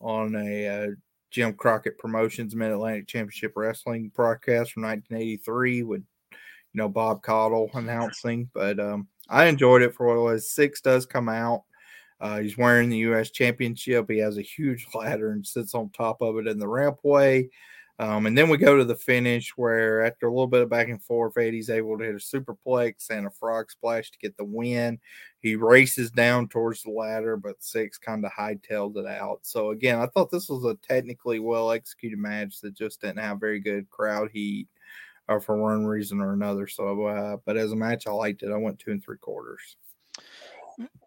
on a uh, Jim Crockett Promotions Mid Atlantic Championship Wrestling broadcast from 1983 with, you know, Bob Caudle announcing. But um, I enjoyed it for what it was. Syxx does come out. Uh, he's wearing the U.S. Championship. He has a huge ladder and sits on top of it in the rampway. Um, and then we go to the finish where, after a little bit of back and forth, Eddie's able to hit a superplex and a frog splash to get the win. He races down towards the ladder, but Syxx kind of hightailed it out. So, again, I thought this was a technically well executed match that just didn't have very good crowd heat uh, for one reason or another. So, uh, but as a match, I liked it. I went two and three quarters.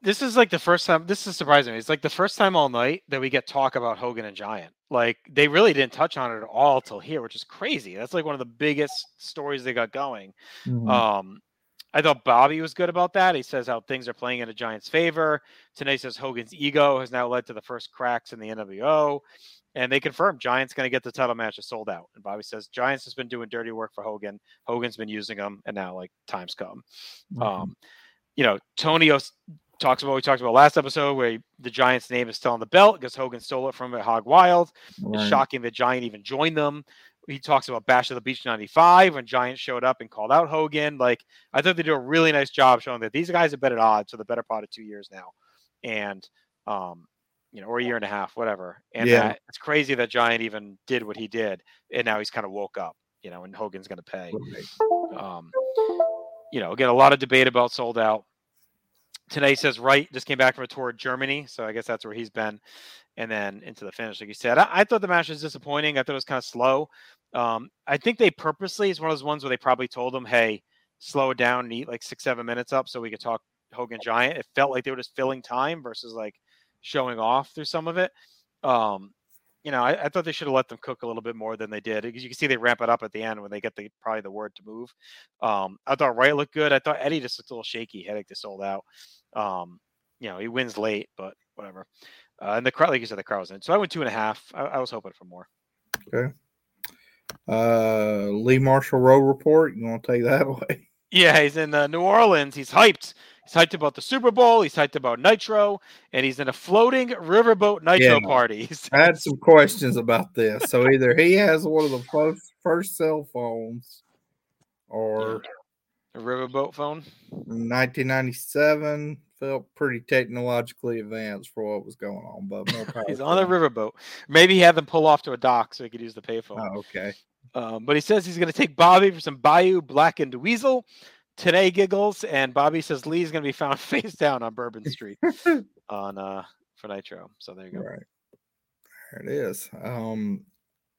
This is like the first time. This is surprising me. It's like the first time all night that we get talk about Hogan and Giant. Like they really didn't touch on it at all till here, which is crazy. That's like one of the biggest stories they got going. Um, I thought Bobby was good about that. He says how things are playing in a Giants' favor. Tenay says Hogan's ego has now led to the first cracks in the NWO. And they confirmed Giants going to get the title match is Souled Out. And Bobby says Giants has been doing dirty work for Hogan. Hogan's been using them, and now like time's come. Mhm. Um, you know, Tony Os- talks about what we talked about last episode, where he- the Giants' name is still on the belt because Hogan stole it from Hog Wild. It's shocking that Giant even joined them. He talks about Bash of the Beach 95 when Giant showed up and called out Hogan. Like, I thought they did a really nice job showing that these guys have been at odds for the better part of two years now. And, um, you know, or a year and a half, whatever. And Yeah. that, it's crazy that Giant even did what he did. And now he's kind of woke up, you know, and Hogan's going to pay. Um, you know, again, a lot of debate about Souled Out. Tenay says Wright just came back from a tour of Germany, so I guess that's where he's been. And then into the finish, like you said, I, I thought the match was disappointing. I thought it was kind of slow. Um, I think they purposely is one of those ones where they probably told him, "Hey, slow it down and eat like six, seven minutes up, so we could talk Hogan Giant." It felt like they were just filling time versus like showing off through some of it. Um, you know, I, I thought they should have let them cook a little bit more than they did because you can see they ramp it up at the end when they get the probably the word to move. Um, I thought Wright looked good. I thought Eddie just looked a little shaky, headache to Souled Out. Um, you know, he wins late, but whatever. Uh, and the crowd, like you said, the crowd was in. So I went two and a half. I, I was hoping for more. Okay. Uh, Lee Marshall Row report. You want to take that away? Yeah, he's in uh, New Orleans. He's hyped. He's hyped about the Super Bowl. He's hyped about Nitro, and he's in a floating riverboat Nitro Yeah. party. I had some questions about this. So either he has one of the first first cell phones, or A riverboat phone. 1997 felt pretty technologically advanced for what was going on, but. He's on the riverboat. Maybe he had them pull off to a dock so he could use the payphone. Oh, okay. Um, but he says he's going to take Bobby for some Bayou Blackened Weasel. Tenay giggles, and Bobby says Lee's going to be found face down on Bourbon Street on uh for Nitro. So there you go. Right. There it is. Um,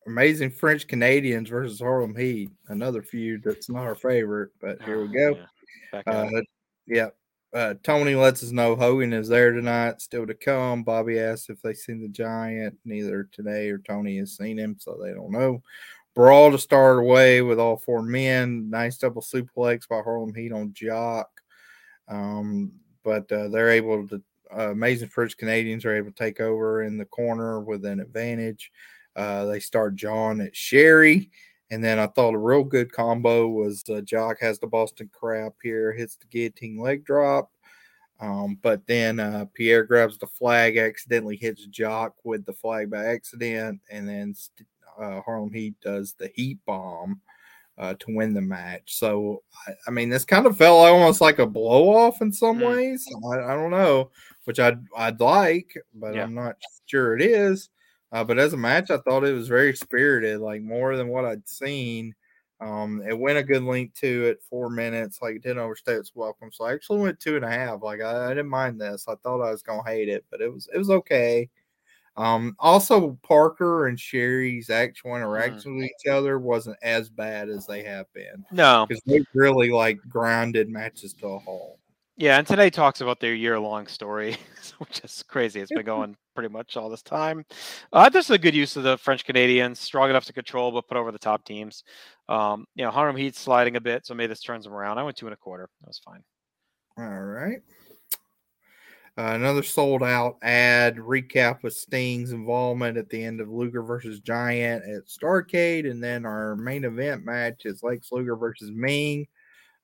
amazing French Canadians versus Harlem Heat. Another feud that's not our favorite, but here we Oh, go. yeah. Uh, yeah. Uh, Tony lets us know Hogan is there tonight, still to come. Bobby asks if they seen the giant. Neither Tenay or Tony has seen him, so they don't know. Brawl to start away with all four men. Nice double suplex by Harlem Heat on Jacques. Um, but uh, they're able to, uh, Amazing French Canadians are able to take over in the corner with an advantage. Uh, they start John at Sherri. And then I thought a real good combo was uh, Jacques has the Boston Crab here, hits the guillotine leg drop. Um, but then uh, Pierre grabs the flag, accidentally hits Jacques with the flag by accident. And then st- uh, Harlem Heat does the heat bomb uh, to win the match. So, I, I mean, this kind of felt almost like a blow off in some Mm. ways. I, I don't know, which I'd, I'd like, but Yeah. I'm not sure it is. Uh, but as a match, I thought it was very spirited, like more than what I'd seen. Um, it went a good length to it, four minutes, like it didn't overstay its welcome. So I actually went two and a half. Like I, I didn't mind this. I thought I was gonna hate it, but it was it was okay. Um, also Parker and Sherri's actual interaction with each other wasn't as bad as they have been No, because they really like grinded matches to a halt. yeah, and Tenay talks about their year-long story, which is crazy. It's been going pretty much all this time. Uh, this is a good use of the French Canadians, strong enough to control but put over the top teams. Um, you know, Harlem Heat's sliding a bit, so maybe this turns them around. I went two and a quarter. That was fine. All right. Uh, another Souled Out ad recap with Sting's involvement at the end of Luger versus Giant at Starcade. And then our main event match is Lex Luger versus Ming.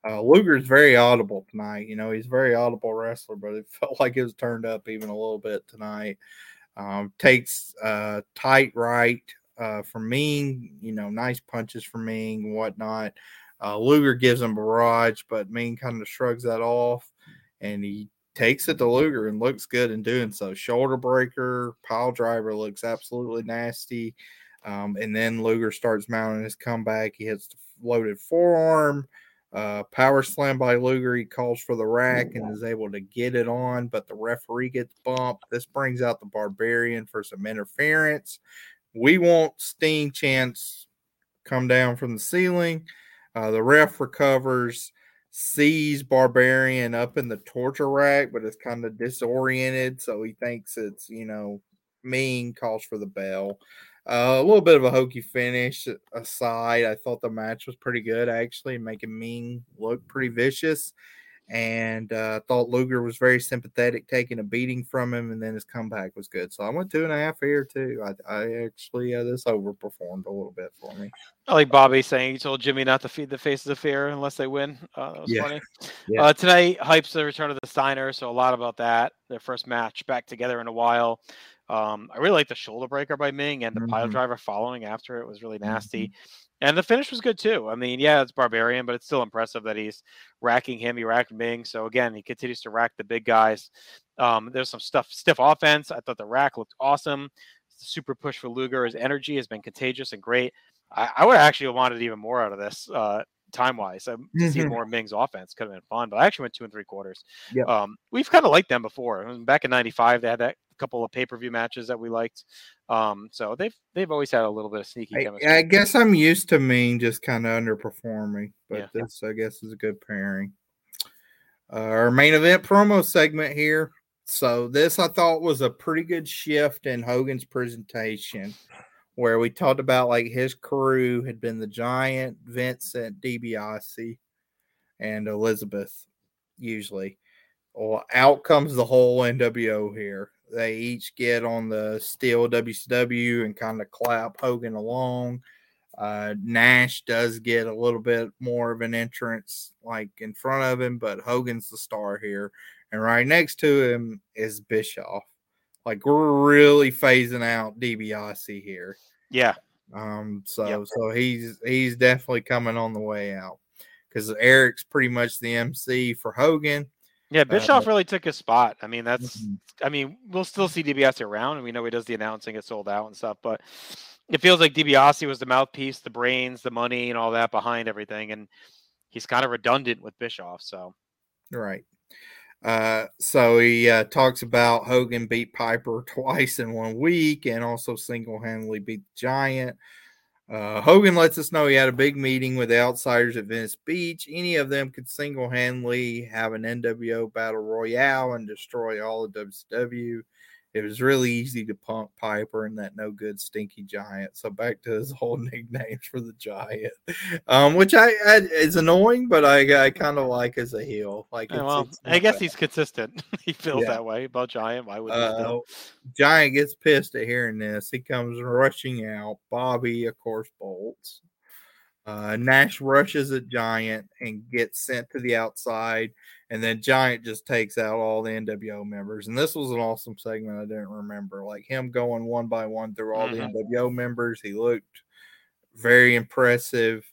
Uh, Luger's very audible tonight. You know, he's very audible wrestler, but it felt like it was turned up even a little bit tonight. Um, takes uh, tight right uh, from Ming, you know, nice punches from Ming and whatnot. Uh, Luger gives him barrage, but Ming kind of shrugs that off and he takes it to Luger and looks good in doing so. Shoulder breaker, pile driver looks absolutely nasty. Um, and then Luger starts mounting his comeback. He hits the loaded forearm. Uh, power slam by Luger. He calls for the rack and is able to get it on, but the referee gets bumped. This brings out the Barbarian for some interference. We want Sting chance come down from the ceiling. Uh, the ref recovers, sees Barbarian up in the torture rack, but is kind of disoriented. So he thinks it's, you know, mean, calls for the bell. Uh, a little bit of a hokey finish aside. I thought the match was pretty good, actually, making Ming look pretty vicious. And uh, thought Luger was very sympathetic, taking a beating from him, and then his comeback was good. So I went two and a half here too. I, I actually uh, this overperformed a little bit for me. I like Bobby saying he told Jimmy not to feed the faces of fear unless they win. Uh, that was Yeah. funny. Yeah. Uh, tonight hypes the return of the Steiner, so a lot about that. Their first match back together in a while. Um, I really like the shoulder breaker by Ming and the pile Mhm. driver following after it was really nasty. And the finish was good too. I mean, yeah, it's barbarian, but it's still impressive that he's racking him. He racked Ming. So again, he continues to rack the big guys. Um, there's some stuff, stiff offense. I thought the rack looked awesome. Super push for Luger. His energy has been contagious and great. I, I would actually have wanted even more out of this uh, time wise. Um, to see more Ming's offense could have been fun, but I actually went two and three quarters. Yep. Um, we've kind of liked them before. Back in '95, they had that couple of pay per view matches that we liked. Um, so they've they've always had a little bit of sneaky I, chemistry. I guess I'm used to Ming just kind of underperforming, but Yeah. this I guess is a good pairing. Uh, our main event promo segment here. So this I thought was a pretty good shift in Hogan's presentation, where we talked about like his crew had been the Giant, Vincent, DiBiase, and Elizabeth. Usually, well, out comes the whole NWO here. They each get on the steel WCW and kind of clap Hogan along. Uh, Nash does get a little bit more of an entrance like in front of him, but Hogan's the star here. And right next to him is Bischoff. Like we're really phasing out DiBiase here. yeah, Um, so Yep. so he's he's definitely coming on the way out because Eric's pretty much the MC for Hogan. Yeah, Bischoff Uh, really took his spot. I mean, that's Mhm. I mean, we'll still see DiBiase around, and we know he does the announcing, it's Souled Out and stuff. But it feels like DiBiase was the mouthpiece, the brains, the money, and all that behind everything, and he's kind of redundant with Bischoff. So Right. Uh, so he uh, talks about Hogan beat Piper twice in one week and also single handedly beat the Giant. Uh, Hogan lets us know he had a big meeting with the outsiders at Venice Beach. Any of them could single handedly have an NWO battle royale and destroy all of WCW. It was really easy to punk Piper and that no good stinky giant. So back to his whole nicknames for the giant, um, which I, I is annoying, but I I kind of like as a heel. Like, it's- well, it's I guess bad. he's consistent. he feels Yeah. that way about Giant. Why would he Uh? Giant gets pissed at hearing this. He comes rushing out. Bobby, of course, bolts. Uh, Nash rushes at Giant and gets sent to the outside. And then Giant just takes out all the NWO members. And this was an awesome segment I didn't remember. Like him going one by one through all Mhm. the NWO members. He looked very impressive.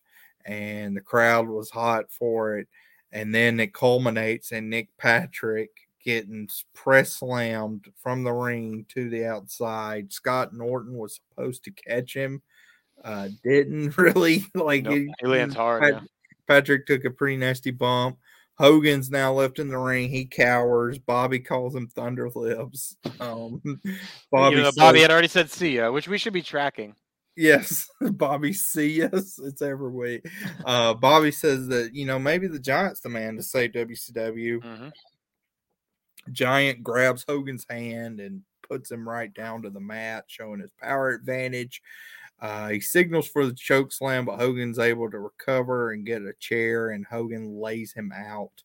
And the crowd was hot for it. And then it culminates in Nick Patrick getting press slammed from the ring to the outside. Scott Norton was supposed to catch him, uh, didn't really like. Nope, he- he lands hard. Pat- yeah. Patrick took a pretty nasty bump. Hogan's now left in the ring. He cowers. Bobby calls him Thunderlips. Um, Bobby, Even though Bobby had already said see ya, which we should be tracking. Yes, Bobby see us. It's every week. Uh, Bobby says that you know maybe the Giants the man to save WCW. hmm Giant grabs Hogan's hand and puts him right down to the mat, showing his power advantage. Uh, he signals for the choke slam, but Hogan's able to recover and get a chair, and Hogan lays him out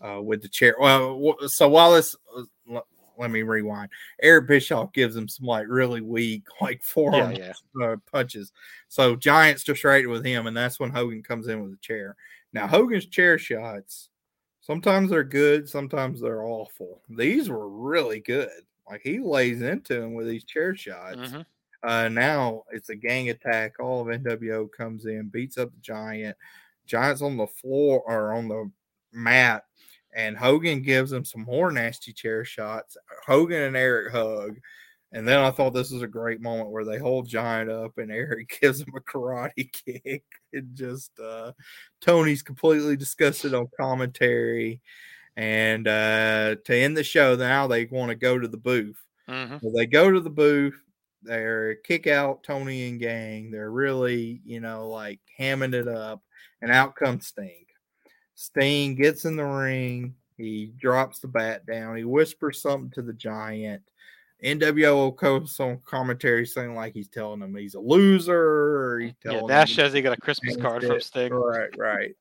uh, with the chair. Well, so while this, uh, let me rewind. Eric Bischoff gives him some like really weak, like Yeah, forearm yeah. uh, punches. So Giants distracted with him, and that's when Hogan comes in with a chair. Now Hogan's chair shots, sometimes they're good, sometimes they're awful. These were really good. Like he lays into him with these chair shots. hmm Uh, now it's a gang attack. All of NWO comes in, beats up the Giant. Giant's on the floor or on the mat, and Hogan gives him some more nasty chair shots. Hogan and Eric hug. And then I thought this was a great moment where they hold Giant up and Eric gives him a karate kick. And just uh Tony's completely disgusted on commentary. And uh to end the show, now they want to go to the booth. hmm So they go to the booth. They're kick out Tony and gang. They're really, you know, like hamming it up. And out comes Sting. Sting gets in the ring. He drops the bat down. He whispers something to the giant. NWO comes on commentary saying like he's telling him he's a loser. Or he's Yeah, him says he got a Christmas card from. Sting. Right, right.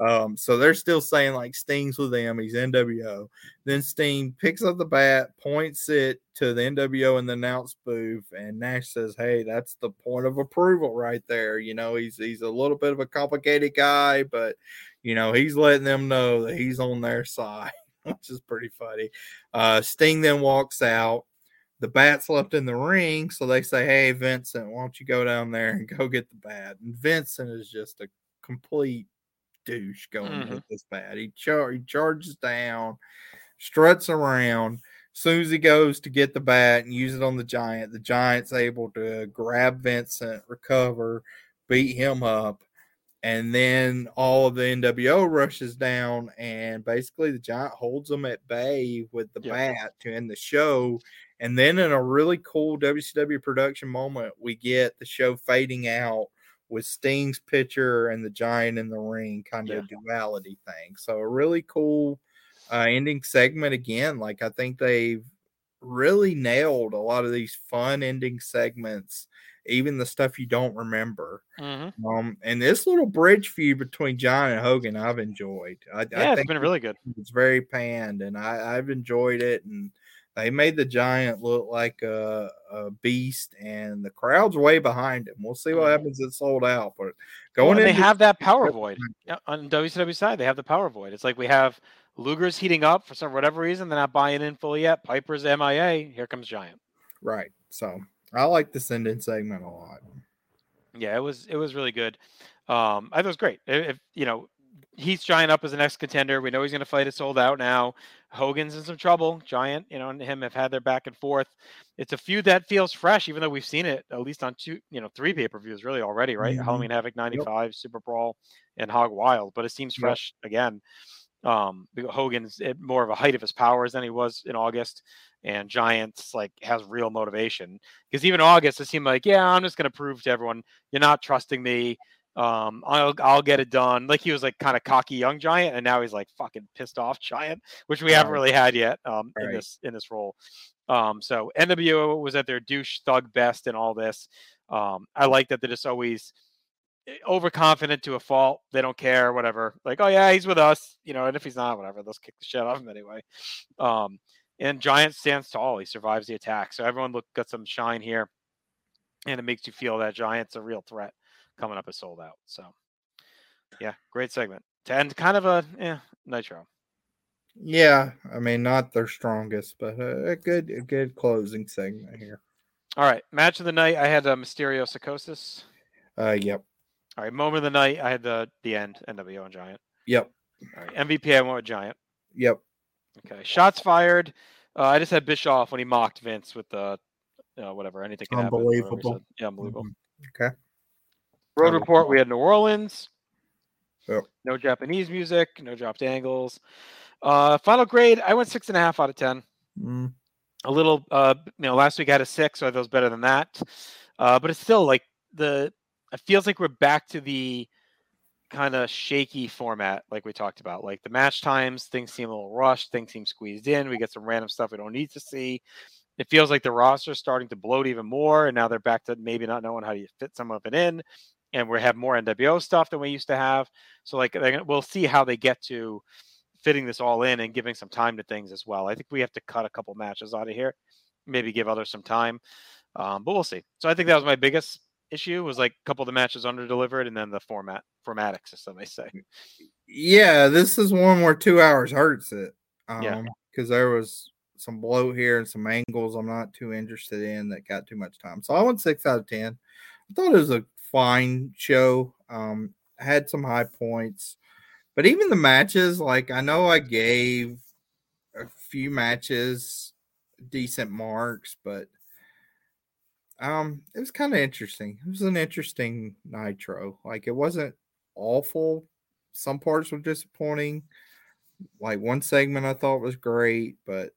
Um, so they're still saying like Sting's with them. He's NWO. Then Sting picks up the bat, points it to the NWO in the announce booth, and Nash says, "Hey, that's the point of approval right there. You know, he's he's a little bit of a complicated guy, but you know he's letting them know that he's on their side." Which is pretty funny. Uh, Sting then walks out the bat's left in the ring, so they say, "Hey, Vincent, why don't you go down there and go get the bat?" And Vincent is just a complete douche going Mhm. with this bat. He, char- he charges down, struts around. soon as he goes to get the bat and use it on the giant, the giant's able to grab Vincent, recover, beat him up, and then all of the NWO rushes down, and basically the giant holds them at bay with the Yep. bat to end the show. And then in a really cool WCW production moment, we get the show fading out with Sting's picture and the giant in the ring kind of duality thing. So a really cool uh, ending segment again. Like I think they've really nailed a lot of these fun ending segments, even the stuff you don't remember. hmm Um, and this little bridge feud between John and Hogan, I've enjoyed. I, I Yeah, it's think been really good. it's very panned, and I, I've enjoyed it. And they made the giant look like a, a beast, and the crowd's way behind him. We'll see what Mhm. happens. It's Souled Out, but going and in, they have that power void on WCW side. They have the power void. It's like we have Luger's heating up for some whatever reason. They're not buying in fully yet. Piper's MIA. Here comes Giant. right. So I like this ending segment a lot. Yeah, it was it was really good. Um, I thought it was great. If, you know, he's Giant up as the next contender. We know he's going to fight a Souled Out now. Hogan's in some trouble. Giant, you know, and him have had their back and forth. It's a feud that feels fresh, even though we've seen it at least on two, you know, three pay per views really already, right? Mhm. Halloween Havoc 95, SuperBrawl, and Hog Wild. But it seems Yep. fresh again. Um, because Hogan's at more of a height of his powers than he was in August, and Giants like has real motivation. Because even August, it seemed like, yeah, I'm just going to prove to everyone you're not trusting me. Um, I'll I'll get it done. Like he was like kind of cocky young giant, and now he's like fucking pissed off giant, which we haven't really had yet um, in Right. this in this role. Um, so NWO was at their douche thug best in all this. Um, I like that they're just always eh, overconfident to a fault. They don't care, whatever. Like, oh yeah, he's with us, you know. And if he's not, whatever, let's kick the shit out of him anyway. Um, and Giant stands tall. He survives the attack. So everyone look got some shine here, and it makes you feel that Giant's a real threat coming up as Souled Out. So yeah, great segment to end kind of a eh, nitro. Yeah, I mean, not their strongest, but a, a good, a good closing segment here. All right, match of the night. I had uh, Mysterio Psicosis. Uh, yep, All right, moment of the night. I had the the end NWO and Giant. yep, All right, MVP. I went with Giant. yep. Okay, shots fired. Uh, I just had Bischoff when he mocked Vince with the, you know, whatever, anything can happen. Unbelievable. said. Yeah, unbelievable. Mhm. Okay. Road report. We had New Orleans. Yep. No Japanese music. No dropped angles. Uh, final grade. I went six and a half out of ten. Mm, A little. Uh, you know, last week I had a six, so I thought was better than that. Uh, but it's still like the. It feels like we're back to the kind of shaky format, like we talked about. Like the match times, things seem a little rushed. Things seem squeezed in. We get some random stuff we don't need to see. It feels like the roster's starting to bloat even more, and now they're back to maybe not knowing how to fit some of it in and we have more NWO stuff than we used to have. So like we'll see how they get to fitting this all in and giving some time to things as well. I think we have to cut a couple matches out of here, maybe give others some time, um, but we'll see. So I think that was my biggest issue was like a couple of the matches under delivered and then the format formatic system they say. yeah, this is one where two hours hurts it. Um, Yeah. because there was some bloat here and some angles I'm not too interested in that got too much time. So I went six out of ten. I thought it was a fine show. Um, had some high points, but even the matches, like I know I gave a few matches decent marks, but um, it was kind of interesting. It was an interesting nitro. Like it wasn't awful. Some parts were disappointing. Like one segment I thought was great, but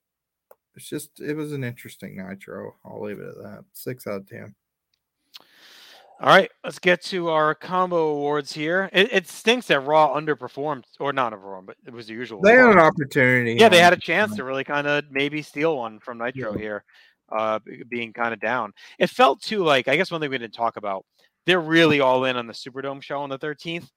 it's just it was an interesting nitro. I'll leave it at that. Six out of ten. All right, let's get to our combo awards here. It, it stinks that Raw underperformed or not underperformed, but it was the usual. They had an opportunity. yeah, they had a chance to really kind of maybe steal one from Nitro Yeah. here, uh, being kind of down. It felt too like I guess one thing we didn't talk about. They're really all in on the Superdome show on the 13th.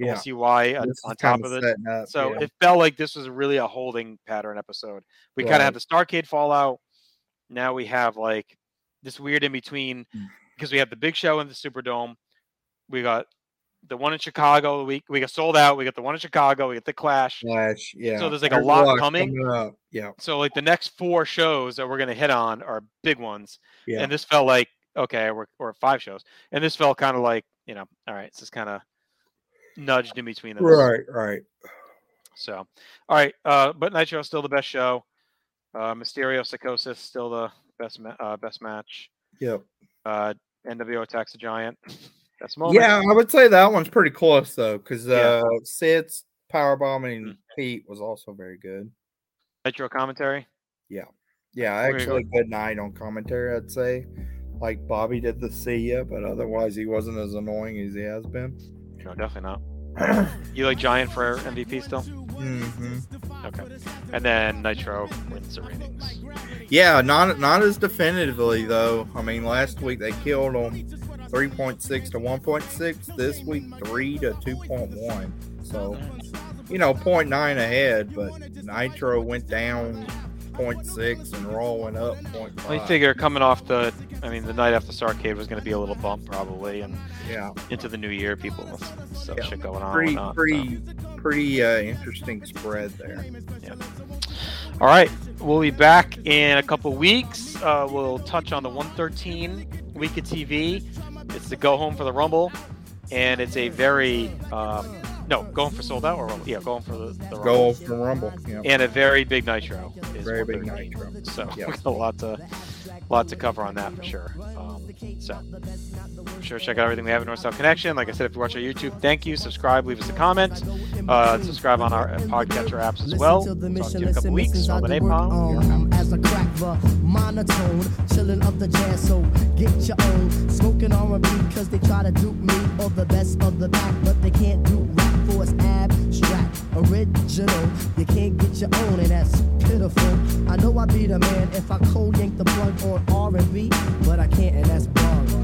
Yeah, We'll see why on, on top of it. up, So yeah. it felt like this was really a holding pattern episode. We kind of had the Starcade fallout. Now we have like this weird in between Mm. Because we have the big show in the Superdome. We got the one in Chicago. We we got Souled Out. We got the one in Chicago. We got the Clash. Flash, yeah. So there's, like, a lot coming. up. Yeah, So like the next four shows that we're gonna hit on are big ones. yeah. And this felt like okay, we're or five shows. And this felt kind of like you know, all right, it's just kind of nudged in between those. right, right. So, all right, uh, but Nitro is still the best show. Uh, Mysterio Psicosis still the best ma- uh, best match. Yep. Uh, NWO attacks the Giant. Best moment. Yeah, I would say that one's pretty close though, because Yeah. uh, Sid's power bombing Mm. Pete was also very good. Nitro commentary. Yeah, yeah, go. actually, good night on commentary. I'd say, like Bobby did the see ya, but otherwise he wasn't as annoying as he has been. No, definitely not. You like Giant for MVP still? hmm Okay. And then Nitro wins the ratings. Yeah, not not as definitively though. I mean, last week they killed them three point six to one point six. This week three to two point one. So you know, 0.9 ahead, but Nitro went down 0.6 and Raw went up 0.5. I figure coming off the, I mean, the night after Starcade was going to be a little bump probably, and Yeah, into the new year, people still Yeah. shit going on. pretty and whatnot, so. pretty pretty uh, interesting spread there. Yeah. All right, we'll be back in a couple weeks. Uh, we'll touch on the 113 week of TV. It's the go home for the Rumble, and it's a very um, no, going for Souled Out or Rumble? Yeah, going for the, the Go Rumble. for Rumble. Yeah. And a very big Nitro. Is Very big. Nitro. So Yeah. we got a lot to, lot to cover on that for sure. Um, so be sure check out everything we have at North South Connection. Like I said, if you watch our YouTube, thank you. Subscribe, leave us a comment. Uh, subscribe on our uh, podcatcher apps as well. Listen to the Talk to you in a couple weeks. listen, I Roman do work, Napalm. um, as a crack the monotone, chilling up the jazz, so get your own. Smoking R&B cause they try to dupe me or the best of the pack, but they can't do it's abstract, original. You can't get your own, and that's pitiful. I know I'd be the man if I cold yank the plug on R&B, but I can't, and that's wrong.